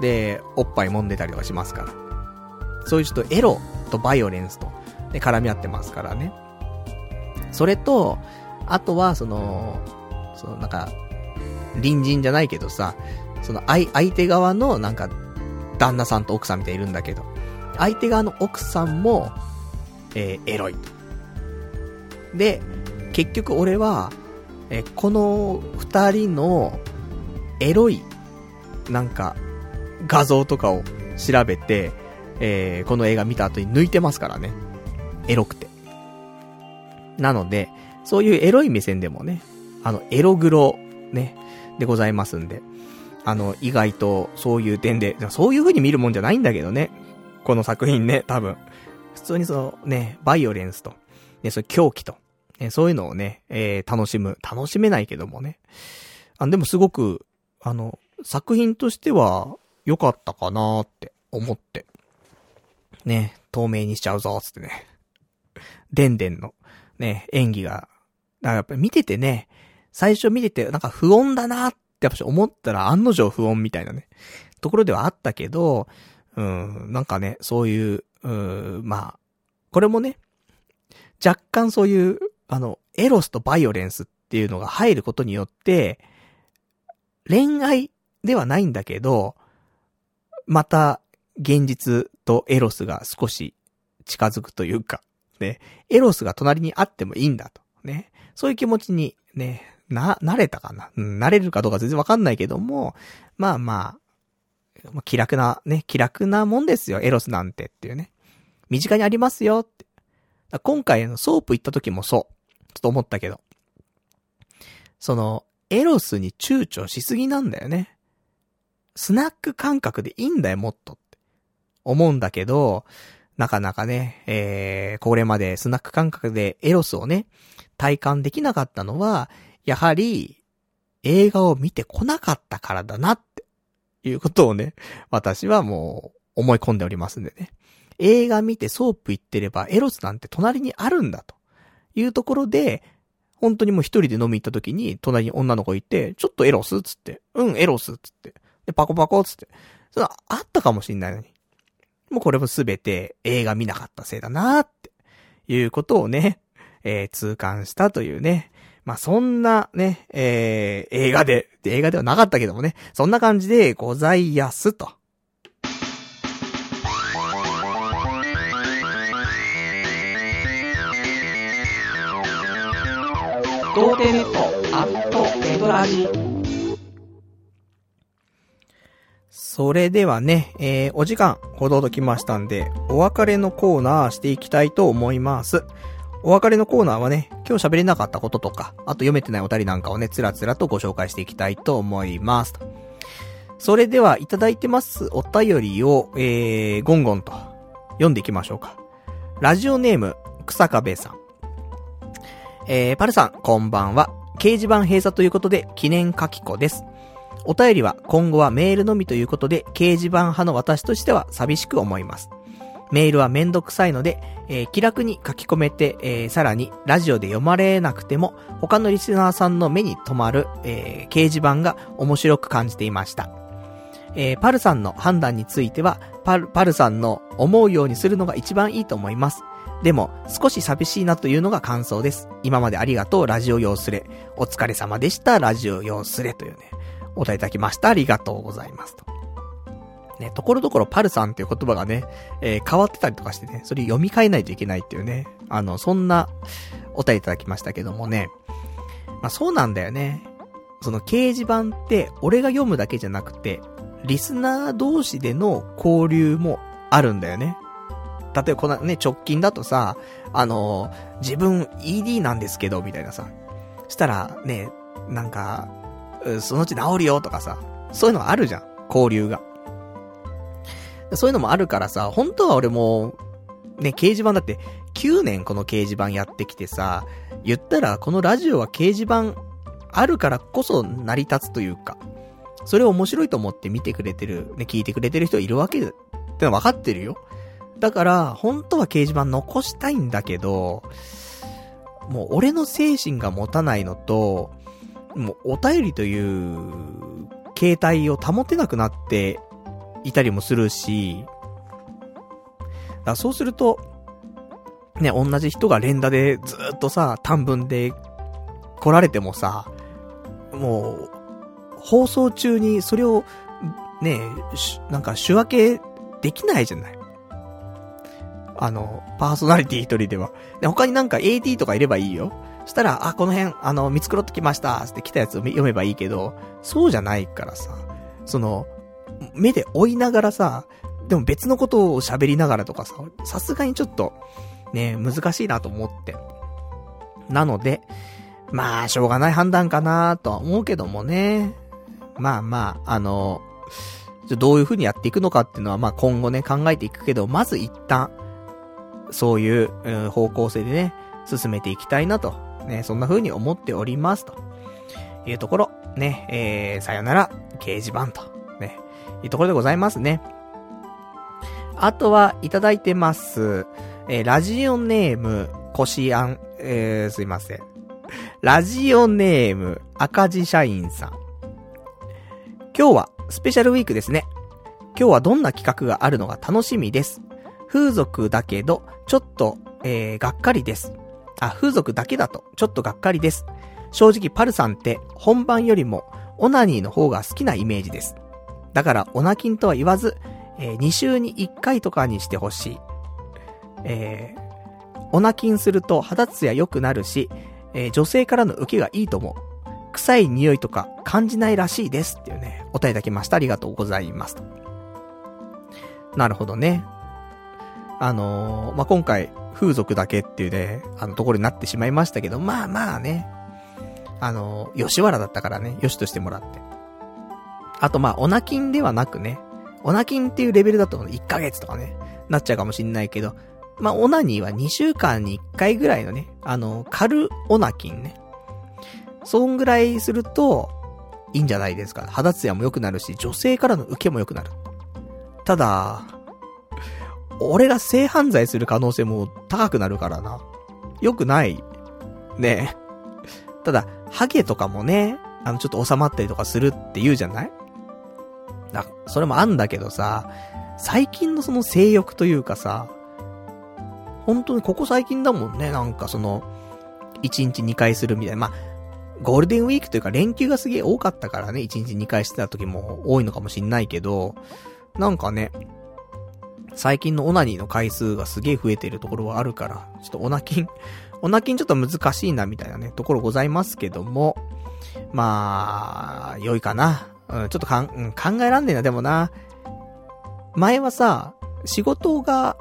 で、おっぱい揉んでたりとかしますから。そういうちょっとエロとバイオレンスと、ね、絡み合ってますからね。それと、あとは、その、そのなんか、隣人じゃないけどさ、その相、相手側のなんか、旦那さんと奥さんみたいにいるんだけど、相手側の奥さんも、えー、エロいと。で、結局俺は、え、この二人のエロい、なんか、画像とかを調べて、えー、この映画見た後に抜いてますからね。エロくて。なので、そういうエロい目線でもね、あの、エログロ、ね、でございますんで、あの、意外とそういう点で、そういう風に見るもんじゃないんだけどね。この作品ね、多分。普通にそのね、バイオレンスと、ね、その狂気と、えそういうのをね、えー、楽しむ。楽しめないけどもね。あ、でもすごく、あの、作品としては良かったかなって思って。ね、透明にしちゃうぞ、つってね。でんでんの、ね、演技が。だからやっぱり見ててね、最初見てて、なんか不穏だなってやっぱ思ったら案の定不穏みたいなね、ところではあったけど、うん、なんかね、そういう、うん、まあ、これもね、若干そういうあの、エロスとバイオレンスっていうのが入ることによって、恋愛ではないんだけど、また、現実とエロスが少し近づくというか、ね、エロスが隣にあってもいいんだと、ね。そういう気持ちに、ね、な、慣れたかな？うん、慣れるかどうか全然わかんないけども、まあまあ、気楽な、ね、気楽なもんですよ、エロスなんてっていうね。身近にありますよって。今回のソープ行った時もそう。ちょっと思ったけど。その、エロスに躊躇しすぎなんだよね。スナック感覚でいいんだよ、もっとって。思うんだけど、なかなかね、えー、これまでスナック感覚でエロスをね、体感できなかったのは、やはり、映画を見てこなかったからだなっていうことをね、私はもう思い込んでおりますんでね。映画見てソープ行ってればエロスなんて隣にあるんだというところで、本当にもう一人で飲み行った時に隣に女の子いて、ちょっとエロスつって、うん、エロスつって、で、パコパコつって、それあったかもしんないのに。もうこれもすべて映画見なかったせいだなーっていうことをね、えー、痛感したというね。まあ、そんなね、えー、映画で、映画ではなかったけどもね、そんな感じでございやすと。童貞ネットアットエドラジそれではね、えー、お時間ほどときましたんで、お別れのコーナーしていきたいと思います。お別れのコーナーはね、今日喋れなかったこととか、あと読めてないお便りなんかをね、つらつらとご紹介していきたいと思います。それでは、いただいてますお便りを、えー、ゴンゴンと読んでいきましょうか。ラジオネーム、草壁さん。えー、パルさん、こんばんは。掲示板閉鎖ということで、記念書き子です。お便りは今後はメールのみということで、掲示板派の私としては寂しく思います。メールはめんどくさいので、えー、気楽に書き込めて、えー、さらに、ラジオで読まれなくても、他のリスナーさんの目に留まる、えー、掲示板が面白く感じていました。えー、パルさんの判断については、パル、パルさんの思うようにするのが一番いいと思います。でも、少し寂しいなというのが感想です。今までありがとう、ラジオ用スレ。お疲れ様でした、ラジオ用スレ。というね、お答えいただきました。ありがとうございます。と。ね、ところどころパルさんっていう言葉がね、えー、変わってたりとかしてね、それ読み替えないといけないっていうね、あの、そんなお答えいただきましたけどもね。まあそうなんだよね。その掲示板って俺が読むだけじゃなくて、リスナー同士での交流もあるんだよね。例えばこのね、直近だとさ、あの、自分 ED なんですけど、みたいなさ。したら、ね、なんか、そのうち治るよとかさ、そういうのあるじゃん。交流が。そういうのもあるからさ、本当は俺も、ね、掲示板だって、9年この掲示板やってきてさ、言ったらこのラジオは掲示板あるからこそ成り立つというか、それを面白いと思って見てくれてる、ね、聞いてくれてる人いるわけってのは分かってるよ。だから、本当は掲示板残したいんだけど、もう俺の精神が持たないのと、もうお便りという形態を保てなくなっていたりもするし、だそうすると、ね、同じ人が連打でずっとさ、短文で来られてもさ、もう、放送中にそれを、ね、なんか仕分けできないじゃない。あの、パーソナリティ一人では。で、他になんか AD とかいればいいよ。したら、あ、この辺、あの、見繕ってきました、って来たやつを読めばいいけど、そうじゃないからさ、その、目で追いながらさ、でも別のことを喋りながらとかさ、さすがにちょっと、ね、難しいなと思って。なので、まあ、しょうがない判断かなとは思うけどもね。まあまあ、あの、どういう風にやっていくのかっていうのは、まあ今後ね、考えていくけど、まず一旦、そういう、方向性でね、進めていきたいなと、ね、そんな風に思っておりますと。いうところ、ね、えー、さよなら、掲示板と、ね、いうところでございますね。あとは、いただいてます。えー、ラジオネーム、こしあん、えー、すいません。ラジオネーム、赤字社員さん。今日は、スペシャルウィークですね。今日はどんな企画があるのが楽しみです。風俗だけど、ちょっと、えー、がっかりです。あ、風俗だけだと、ちょっとがっかりです。正直パルさんって本番よりもオナニーの方が好きなイメージです。だからオナキンとは言わず、えー、2週に1回とかにしてほしい。えー、オナキンすると肌ツヤ良くなるし、えー、女性からの受けがいいと思う。臭い匂いとか感じないらしいですっていうね、お答えいただきました。ありがとうございます。なるほどね。あのー、まあ、今回、風俗だけっていうね、あのところになってしまいましたけど、まあまあね、あのー、吉原だったからね、よしとしてもらって。あとまあ、オナキンではなくね、オナキンっていうレベルだと1ヶ月とかね、なっちゃうかもしんないけど、まあ、オナニーは2週間に1回ぐらいのね、あの、カルオナキンね。そんぐらいすると、いいんじゃないですか。肌ツヤも良くなるし、女性からの受けも良くなる。ただ、俺が性犯罪する可能性も高くなるからな。良くない。ねえただ、ハゲとかもね、あの、ちょっと収まったりとかするって言うじゃない？だ、それもあんだけどさ、最近のその性欲というかさ、本当にここ最近だもんね、なんかその、1日2回するみたいな。まあ、ゴールデンウィークというか連休がすげえ多かったからね、1日2回してた時も多いのかもしんないけど、なんかね、最近のオナニーの回数がすげえ増えてるところはあるから、ちょっとオナキン、オナキンちょっと難しいなみたいなね、ところございますけども、まあ、良いかな。うん、ちょっとかん、考えらんねえな、でもな。前はさ、仕事が、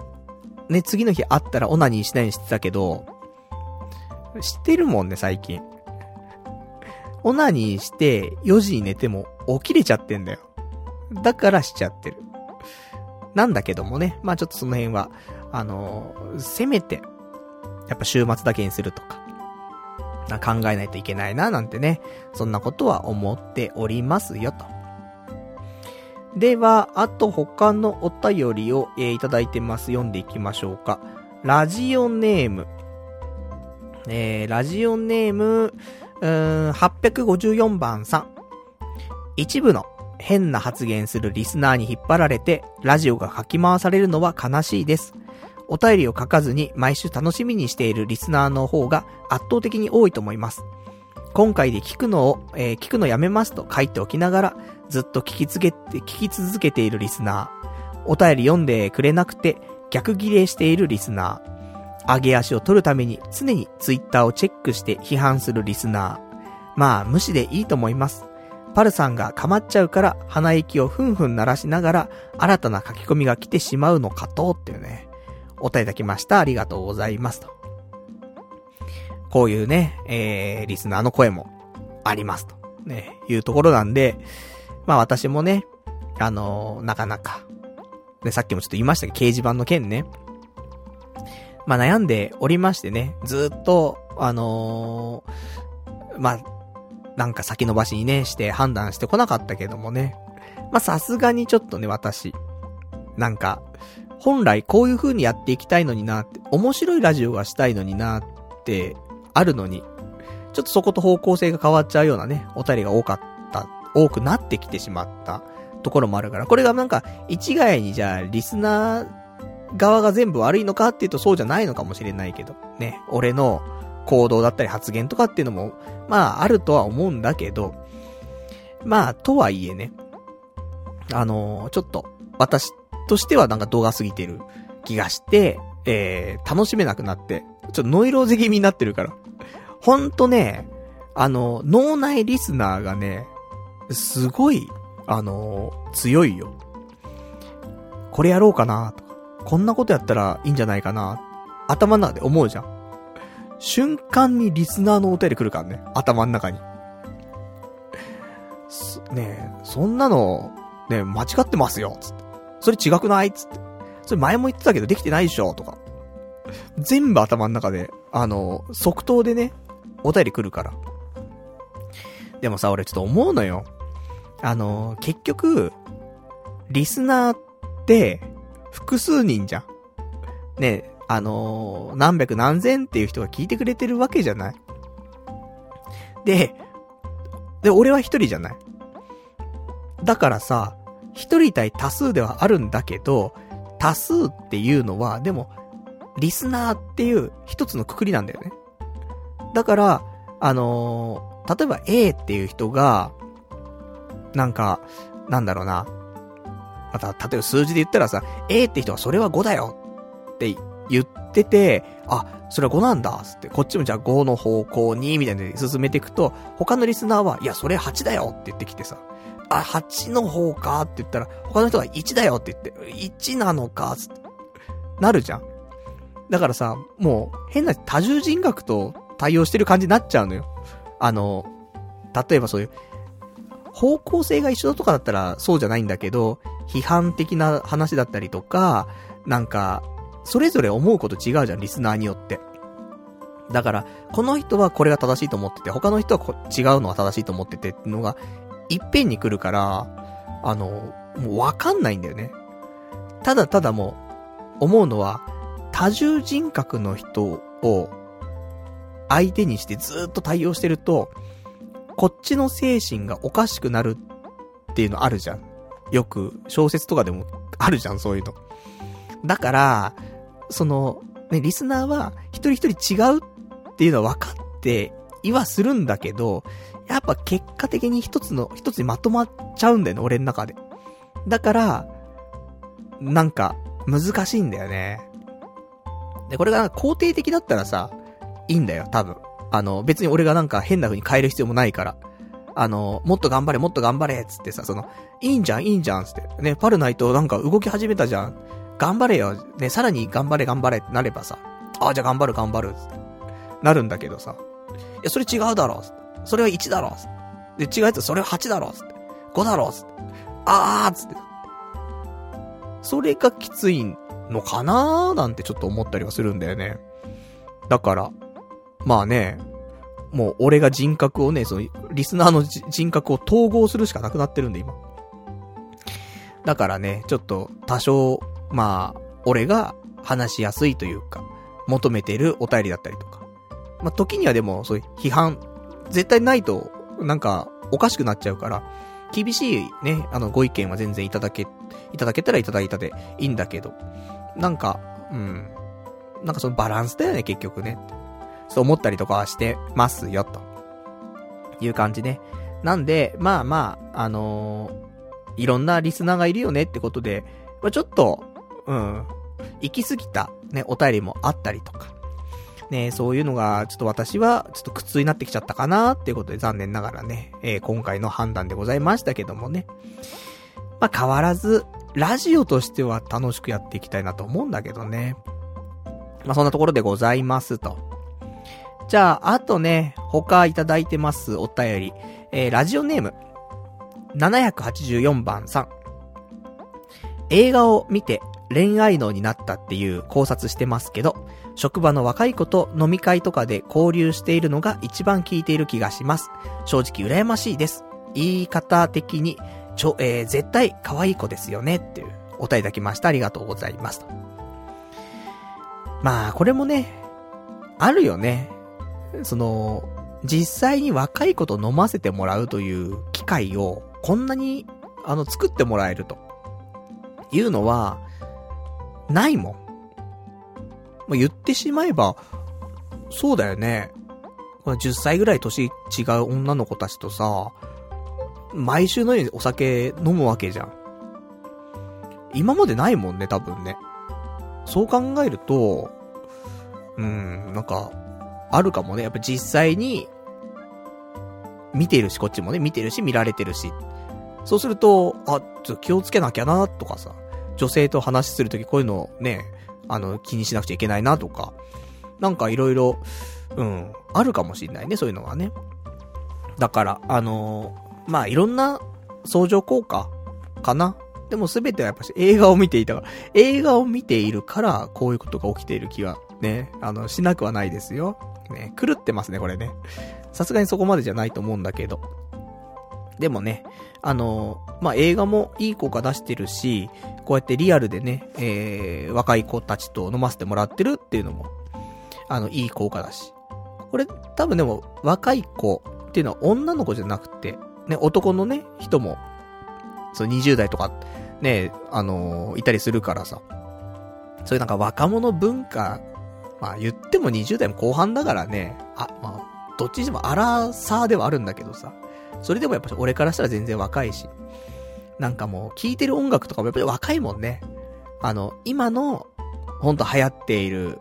ね、次の日あったらオナニーしないにしてたけど、知ってるもんね、最近。オナニーして4時に寝ても起きれちゃってんだよ。だからしちゃってる。なんだけどもね、まあちょっとその辺は、あのー、せめて、やっぱ週末だけにするとか、考えないといけないな、なんてね、そんなことは思っておりますよ、と。では、あと他のお便りを、えー、いただいてます。読んでいきましょうか。ラジオネーム。えー、ラジオネーム、うーん、854番さん。一部の変な発言するリスナーに引っ張られて、ラジオが書き回されるのは悲しいです。お便りを書かずに毎週楽しみにしているリスナーの方が圧倒的に多いと思います。今回で聞くのを、えー、聞くのやめますと書いておきながら、ずっと聞きつけて、聞き続けているリスナー。お便り読んでくれなくて、逆ギレしているリスナー。上げ足を取るために常にツイッターをチェックして批判するリスナー。まあ、無視でいいと思います。パルさんがかまっちゃうから鼻息をふんふん鳴らしながら新たな書き込みが来てしまうのかとっていうね。お答えいただきました。ありがとうございますと。こういうね、えー、リスナーの声もありますと。ね、いうところなんで、まあ私もね、あのー、なかなか、ね、さっきもちょっと言いましたけど、掲示板の件ね。まあ悩んでおりましてね、ずっと、あのー、まあ、なんか先延ばしにね、して判断してこなかったけどもね。まさすがにちょっとね、私、なんか、本来こういう風にやっていきたいのになって、面白いラジオがしたいのになって、あるのに、ちょっとそこと方向性が変わっちゃうようなね、お便りが多かった、多くなってきてしまったところもあるから、これがなんか、一概にじゃあ、リスナー側が全部悪いのかっていうとそうじゃないのかもしれないけど、ね、俺の行動だったり発言とかっていうのも、まあ、あるとは思うんだけど、まあ、とはいえね、あのー、ちょっと、私としてはなんか動画すぎてる気がして、えー、楽しめなくなって、ちょっとノイローゼ気味になってるから。ほんとね、あの、脳内リスナーがね、すごい、あの、強いよ。これやろうかなとか、こんなことやったらいいんじゃないかな、頭の中で思うじゃん。瞬間にリスナーのお便り来るからね、頭の中に。ねえ、そんなの、ね間違ってますよ、つって。それ違くない？つって。それ前も言ってたけどできてないでしょとか。全部頭の中で、あの、即答でね、お便り来るから。でもさ、俺ちょっと思うのよ。あの、結局、リスナーって、複数人じゃん。ね、あの何百何千っていう人が聞いてくれてるわけじゃない。で、で、俺は一人じゃない。だからさ、一人対多数ではあるんだけど、多数っていうのは、でも、リスナーっていう一つのくくりなんだよね。だから、あのー、例えば A っていう人が、なんか、なんだろうな。また、例えば数字で言ったらさ、A って人はそれは5だよって言ってて、あ、それは5なんだつって、こっちもじゃあ5の方向に、みたいなで進めていくと、他のリスナーは、いや、それ8だよって言ってきてさ、あ、8の方かって言ったら、他の人が1だよって言って、1なのかつって、なるじゃん。だからさ、もう、変な多重人格と対応してる感じになっちゃうのよ。あの、例えばそういう、方向性が一緒とかだったらそうじゃないんだけど、批判的な話だったりとか、なんか、それぞれ思うこと違うじゃん、リスナーによって。だから、この人はこれが正しいと思ってて、他の人は違うのは正しいと思っててってのが、いっぺんに来るから、あの、もうわかんないんだよね。ただただもう、思うのは、多重人格の人を、相手にしてずっと対応してると、こっちの精神がおかしくなるっていうのあるじゃん。よく、小説とかでもあるじゃん、そういうの。だから、その、ね、リスナーは、一人一人違うっていうのは分かっていはするんだけど、やっぱ結果的に一つの、一つにまとまっちゃうんだよね、俺の中で。だから、なんか、難しいんだよね。で、これが肯定的だったらさ、いいんだよ、多分。あの、別に俺がなんか変な風に変える必要もないから。あの、もっと頑張れ、もっと頑張れ、つってさ、その、いいんじゃん、いいんじゃん、つって。ね、パルナイトなんか動き始めたじゃん。頑張れよ。ね、さらに頑張れ、頑張れってなればさ。ああ、じゃあ頑張る、頑張る、なるんだけどさ。いや、それ違うだろ、つって。それは1だろ、つって。で、違うやつ、それは8だろ、つって。5だろ、つって。あ、つって。それがきついのかな？ーなんてちょっと思ったりはするんだよね。だから、まあね、もう俺が人格をね、その、リスナーの人格を統合するしかなくなってるんで、今。だからね、ちょっと多少、まあ、俺が話しやすいというか、求めてるお便りだったりとか。まあ、時にはでも、そういう批判、絶対ないと、なんか、おかしくなっちゃうから、厳しいね、あの、ご意見は全然いただけ、いただけたらいただいたでいいんだけど、なんか、うん。なんかそのバランスだよね、結局ね。そう思ったりとかはしてますよ、と。いう感じね。なんで、まあまあ、あのー、いろんなリスナーがいるよねってことで、まあ、ちょっと、うん、行き過ぎたね、お便りもあったりとか。ね、そういうのが、ちょっと私は、ちょっと苦痛になってきちゃったかなっていうことで残念ながらね、えー、今回の判断でございましたけどもね。まあ、変わらず、ラジオとしては楽しくやっていきたいなと思うんだけどね。まあ、そんなところでございますと。じゃあ、あとね、他いただいてますお便り。えー、ラジオネーム。784番さん。映画を見て恋愛脳になったっていう考察してますけど、職場の若い子と飲み会とかで交流しているのが一番効いている気がします。正直羨ましいです。言い方的に、ちょ、えー、絶対可愛い子ですよねっていうお便りいただきました。ありがとうございます。まあ、これもね、あるよね。その、実際に若い子と飲ませてもらうという機会を、こんなに、あの、作ってもらえると。いうのは、ないもん。まあ、言ってしまえば、そうだよね。この10歳ぐらい年違う女の子たちとさ、毎週のようにお酒飲むわけじゃん。今までないもんね、多分ね。そう考えると、うん、なんか、あるかもね。やっぱ実際に、見てるし、こっちもね、見てるし、見られてるし。そうすると、あ、ちょっと気をつけなきゃな、とかさ。女性と話するときこういうのをね、あの、気にしなくちゃいけないなとか、なんかいろいろ、うん、あるかもしんないね、そういうのはね。だから、あのー、まあ、いろんな相乗効果かな。でもすべてはやっぱし映画を見ていたから、映画を見ているからこういうことが起きている気はね、あの、しなくはないですよ。ね、狂ってますね、これね。さすがにそこまでじゃないと思うんだけど。でもね、あの、まあ、映画もいい効果出してるし、こうやってリアルでね、えー、若い子たちと飲ませてもらってるっていうのも、あの、いい効果だし。これ、多分でも、若い子っていうのは女の子じゃなくて、ね、男のね、人も、そう、20代とか、ね、あのー、いたりするからさ。そういうなんか若者文化、まあ言っても20代も後半だからね、あ、まあ、どっちにしても荒さではあるんだけどさ。それでもやっぱ俺からしたら全然若いし。なんかもう、聴いてる音楽とかもやっぱり若いもんね。あの、今の、ほんと流行っている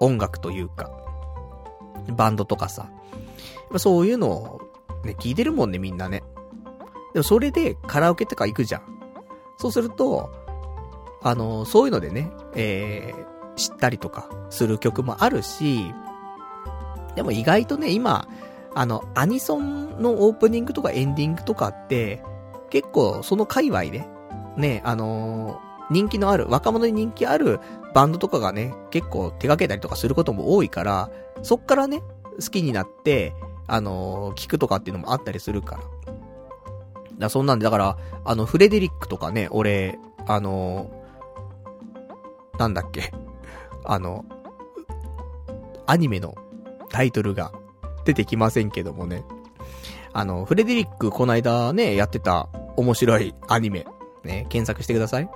音楽というか、バンドとかさ。そういうのを、ね、聞いてるもんね、みんなね。でもそれでカラオケとか行くじゃん。そうすると、あの、そういうのでね、えー、知ったりとかする曲もあるし、でも意外とね、今、あの、アニソンのオープニングとかエンディングとかって、結構その界隈で、ね、あのー人気のある、若者に人気あるバンドとかがね、結構手掛けたりとかすることも多いから、そっからね、好きになって、あのー、聞くとかっていうのもあったりするから。だそんなんで、だから、あの、フレデリックとかね、俺、あのー、なんだっけ、あの、アニメのタイトルが出てきませんけどもね。あの、フレデリックこないだね、やってた面白いアニメ、ね、検索してください。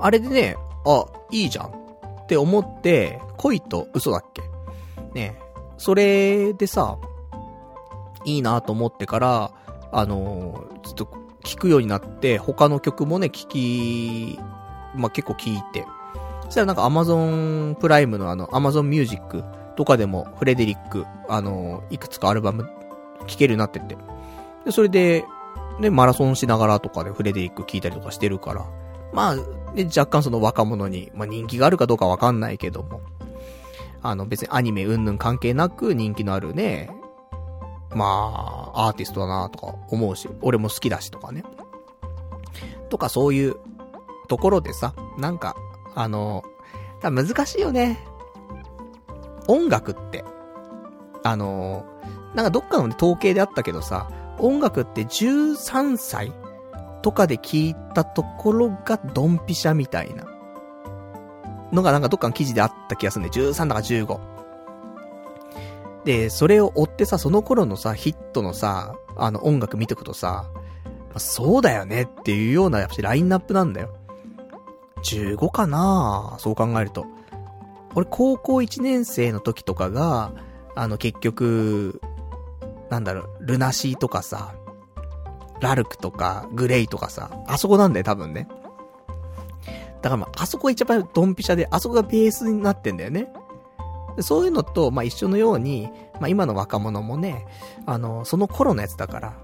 あれでね、あ、いいじゃんって思って、恋と嘘だっけねそれでさ、いいなと思ってから、あの、ちょっと聞くようになって、他の曲もね、聞き、まあ、結構聞いて。そしたらなんか Amazon プライムのあの Amazon Music とかでもフレデリック、あの、いくつかアルバム聴けるようになってて。で、それで、ね、マラソンしながらとかでフレデリック聞いたりとかしてるから、まあ、で、若干その若者に、まあ、人気があるかどうかわかんないけども、あの別にアニメうんぬん関係なく人気のあるね、まあ、アーティストだなとか思うし、俺も好きだしとかね。とかそういうところでさ、なんか、あの、難しいよね。音楽って、あの、なんかどっかの、ね、統計であったけどさ、音楽って13歳とかで聞いたところがドンピシャみたいな。のがなんかどっかの記事であった気がするんで、13だか15。で、それを追ってさ、その頃のさ、ヒットのさ、あの音楽見てくとさま、そうだよねっていうような、やっぱラインナップなんだよ。15かなそう考えると。俺高校1年生の時とかが、あの結局、なんだろう、ルナシーとかさ、ラルクとか、グレイとかさ、あそこなんだよ、多分ね。だからまあ、あそこが一番ドンピシャで、あそこがベースになってんだよね。そういうのと、まあ一緒のように、まあ今の若者もね、あの、その頃のやつだから、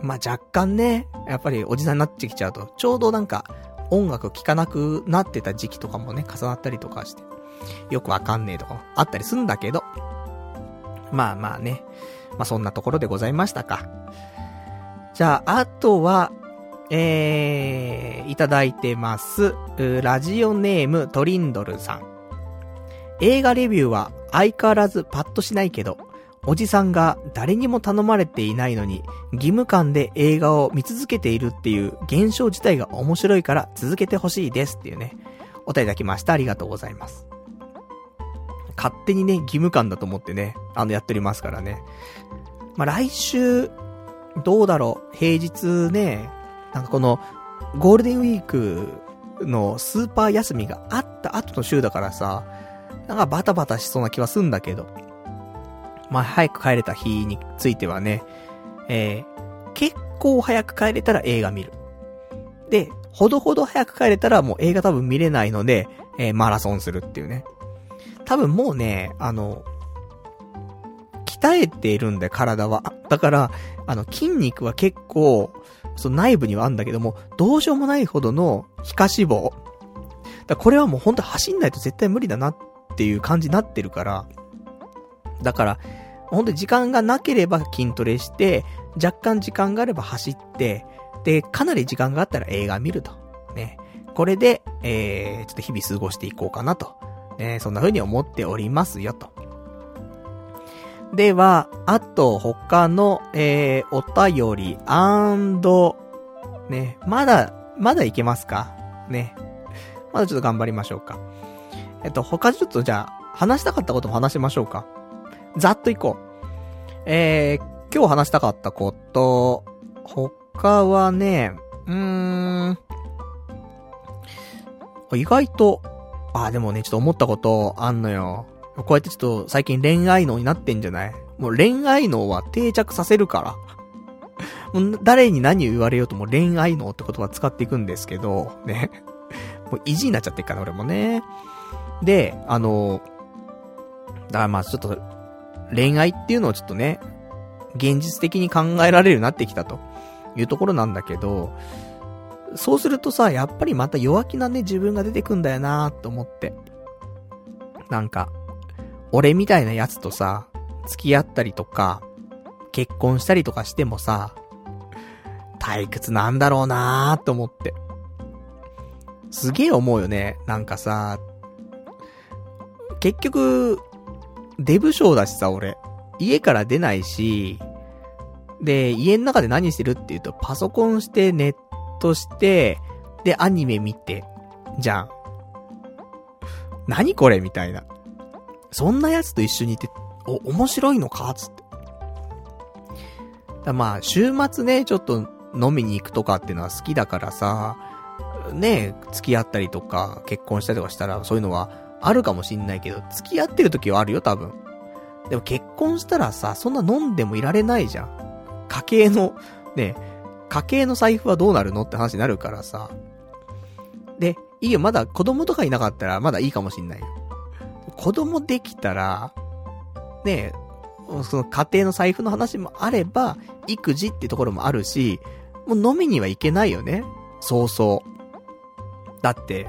まあ若干ね、やっぱりおじさんになってきちゃうと、ちょうどなんか、音楽聴かなくなってた時期とかもね、重なったりとかして、よくわかんねえとかあったりすんだけど、まあまあね、まあそんなところでございましたか。じゃあ、あとは、えー、いただいてます。ラジオネームトリンドルさん。映画レビューは相変わらずパッとしないけど、おじさんが誰にも頼まれていないのに、義務感で映画を見続けているっていう現象自体が面白いから続けてほしいですっていうね、お便りいただきました。ありがとうございます。勝手にね、義務感だと思ってね、あの、やっておりますからね。まあ、来週、どうだろう、平日ね、なんかこの、ゴールデンウィークのスーパー休みがあった後の週だからさ、なんかバタバタしそうな気はすんだけど。まあ、早く帰れた日についてはね、えー、結構早く帰れたら映画見る。で、ほどほど早く帰れたらもう映画多分見れないので、えー、マラソンするっていうね。多分もうね、あの、鍛えているんだよ、体は。だから、あの、筋肉は結構、その内部にはあるんだけども、どうしようもないほどの皮下脂肪。だこれはもう本当走んないと絶対無理だなっていう感じになってるから、だから、本当に時間がなければ筋トレして、若干時間があれば走って、で、かなり時間があったら映画見ると。ね。これで、えー、ちょっと日々過ごしていこうかなと。ね、そんな風に思っておりますよと。では、あと他の、えー、お便り、アンド、ね、まだ、まだいけますか？ね。まだちょっと頑張りましょうか。えっと、他ちょっとじゃあ、話したかったことも話しましょうか。ざっといこう。えー、今日話したかったこと、他はね、うーん、意外と、あ、でもね、ちょっと思ったことあんのよ。こうやってちょっと最近恋愛脳になってんじゃない？もう恋愛脳は定着させるから。もう誰に何言われようとも恋愛脳って言葉使っていくんですけど、ね。もう意地になっちゃってっから俺もね。で、あの、だからまあちょっと、恋愛っていうのをちょっとね、現実的に考えられるようになってきたというところなんだけど、そうするとさ、やっぱりまた弱気なね、自分が出てくんだよなーと思って。なんか、俺みたいなやつとさ、付き合ったりとか、結婚したりとかしてもさ、退屈なんだろうなーと思って。すげえ思うよね。なんかさ、結局、デブ賞だしさ、俺。家から出ないし、で、家の中で何してるって言うと、パソコンして、ネットして、で、アニメ見て、じゃん。何これみたいな。そんな奴と一緒にいて、お、面白いのか？つって。だまあ、週末ね、ちょっと飲みに行くとかっていうのは好きだからさ、ね、付き合ったりとか、結婚したりとかしたら、そういうのはあるかもしんないけど、付き合ってる時はあるよ、多分。でも結婚したらさ、そんな飲んでもいられないじゃん。家計の、ね、家計の財布はどうなるのって話になるからさ。で、いいよ、まだ子供とかいなかったらまだいいかもしんないよ。子供できたら、ねえその家庭の財布の話もあれば、育児ってところもあるし、もう飲みには行けないよね。そうそう。だって、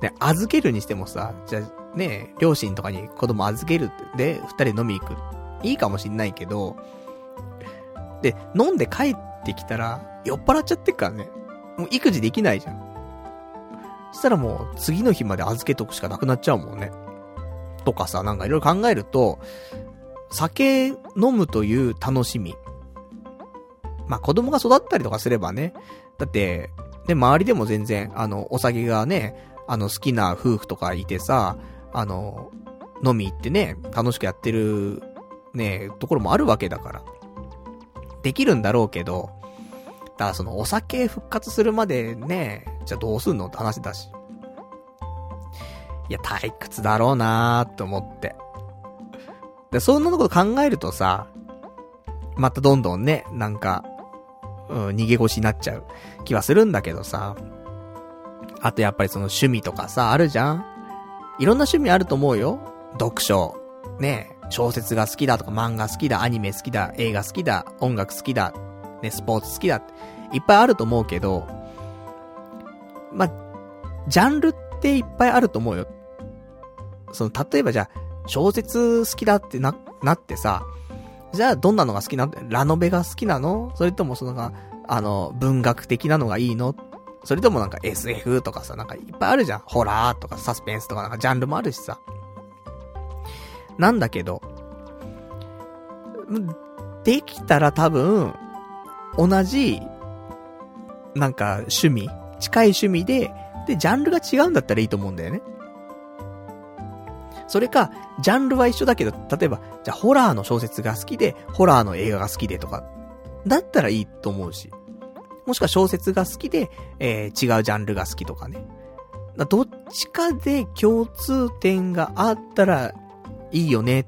ね、預けるにしてもさ、じゃあ、ね、両親とかに子供預けるって、で、二人飲み行く。いいかもしんないけど、で、飲んで帰ってきたら、酔っ払っちゃってっからね。もう育児できないじゃん。そしたらもう、次の日まで預けとくしかなくなっちゃうもんね。とかさ、なんかいろいろ考えると、酒飲むという楽しみ。まあ、子供が育ったりとかすればね。だって、で、周りでも全然、あの、お酒がね、あの、好きな夫婦とかいてさ、あの、飲み行ってね、楽しくやってる、ね、ところもあるわけだから。できるんだろうけど、だからそのお酒復活するまでね、じゃあどうすんのって話だし。いや、退屈だろうなーって思って。で、そんなこと考えるとさ、またどんどんね、なんか、うん、逃げ腰になっちゃう気はするんだけどさ。あとやっぱりその趣味とかさ、あるじゃん？いろんな趣味あると思うよ。読書。ね小説が好きだとか漫画好きだ、アニメ好きだ、映画好きだ、音楽好きだ、ね、スポーツ好きだいっぱいあると思うけど、まジャンルっていっぱいあると思うよ。その、例えばじゃあ、小説好きだってな、なってさ、じゃあどんなのが好きなの？ラノベが好きなの？それともそのが、あの、文学的なのがいいの？それともなんか SF とかさ、なんかいっぱいあるじゃん。ホラーとかサスペンスとかなんかジャンルもあるしさ。なんだけど、できたら多分、同じ、なんか趣味、近い趣味で、で、ジャンルが違うんだったらいいと思うんだよね。それか、ジャンルは一緒だけど、例えば、じゃあホラーの小説が好きで、ホラーの映画が好きでとか、だったらいいと思うし。もしくは小説が好きで、えー、違うジャンルが好きとかね。どっちかで共通点があったらいいよねっ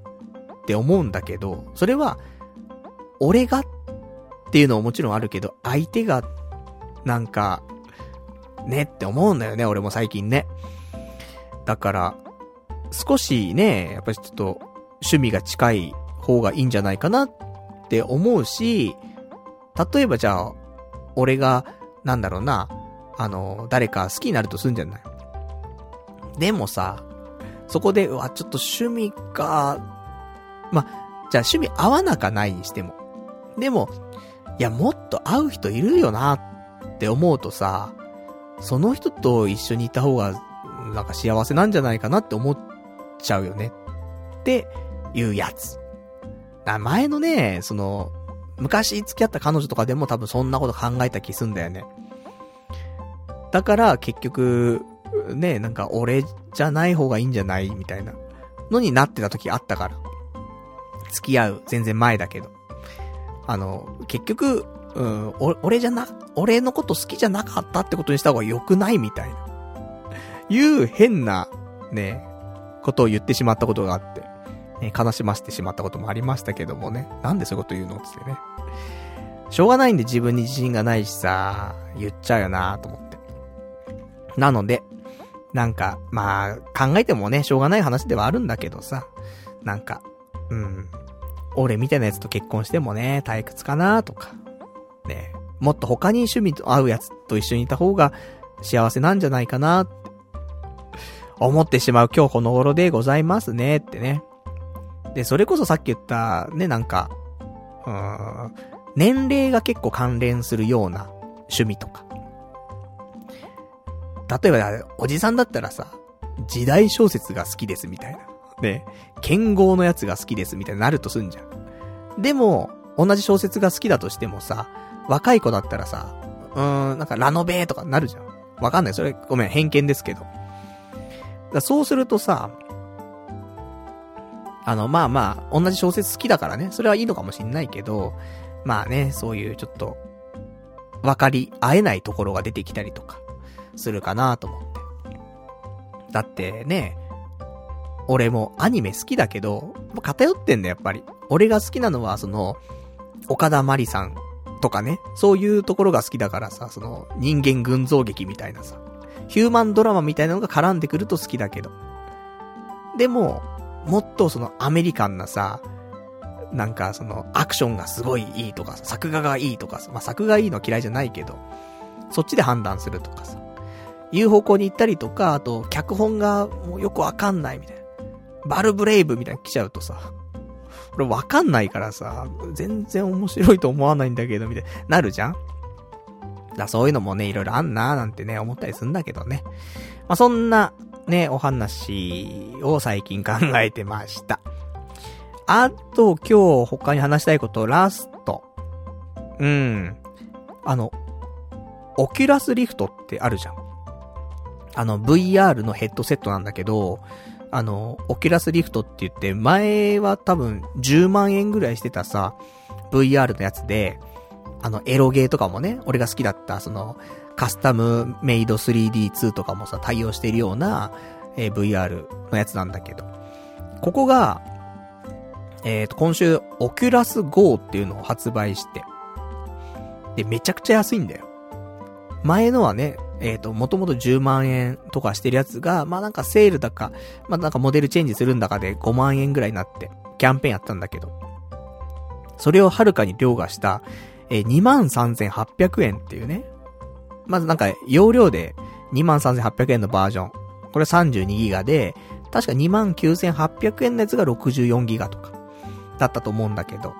て思うんだけど、それは、俺がっていうのももちろんあるけど、相手が、なんか、ねって思うんだよね、俺も最近ね。だから、少しね、やっぱりちょっと、趣味が近い方がいいんじゃないかなって思うし、例えばじゃあ、俺が、なんだろうな、あの、誰か好きになるとすんじゃない？でもさ、そこで、うわ、ちょっと趣味か、ま、じゃあ趣味合わなかないにしても。でも、いや、もっと会う人いるよなって思うとさ、その人と一緒にいた方が、なんか幸せなんじゃないかなって思っちゃうよね。っていうやつ。前のね、その、昔付き合った彼女とかでも多分そんなこと考えた気すんだよね。だから結局、ね、なんか俺じゃない方がいいんじゃないみたいなのになってた時あったから。付き合う全然前だけど。あの、結局、うん、俺じゃな、俺のこと好きじゃなかったってことにした方が良くないみたいな。いう変な、ね、ことを言ってしまったことがあって、ね、悲しませてしまったこともありましたけどもね。なんでそういうこと言うのつってね。しょうがないんで自分に自信がないしさ、言っちゃうよなと思って。なので、なんか、まあ、考えてもね、しょうがない話ではあるんだけどさ、なんか、うん、俺みたいなやつと結婚してもね、退屈かなとか、ね、もっと他に趣味と合うやつと一緒にいた方が幸せなんじゃないかなって思ってしまう今日この頃でございますねってね。で、それこそさっき言った、ね、なんか、うーん、年齢が結構関連するような趣味とか。例えば、おじさんだったらさ、時代小説が好きですみたいな。ね、剣豪のやつが好きですみたいになるとすんじゃん。でも、同じ小説が好きだとしてもさ、若い子だったらさ、うーん、なんかラノベーとかなるじゃん。わかんない。それ、ごめん、偏見ですけど。だそうするとさ、あの、まあまあ、同じ小説好きだからね、それはいいのかもしんないけど、まあね、そういうちょっと、わかり合えないところが出てきたりとか、するかなと思って。だってね、俺もアニメ好きだけど、偏ってんだやっぱり。俺が好きなのは、その、岡田まりさんとかね、そういうところが好きだからさ、その、人間群像劇みたいなさ、ヒューマンドラマみたいなのが絡んでくると好きだけど。でも、もっとそのアメリカンなさ、なんかその、アクションがすごいいいとか、作画がいいとかさ、まあ、作画いいの嫌いじゃないけど、そっちで判断するとかさ、いう方向に行ったりとか、あと、脚本がもうよくわかんないみたいな。バルブレイブみたいに来ちゃうとさ、俺わかんないからさ、全然面白いと思わないんだけど、みたいな、なるじゃん？だそういうのもね、いろいろあんなーなんてね、思ったりすんだけどね。まあ、そんな、ね、お話を最近考えてました。あと、今日他に話したいこと、ラスト。うん。あの、 Oculus Rift ってあるじゃん。あの、VR のヘッドセットなんだけど、あの、 Oculus Rift って言って、前は多分10万円ぐらいしてたさ、VR のやつで、あの、エロゲーとかもね、俺が好きだった、その、カスタムメイド 3D2 とかもさ、対応しているような、えー、VR のやつなんだけど、ここが、えっ、ー、と、今週、オキュラス GO っていうのを発売して、で、めちゃくちゃ安いんだよ。前のはね、えっ、ー、と、もともと10万円とかしてるやつが、まあなんかセールだか、まあなんかモデルチェンジするんだかで5万円ぐらいになって、キャンペーンやったんだけど、それをはるかに凌駕した、えー、23,800円っていうね。まずなんか、容量で23,800円のバージョン。これ32ギガで、確か29,800円のやつが64ギガとか、だったと思うんだけど。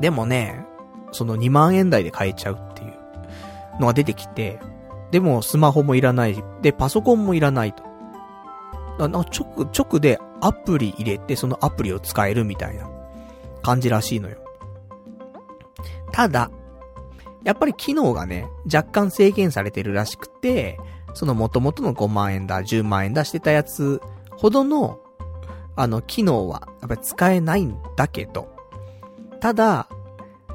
でもね、その2万円台で買えちゃうっていうのが出てきて、でもスマホもいらない。で、パソコンもいらないと。なんか直、直でアプリ入れてそのアプリを使えるみたいな感じらしいのよ。ただ、やっぱり機能がね、若干制限されてるらしくて、その元々の5万円だ、10万円だしてたやつほどの、あの、機能は、やっぱり使えないんだけど、ただ、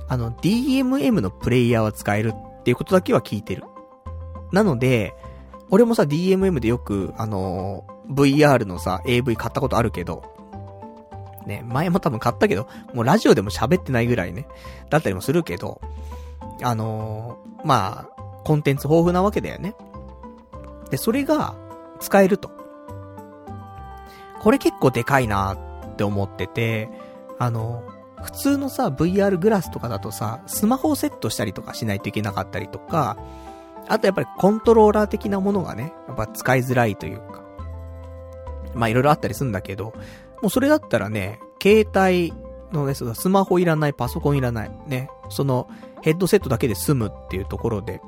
あの、DMM のプレイヤーは使えるっていうことだけは聞いてる。なので、俺もさ、DMM でよく、あのー、VR のさ、AV 買ったことあるけど、ね、前も多分買ったけど、もうラジオでも喋ってないぐらいね、だったりもするけど、あのー、まあ、コンテンツ豊富なわけだよね。で、それが、使えると。これ結構でかいなって思ってて、あの、普通のさ、VR グラスとかだとさ、スマホをセットしたりとかしないといけなかったりとか、あとやっぱりコントローラー的なものがね、やっぱ使いづらいというか。まあいろいろあったりするんだけど、もうそれだったらね、携帯のね、スマホいらない、パソコンいらない、ね、そのヘッドセットだけで済むっていうところで、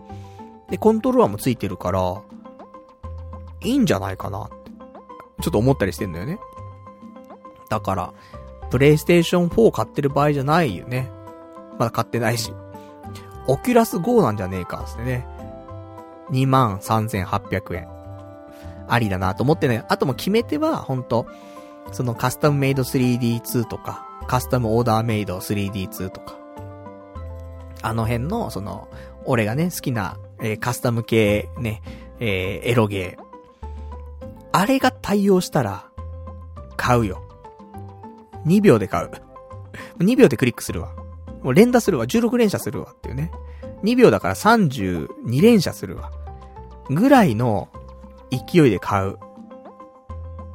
で、コントローラーもついてるから、いいんじゃないかなって、ちょっと思ったりしてんだよね。だから、プレイステーション4買ってる場合じゃないよね。まだ買ってないし。オキュラス GO なんじゃねえか、つってね。23,800円。ありだなと思ってね。あとも決め手は、ほんと、そのカスタムメイド 3D2 とか、カスタムオーダーメイド 3D2 とか。あの辺の、その、俺がね、好きな、えー、カスタム系、ね、えー、エロゲー。あれが対応したら、買うよ。2秒で買う。2秒でクリックするわ。もう連打するわ。16連射するわっていうね。2秒だから32連射するわ。ぐらいの勢いで買う。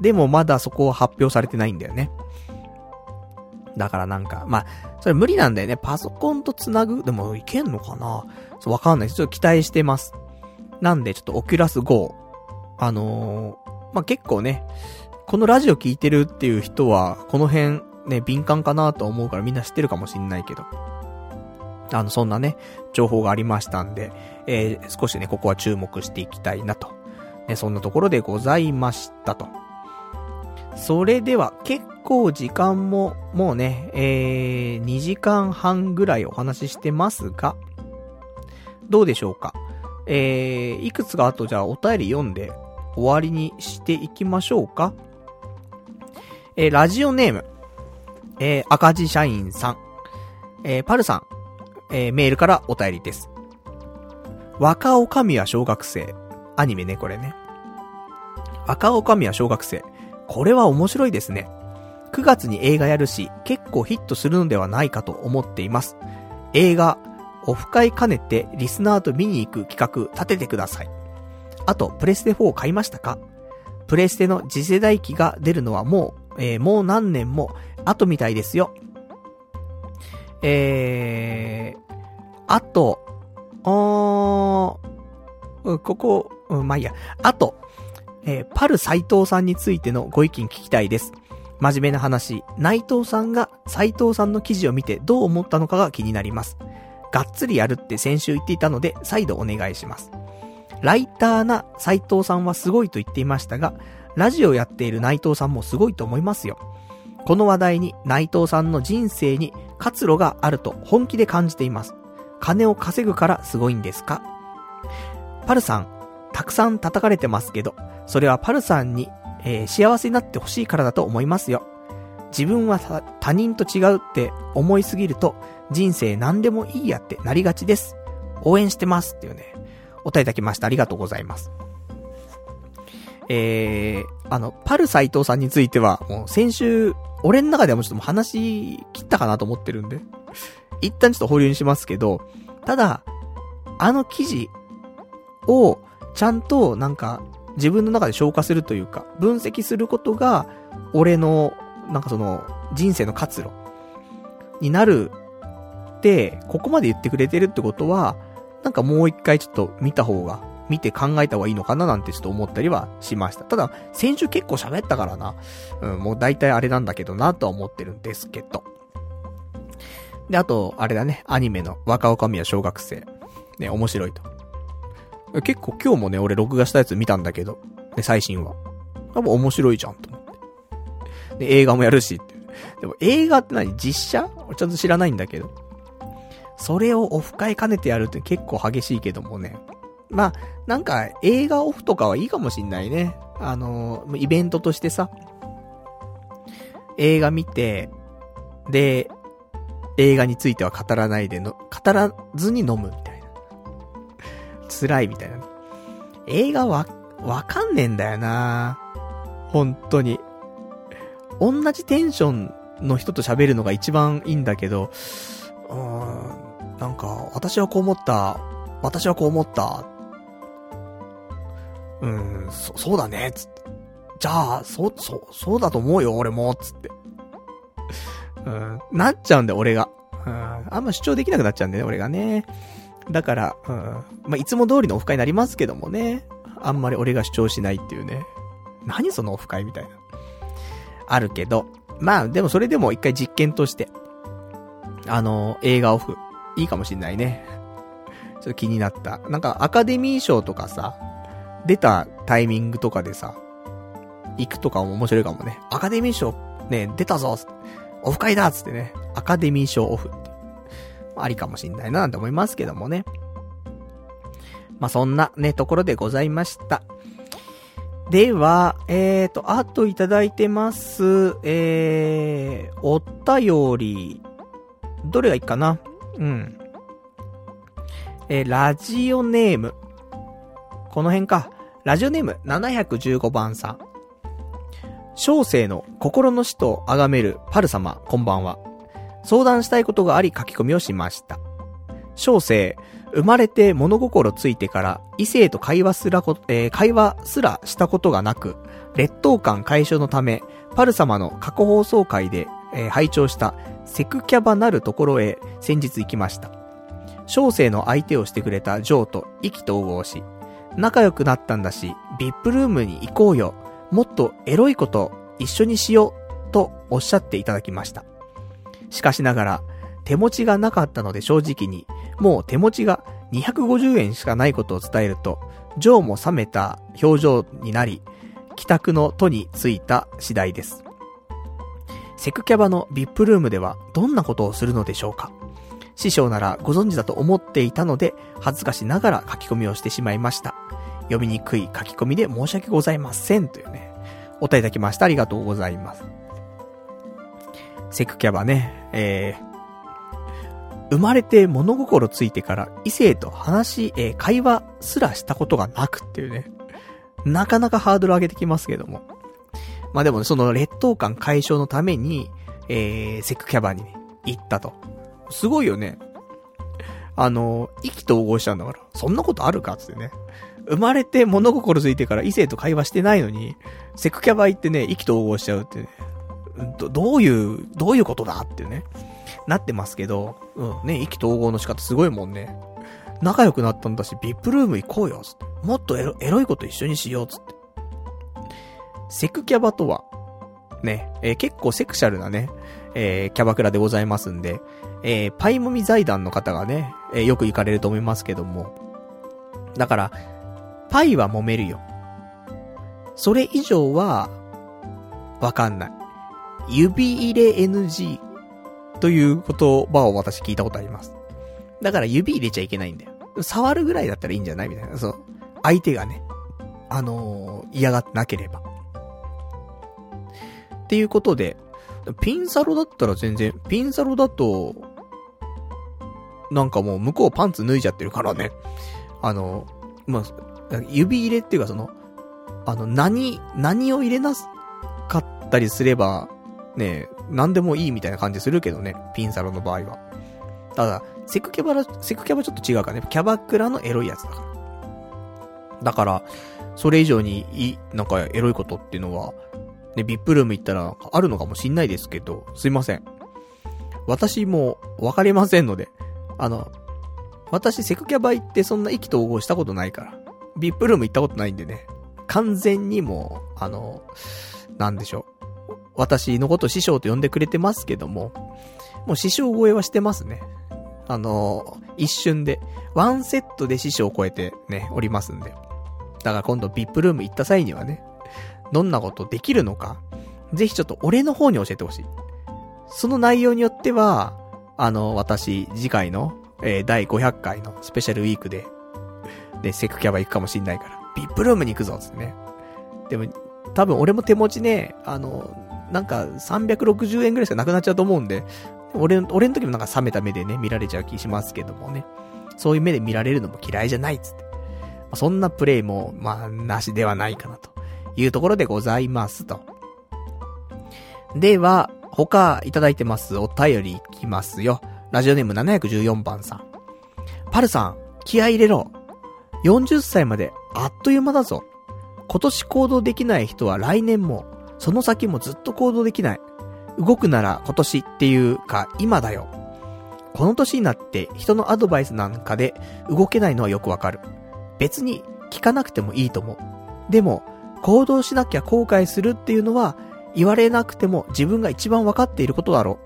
でもまだそこは発表されてないんだよね。だからなんか、まあ、それ無理なんだよね。パソコンと繋ぐ？でもいけんのかな？そう、わかんないちょっと期待してます。なんで、ちょっとオキュラス GO。あのー、まあ、結構ね、このラジオ聞いてるっていう人は、この辺、ね、敏感かなと思うからみんな知ってるかもしんないけど。あの、そんなね、情報がありましたんで、えー、少しね、ここは注目していきたいなと。ね、そんなところでございましたと。それでは、結構時間も、もうね、えー、2時間半ぐらいお話ししてますが、どうでしょうか？えー、いくつかあとじゃあお便り読んで終わりにしていきましょうか？えー、ラジオネーム、えー、赤字社員さん、えー、パルさん、えー、メールからお便りです。若女将は小学生。アニメね、これね。若女将は小学生。これは面白いですね。9月に映画やるし、結構ヒットするのではないかと思っています。映画、オフ会兼ねてリスナーと見に行く企画立ててください。あと、プレステ4買いましたか？プレステの次世代機が出るのはもう、えー、もう何年も後みたいですよ。えー、あと、あー、ここ、うん、まあ、いいや。あと、えー、パル斎藤さんについてのご意見聞きたいです。真面目な話、内藤さんが斎藤さんの記事を見てどう思ったのかが気になります。がっつりやるって先週言っていたので、再度お願いします。ライターな斎藤さんはすごいと言っていましたが、ラジオやっている内藤さんもすごいと思いますよ。この話題に内藤さんの人生に活路があると本気で感じています。金を稼ぐからすごいんですか？パルさん、たくさん叩かれてますけど、それはパルさんに、えー、幸せになってほしいからだと思いますよ。自分は他人と違うって思いすぎると、人生何でもいいやってなりがちです。応援してますっていうね、お答えいただきました。ありがとうございます。えー、あの、パル斎藤さんについては、もう先週、俺の中ではもうちょっともう話切ったかなと思ってるんで、一旦ちょっと保留にしますけど、ただ、あの記事をちゃんとなんか自分の中で消化するというか、分析することが、俺の、なんかその、人生の活路になるって、ここまで言ってくれてるってことは、なんかもう一回ちょっと見た方が、見て考えた方がいいのかななんてちょっと思ったりはしました。ただ、先週結構喋ったからな。うん、もう大体あれなんだけどなとは思ってるんですけど。で、あと、あれだね、アニメの若女将は小学生。ね、面白いと。結構今日もね、俺録画したやつ見たんだけど、ね、最新話。多分面白いじゃん、と思って。で、映画もやるしって。でも映画って何？実写？ちゃんと知らないんだけど。それをオフ会兼ねてやるって結構激しいけどもね。まあ、なんか映画オフとかはいいかもしんないね。あの、イベントとしてさ。映画見て、で、映画については語らないでの、語らずに飲む。辛いみたいな。映画わ、わかんねえんだよな本当に。同じテンションの人と喋るのが一番いいんだけど、うーん、なんか、私はこう思った、私はこう思った、うん、そ、そうだね、つって。じゃあ、そ、そ、そうだと思うよ、俺も、つって。うん、なっちゃうんだよ、俺が。うん、あんま主張できなくなっちゃうんだよね、俺がね。だから、うん、まあ、いつも通りのオフ会になりますけどもね。あんまり俺が主張しないっていうね。何そのオフ会みたいな。あるけど。まあ、でもそれでも一回実験として。あの、映画オフ。いいかもしんないね。ちょっと気になった。なんかアカデミー賞とかさ、出たタイミングとかでさ、行くとかも面白いかもね。アカデミー賞ね、出たぞオフ会だっつってね、アカデミー賞オフ。ありかもしんないななんて思いますけどもね。まあ、そんなね、ところでございました。では、えーと、あといただいてます、えー、お便り、どれがいいかな？うん。えー、ラジオネーム。この辺か。ラジオネーム715番さん。小生の心の死と崇めるパル様、こんばんは。相談したいことがあり書き込みをしました。小生、生まれて物心ついてから異性と会話すらこ、えー、会話すらしたことがなく、劣等感解消のため、パル様の過去放送会で、えー、拝聴したセクキャバなるところへ先日行きました。小生の相手をしてくれたジョーと意気投合し、仲良くなったんだし、ビップルームに行こうよ。もっとエロいこと一緒にしようとおっしゃっていただきました。しかしながら、手持ちがなかったので正直に、もう手持ちが250円しかないことを伝えると、ジョーも冷めた表情になり、帰宅の途に着いた次第です。セクキャバの VIP ルームではどんなことをするのでしょうか師匠ならご存知だと思っていたので、恥ずかしながら書き込みをしてしまいました。読みにくい書き込みで申し訳ございません。というね、お答えいただきました。ありがとうございます。セクキャバね、えー、生まれて物心ついてから異性と話、えー、会話すらしたことがなくっていうね、なかなかハードル上げてきますけども。まあでも、ね、その劣等感解消のために、えー、セクキャバに、ね、行ったと。すごいよね。あの、意気投合しちゃうんだから。そんなことあるかつってね。生まれて物心ついてから異性と会話してないのに、セクキャバ行ってね、意気投合しちゃうってね。ど、どういう、どういうことだってね。なってますけど、うん、ね、意気投合の仕方すごいもんね。仲良くなったんだし、ビップルーム行こうよ、つって。もっとエロエロいこと一緒にしよう、つって。セクキャバとは、ね、えー、結構セクシャルなね、えー、キャバクラでございますんで、えー、パイもみ財団の方がね、え、よく行かれると思いますけども。だから、パイは揉めるよ。それ以上は、わかんない。指入れ NG という言葉を私聞いたことあります。だから指入れちゃいけないんだよ。触るぐらいだったらいいんじゃないみたいな。そう。相手がね、あのー、嫌がってなければ。っていうことで、ピンサロだったら全然、ピンサロだと、なんかもう向こうパンツ脱いじゃってるからね。あの、まあ、指入れっていうかその、あの、何、何を入れなかったりすれば、ね、何でもいいみたいな感じするけどね、ピンサロの場合は。ただ、セクキャバラ、セクキャバちょっと違うかね、キャバクラのエロいやつだから。だから、それ以上にいい、なんかエロいことっていうのは、ね、ビップルーム行ったらあるのかもしんないですけど、すいません。私もわかりませんので、あの、私セクキャバ行ってそんな意気投合したことないから、ビップルーム行ったことないんでね、完全にもう、あの、なんでしょう。私のこと師匠と呼んでくれてますけども、もう師匠超えはしてますね。あの、一瞬で、ワンセットで師匠を超えてね、おりますんで。だから今度ビップルーム行った際にはね、どんなことできるのか、ぜひちょっと俺の方に教えてほしい。その内容によっては、あの、私、次回の、えー、第500回のスペシャルウィークで、で、セクキャバ行くかもしんないから、ビップルームに行くぞ、つってね。でも、多分俺も手持ちね、あの、なんか360円ぐらいしかなくなっちゃうと思うんで、俺、俺の時もなんか冷めた目でね、見られちゃう気しますけどもね。そういう目で見られるのも嫌いじゃないっつって。そんなプレイも、まあ、なしではないかなと。いうところでございますと。では、他いただいてますお便りいきますよ。ラジオネーム714番さん。パルさん、気合入れろ。40歳まであっという間だぞ。今年行動できない人は来年も、その先もずっと行動できない。動くなら今年っていうか今だよ。この年になって人のアドバイスなんかで動けないのはよくわかる。別に聞かなくてもいいと思う。でも、行動しなきゃ後悔するっていうのは、言われなくても自分が一番わかっていることだろ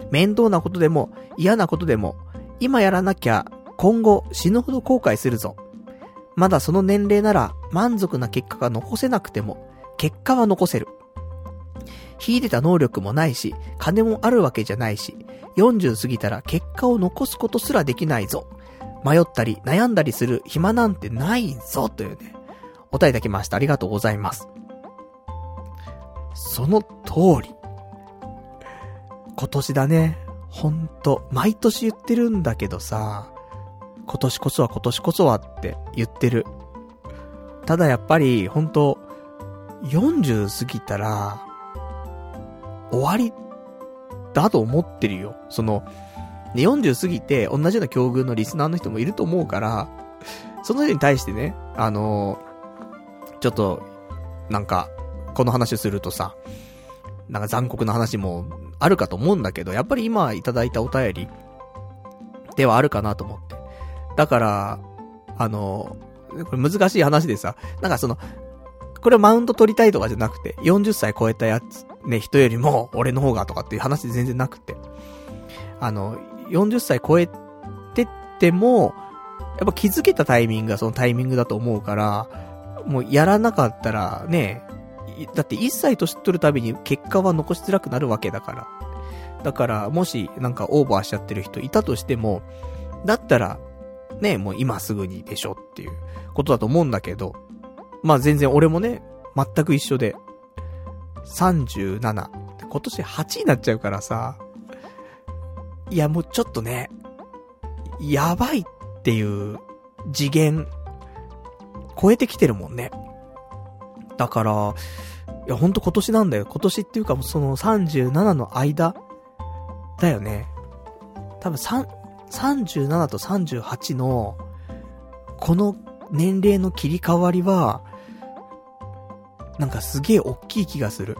う。面倒なことでも、嫌なことでも、今やらなきゃ、今後死ぬほど後悔するぞ。まだその年齢なら満足な結果が残せなくても、結果は残せる。秀でた能力もないし、金もあるわけじゃないし、40過ぎたら結果を残すことすらできないぞ。迷ったり悩んだりする暇なんてないぞ、というね。お答えいただきました。ありがとうございます。その通り。今年だね。ほんと、毎年言ってるんだけどさ、今年こそは今年こそはって言ってる。ただやっぱり、ほんと、40過ぎたら、終わりだと思ってるよ。その、ね、40過ぎて同じような境遇のリスナーの人もいると思うから、その人に対してね、あのちょっと、なんか、この話するとさ、なんか残酷な話もあるかと思うんだけど、やっぱり今いただいたお便りではあるかなと思って。だから、あの、これ難しい話でさ、なんかその、これマウント取りたいとかじゃなくて、40歳超えたやつ、ね、人よりも俺の方がとかっていう話全然なくて。あの、40歳超えてっても、やっぱ気づけたタイミングがそのタイミングだと思うから、もうやらなかったらね、だって1歳年取るたびに結果は残しづらくなるわけだから。だから、もしなんかオーバーしちゃってる人いたとしても、だったら、ね、もう今すぐにでしょっていうことだと思うんだけど、まあ全然俺もね、全く一緒で、37、今年8になっちゃうからさ、いやもうちょっとね、やばいっていう次元、超えてきてるもんね。だから、いやほんと今年なんだよ。今年っていうかもうその37の間、だよね。多分3、37と38の、この年齢の切り替わりは、なんかすげえ大きい気がする。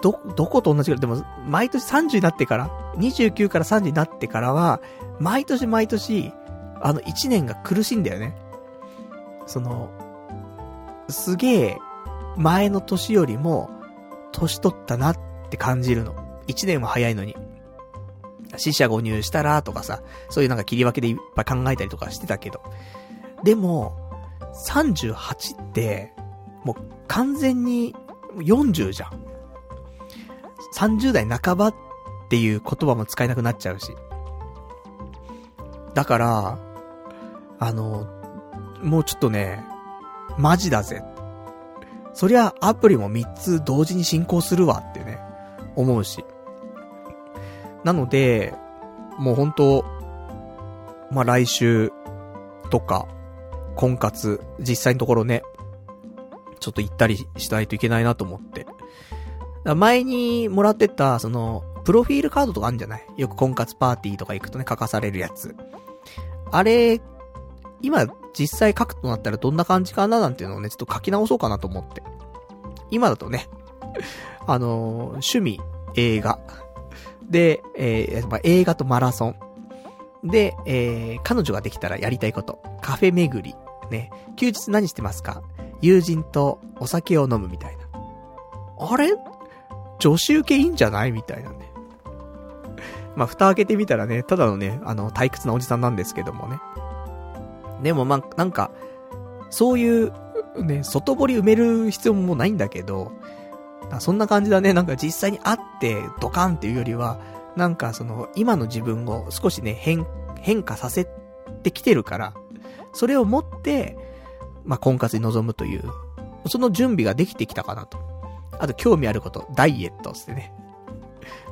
ど、どこと同じくらい、でも、毎年30になってから、29から30になってからは、毎年毎年、あの1年が苦しいんだよね。その、すげえ、前の年よりも、年取ったなって感じるの。1年は早いのに。死者誤入したらとかさ、そういうなんか切り分けでいっぱい考えたりとかしてたけど。でも、38って、もう完全に40じゃん。30代半ばっていう言葉も使えなくなっちゃうし。だから、あの、もうちょっとね、マジだぜ。そりゃアプリも3つ同時に進行するわってね、思うし。なので、もう本当まあ、来週とか、婚活、実際のところね、ちょっと行ったりしないといけないなと思って。前にもらってた、その、プロフィールカードとかあるんじゃない？よく婚活パーティーとか行くとね、書かされるやつ。あれ、今、実際書くとなったらどんな感じかななんていうのをね、ちょっと書き直そうかなと思って。今だとね、あのー、趣味、映画。で、えー、ま、映画とマラソン。で、えー、彼女ができたらやりたいこと。カフェ巡り。ね。休日何してますか？友人とお酒を飲むみたいな。あれ？女子受けいいんじゃない？みたいなね。まあ、蓋開けてみたらね、ただのね、あの、退屈なおじさんなんですけどもね。でもまあ、なんか、そういう、ね、外堀埋める必要もないんだけど、そんな感じだね。なんか実際に会ってドカンっていうよりは、なんかその、今の自分を少しね、変、変化させてきてるから、それを持って、まあ、婚活に臨むという、その準備ができてきたかなと。あと、興味あること、ダイエットつってね。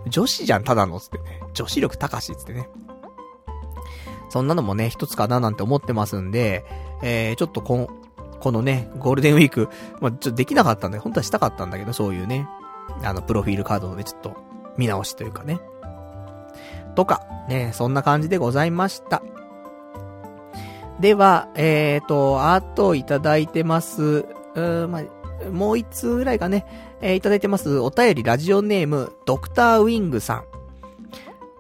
女子じゃん、ただのつってね。女子力高しつってね。そんなのもね、一つかななんて思ってますんで、えー、ちょっとこの、このね、ゴールデンウィーク、まあ、ちょっとできなかったんで、本当はしたかったんだけど、そういうね、あの、プロフィールカードのね、ちょっと、見直しというかね。とか、ね、そんな感じでございました。では、えーと、あといただいてます。うーまあ、もう一通ぐらいかね、えー、いただいてます。お便りラジオネーム、ドクターウィングさん。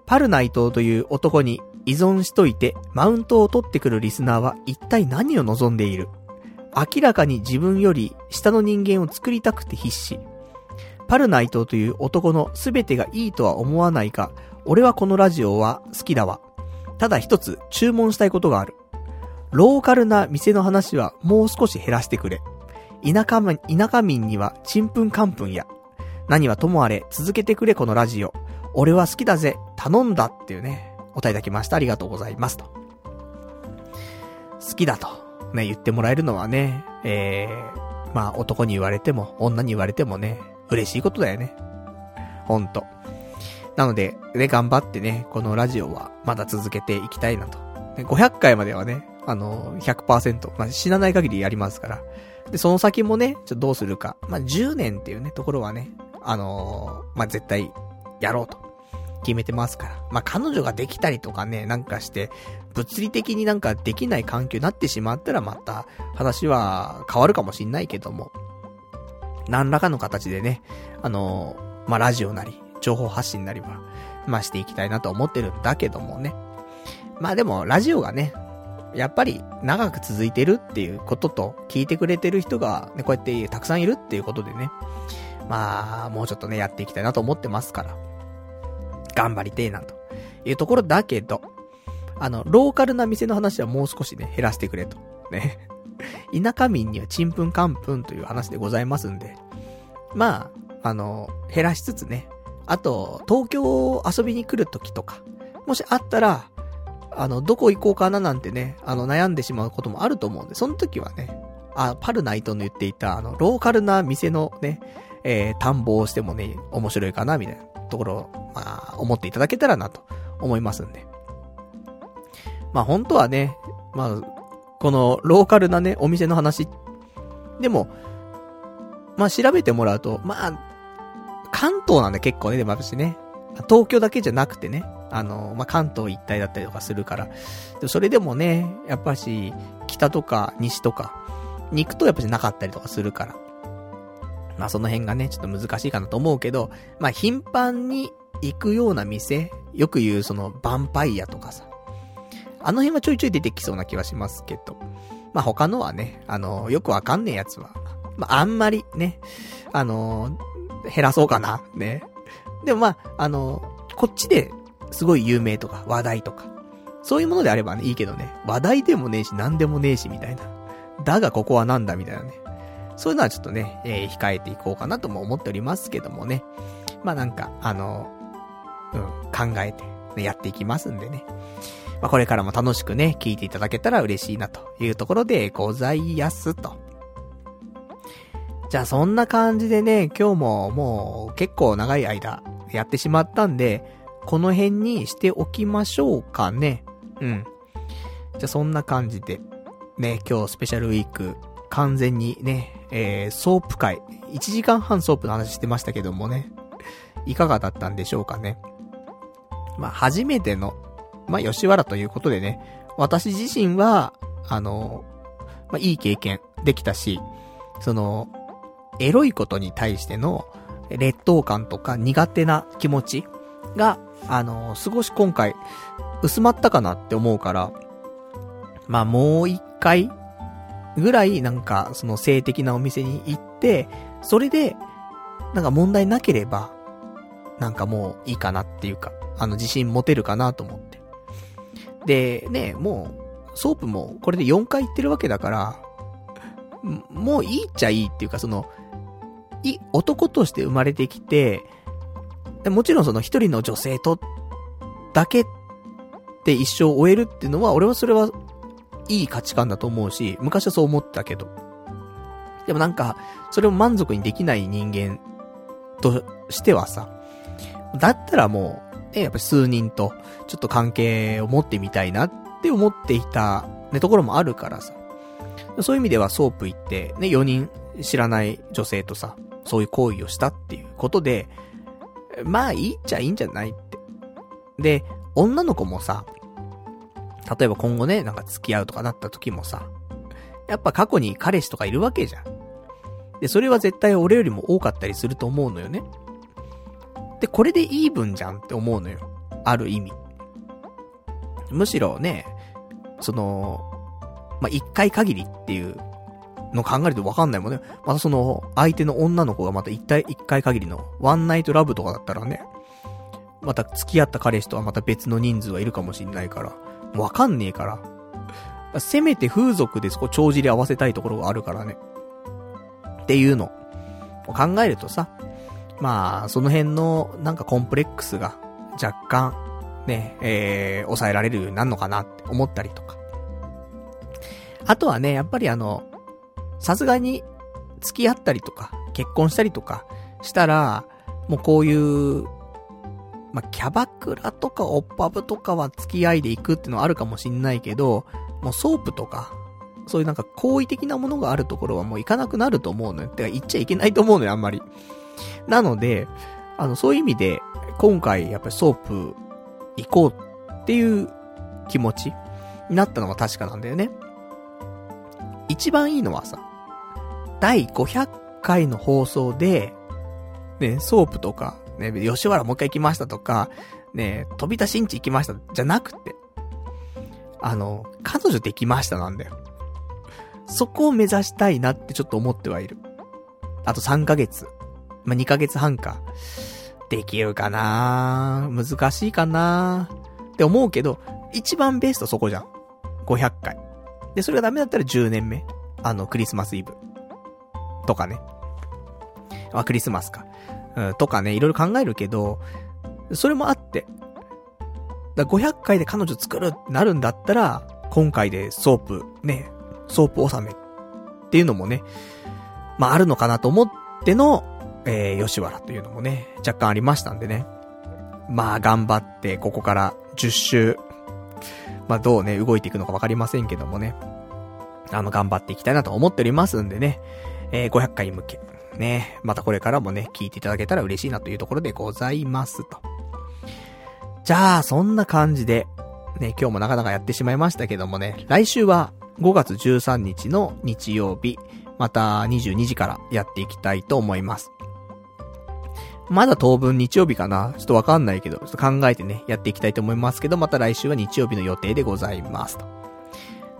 パルナイトという男に依存しといて、マウントを取ってくるリスナーは一体何を望んでいる？明らかに自分より下の人間を作りたくて必死。パルナイトという男の全てがいいとは思わないが、俺はこのラジオは好きだわ。ただ一つ注文したいことがある。ローカルな店の話はもう少し減らしてくれ。田舎民、田舎民にはちんぷんかんぷんや。何はともあれ続けてくれこのラジオ。俺は好きだぜ。頼んだっていうね、お答えいただきました。ありがとうございますと。好きだと。ね、言ってもらえるのはね、えー、まあ男に言われても、女に言われてもね、嬉しいことだよね。ほんと。なので、ね、頑張ってね、このラジオはまだ続けていきたいなと。500回まではね、あの、100%、まあ、死なない限りやりますから。で、その先もね、ちょっとどうするか。まあ、10年っていうね、ところはね、あのー、まあ、絶対、やろうと。決めてますから。まあ、彼女ができたりとかね、なんかして、物理的になんかできない環境になってしまったらまた、話は変わるかもしんないけども。何らかの形でね、あのー、まあ、ラジオなり、情報発信なりは、まあ、していきたいなと思ってるんだけどもね。まあでも、ラジオがね、やっぱり長く続いてるっていうことと、聞いてくれてる人がね、こうやってたくさんいるっていうことでね、まあ、もうちょっとね、やっていきたいなと思ってますから、頑張りてえなと。いうところだけど、あの、ローカルな店の話はもう少しね、減らしてくれと。ね。田舎民にはちんぷんかんぷんという話でございますんで。まあ、あの、減らしつつね。あと、東京遊びに来る時とか、もしあったら、あの、どこ行こうかななんてね、あの、悩んでしまうこともあると思うんで、その時はね、あ、パルナイトの言っていた、あの、ローカルな店のね、えー、探訪をしてもね、面白いかな、みたいなところを、まあ、思っていただけたらなと思いますんで。まあ、本当はね、まあ、この、ローカルなね、お店の話。でも、まあ、調べてもらうと、まあ、関東なんで結構ね、でも私ね、東京だけじゃなくてね、あの、まあ、関東一帯だったりとかするから。でそれでもね、やっぱし、北とか西とか、に行くとやっぱしなかったりとかするから。まあ、その辺がね、ちょっと難しいかなと思うけど、まあ、頻繁に行くような店、よく言うその、ヴァンパイアとかさ。あの辺はちょいちょい出てきそうな気はしますけど。まあ、他のはね、あの、よくわかんねえやつは、まあ、あんまりね、あの、減らそうかな、ね。でもまあ、あの、こっちですごい有名とか、話題とか。そういうものであればね、いいけどね。話題でもねえし、なんでもねえし、みたいな。だがここはなんだ、みたいなね。そういうのはちょっとね、えー、控えていこうかなとも思っておりますけどもね。まあなんか、あの、うん、考えて、ね、やっていきますんでね。まあこれからも楽しくね、聞いていただけたら嬉しいなというところでございやすと。じゃあそんな感じでね、今日ももう結構長い間やってしまったんで、この辺にしておきましょうかね。うん。じゃあそんな感じで、ね、今日スペシャルウィーク、完全にね、えー、ソープ会、1時間半ソープの話してましたけどもね、いかがだったんでしょうかね。まあ、初めての、まあ、吉原ということでね、私自身は、あの、まあ、いい経験できたし、その、エロいことに対しての劣等感とか苦手な気持ちが、あの、少し今回薄まったかなって思うから、まあもう一回ぐらいなんかその性的なお店に行って、それで、なんか問題なければ、なんかもういいかなっていうか、あの自信持てるかなと思って。で、ね、もう、ソープもこれで4回行ってるわけだから、もういいっちゃいいっていうか、その、い、男として生まれてきて、でもちろんその一人の女性と、だけで一生終えるっていうのは、俺はそれはいい価値観だと思うし、昔はそう思ったけど。でもなんか、それを満足にできない人間としてはさ、だったらもう、ね、やっぱ数人とちょっと関係を持ってみたいなって思っていた、ね、ところもあるからさ。そういう意味ではソープ行って、ね、4人知らない女性とさ、そういう行為をしたっていうことで、まあいいっちゃいいんじゃないって。で、女の子もさ、例えば今後ね、なんか付き合うとかなった時もさ、やっぱ過去に彼氏とかいるわけじゃん。で、それは絶対俺よりも多かったりすると思うのよね。で、これでイーブンじゃんって思うのよ。ある意味。むしろね、その、まあ、一回限りっていうの考えるとわかんないもんね。またその、相手の女の子がまた一体一回限りのワンナイトラブとかだったらね、また付き合った彼氏とはまた別の人数はいるかもしんないから、わかんねえから。せめて風俗でそこ帳尻合わせたいところがあるからね。っていうのを考えるとさ、まあ、その辺のなんかコンプレックスが若干ね、えー、抑えられるようになるのかなって思ったりとか。あとはね、やっぱりあの、さすがに付き合ったりとか、結婚したりとかしたら、もうこういう、まあ、キャバクラとかオッパブとかは付き合いで行くってのはあるかもしんないけど、もうソープとか、そういうなんか好意的なものがあるところはもう行かなくなると思うのよ。てか行っちゃいけないと思うのよ、あんまり。なので、あの、そういう意味で、今回やっぱりソープ行こうっていう気持ちになったのは確かなんだよね。一番いいのはさ、第500回の放送で、ね、ソープとか、ね、吉原もう一回行きましたとか、ね、飛び出しんち行きました、じゃなくて、あの、彼女できましたなんだよ。そこを目指したいなってちょっと思ってはいる。あと3ヶ月。まあ、2ヶ月半か。できるかな難しいかなって思うけど、一番ベストそこじゃん。500回。で、それがダメだったら10年目。あの、クリスマスイブ。とかね。あ、クリスマスか。うん、とかね、いろいろ考えるけど、それもあって。だから500回で彼女作るってなるんだったら、今回でソープ、ね、ソープ納めっていうのもね、まああるのかなと思っての、えー、吉原というのもね、若干ありましたんでね。まあ頑張って、ここから10週、まあどうね、動いていくのかわかりませんけどもね。あの、頑張っていきたいなと思っておりますんでね。えー、500回向け。ね、またこれからもね、聞いていただけたら嬉しいなというところでございますと。じゃあ、そんな感じで、ね、今日もなかなかやってしまいましたけどもね、来週は5月13日の日曜日、また22時からやっていきたいと思います。まだ当分日曜日かな？ちょっとわかんないけど、ちょっと考えてね、やっていきたいと思いますけど、また来週は日曜日の予定でございますと。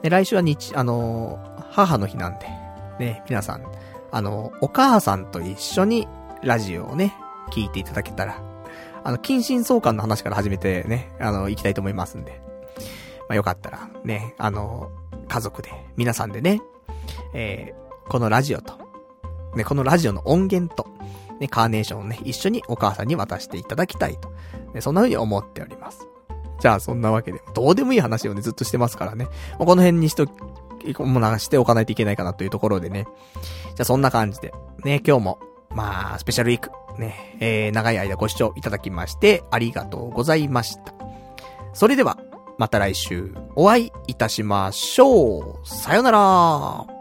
で、来週は日、あのー、母の日なんで、ね、皆さん、あの、お母さんと一緒にラジオをね、聞いていただけたら、あの、近親相関の話から始めてね、あの、行きたいと思いますんで。まあ、よかったら、ね、あの、家族で、皆さんでね、えー、このラジオと、ね、このラジオの音源と、ね、カーネーションをね、一緒にお母さんに渡していただきたいと。ね、そんな風に思っております。じゃあ、そんなわけで、どうでもいい話をね、ずっとしてますからね。もうこの辺にしと、も流しておかないといけないかなというところでね。じゃあ、そんな感じで、ね、今日も、まあ、スペシャルウィーク、ね、えー、長い間ご視聴いただきまして、ありがとうございました。それでは、また来週、お会いいたしましょう。さよなら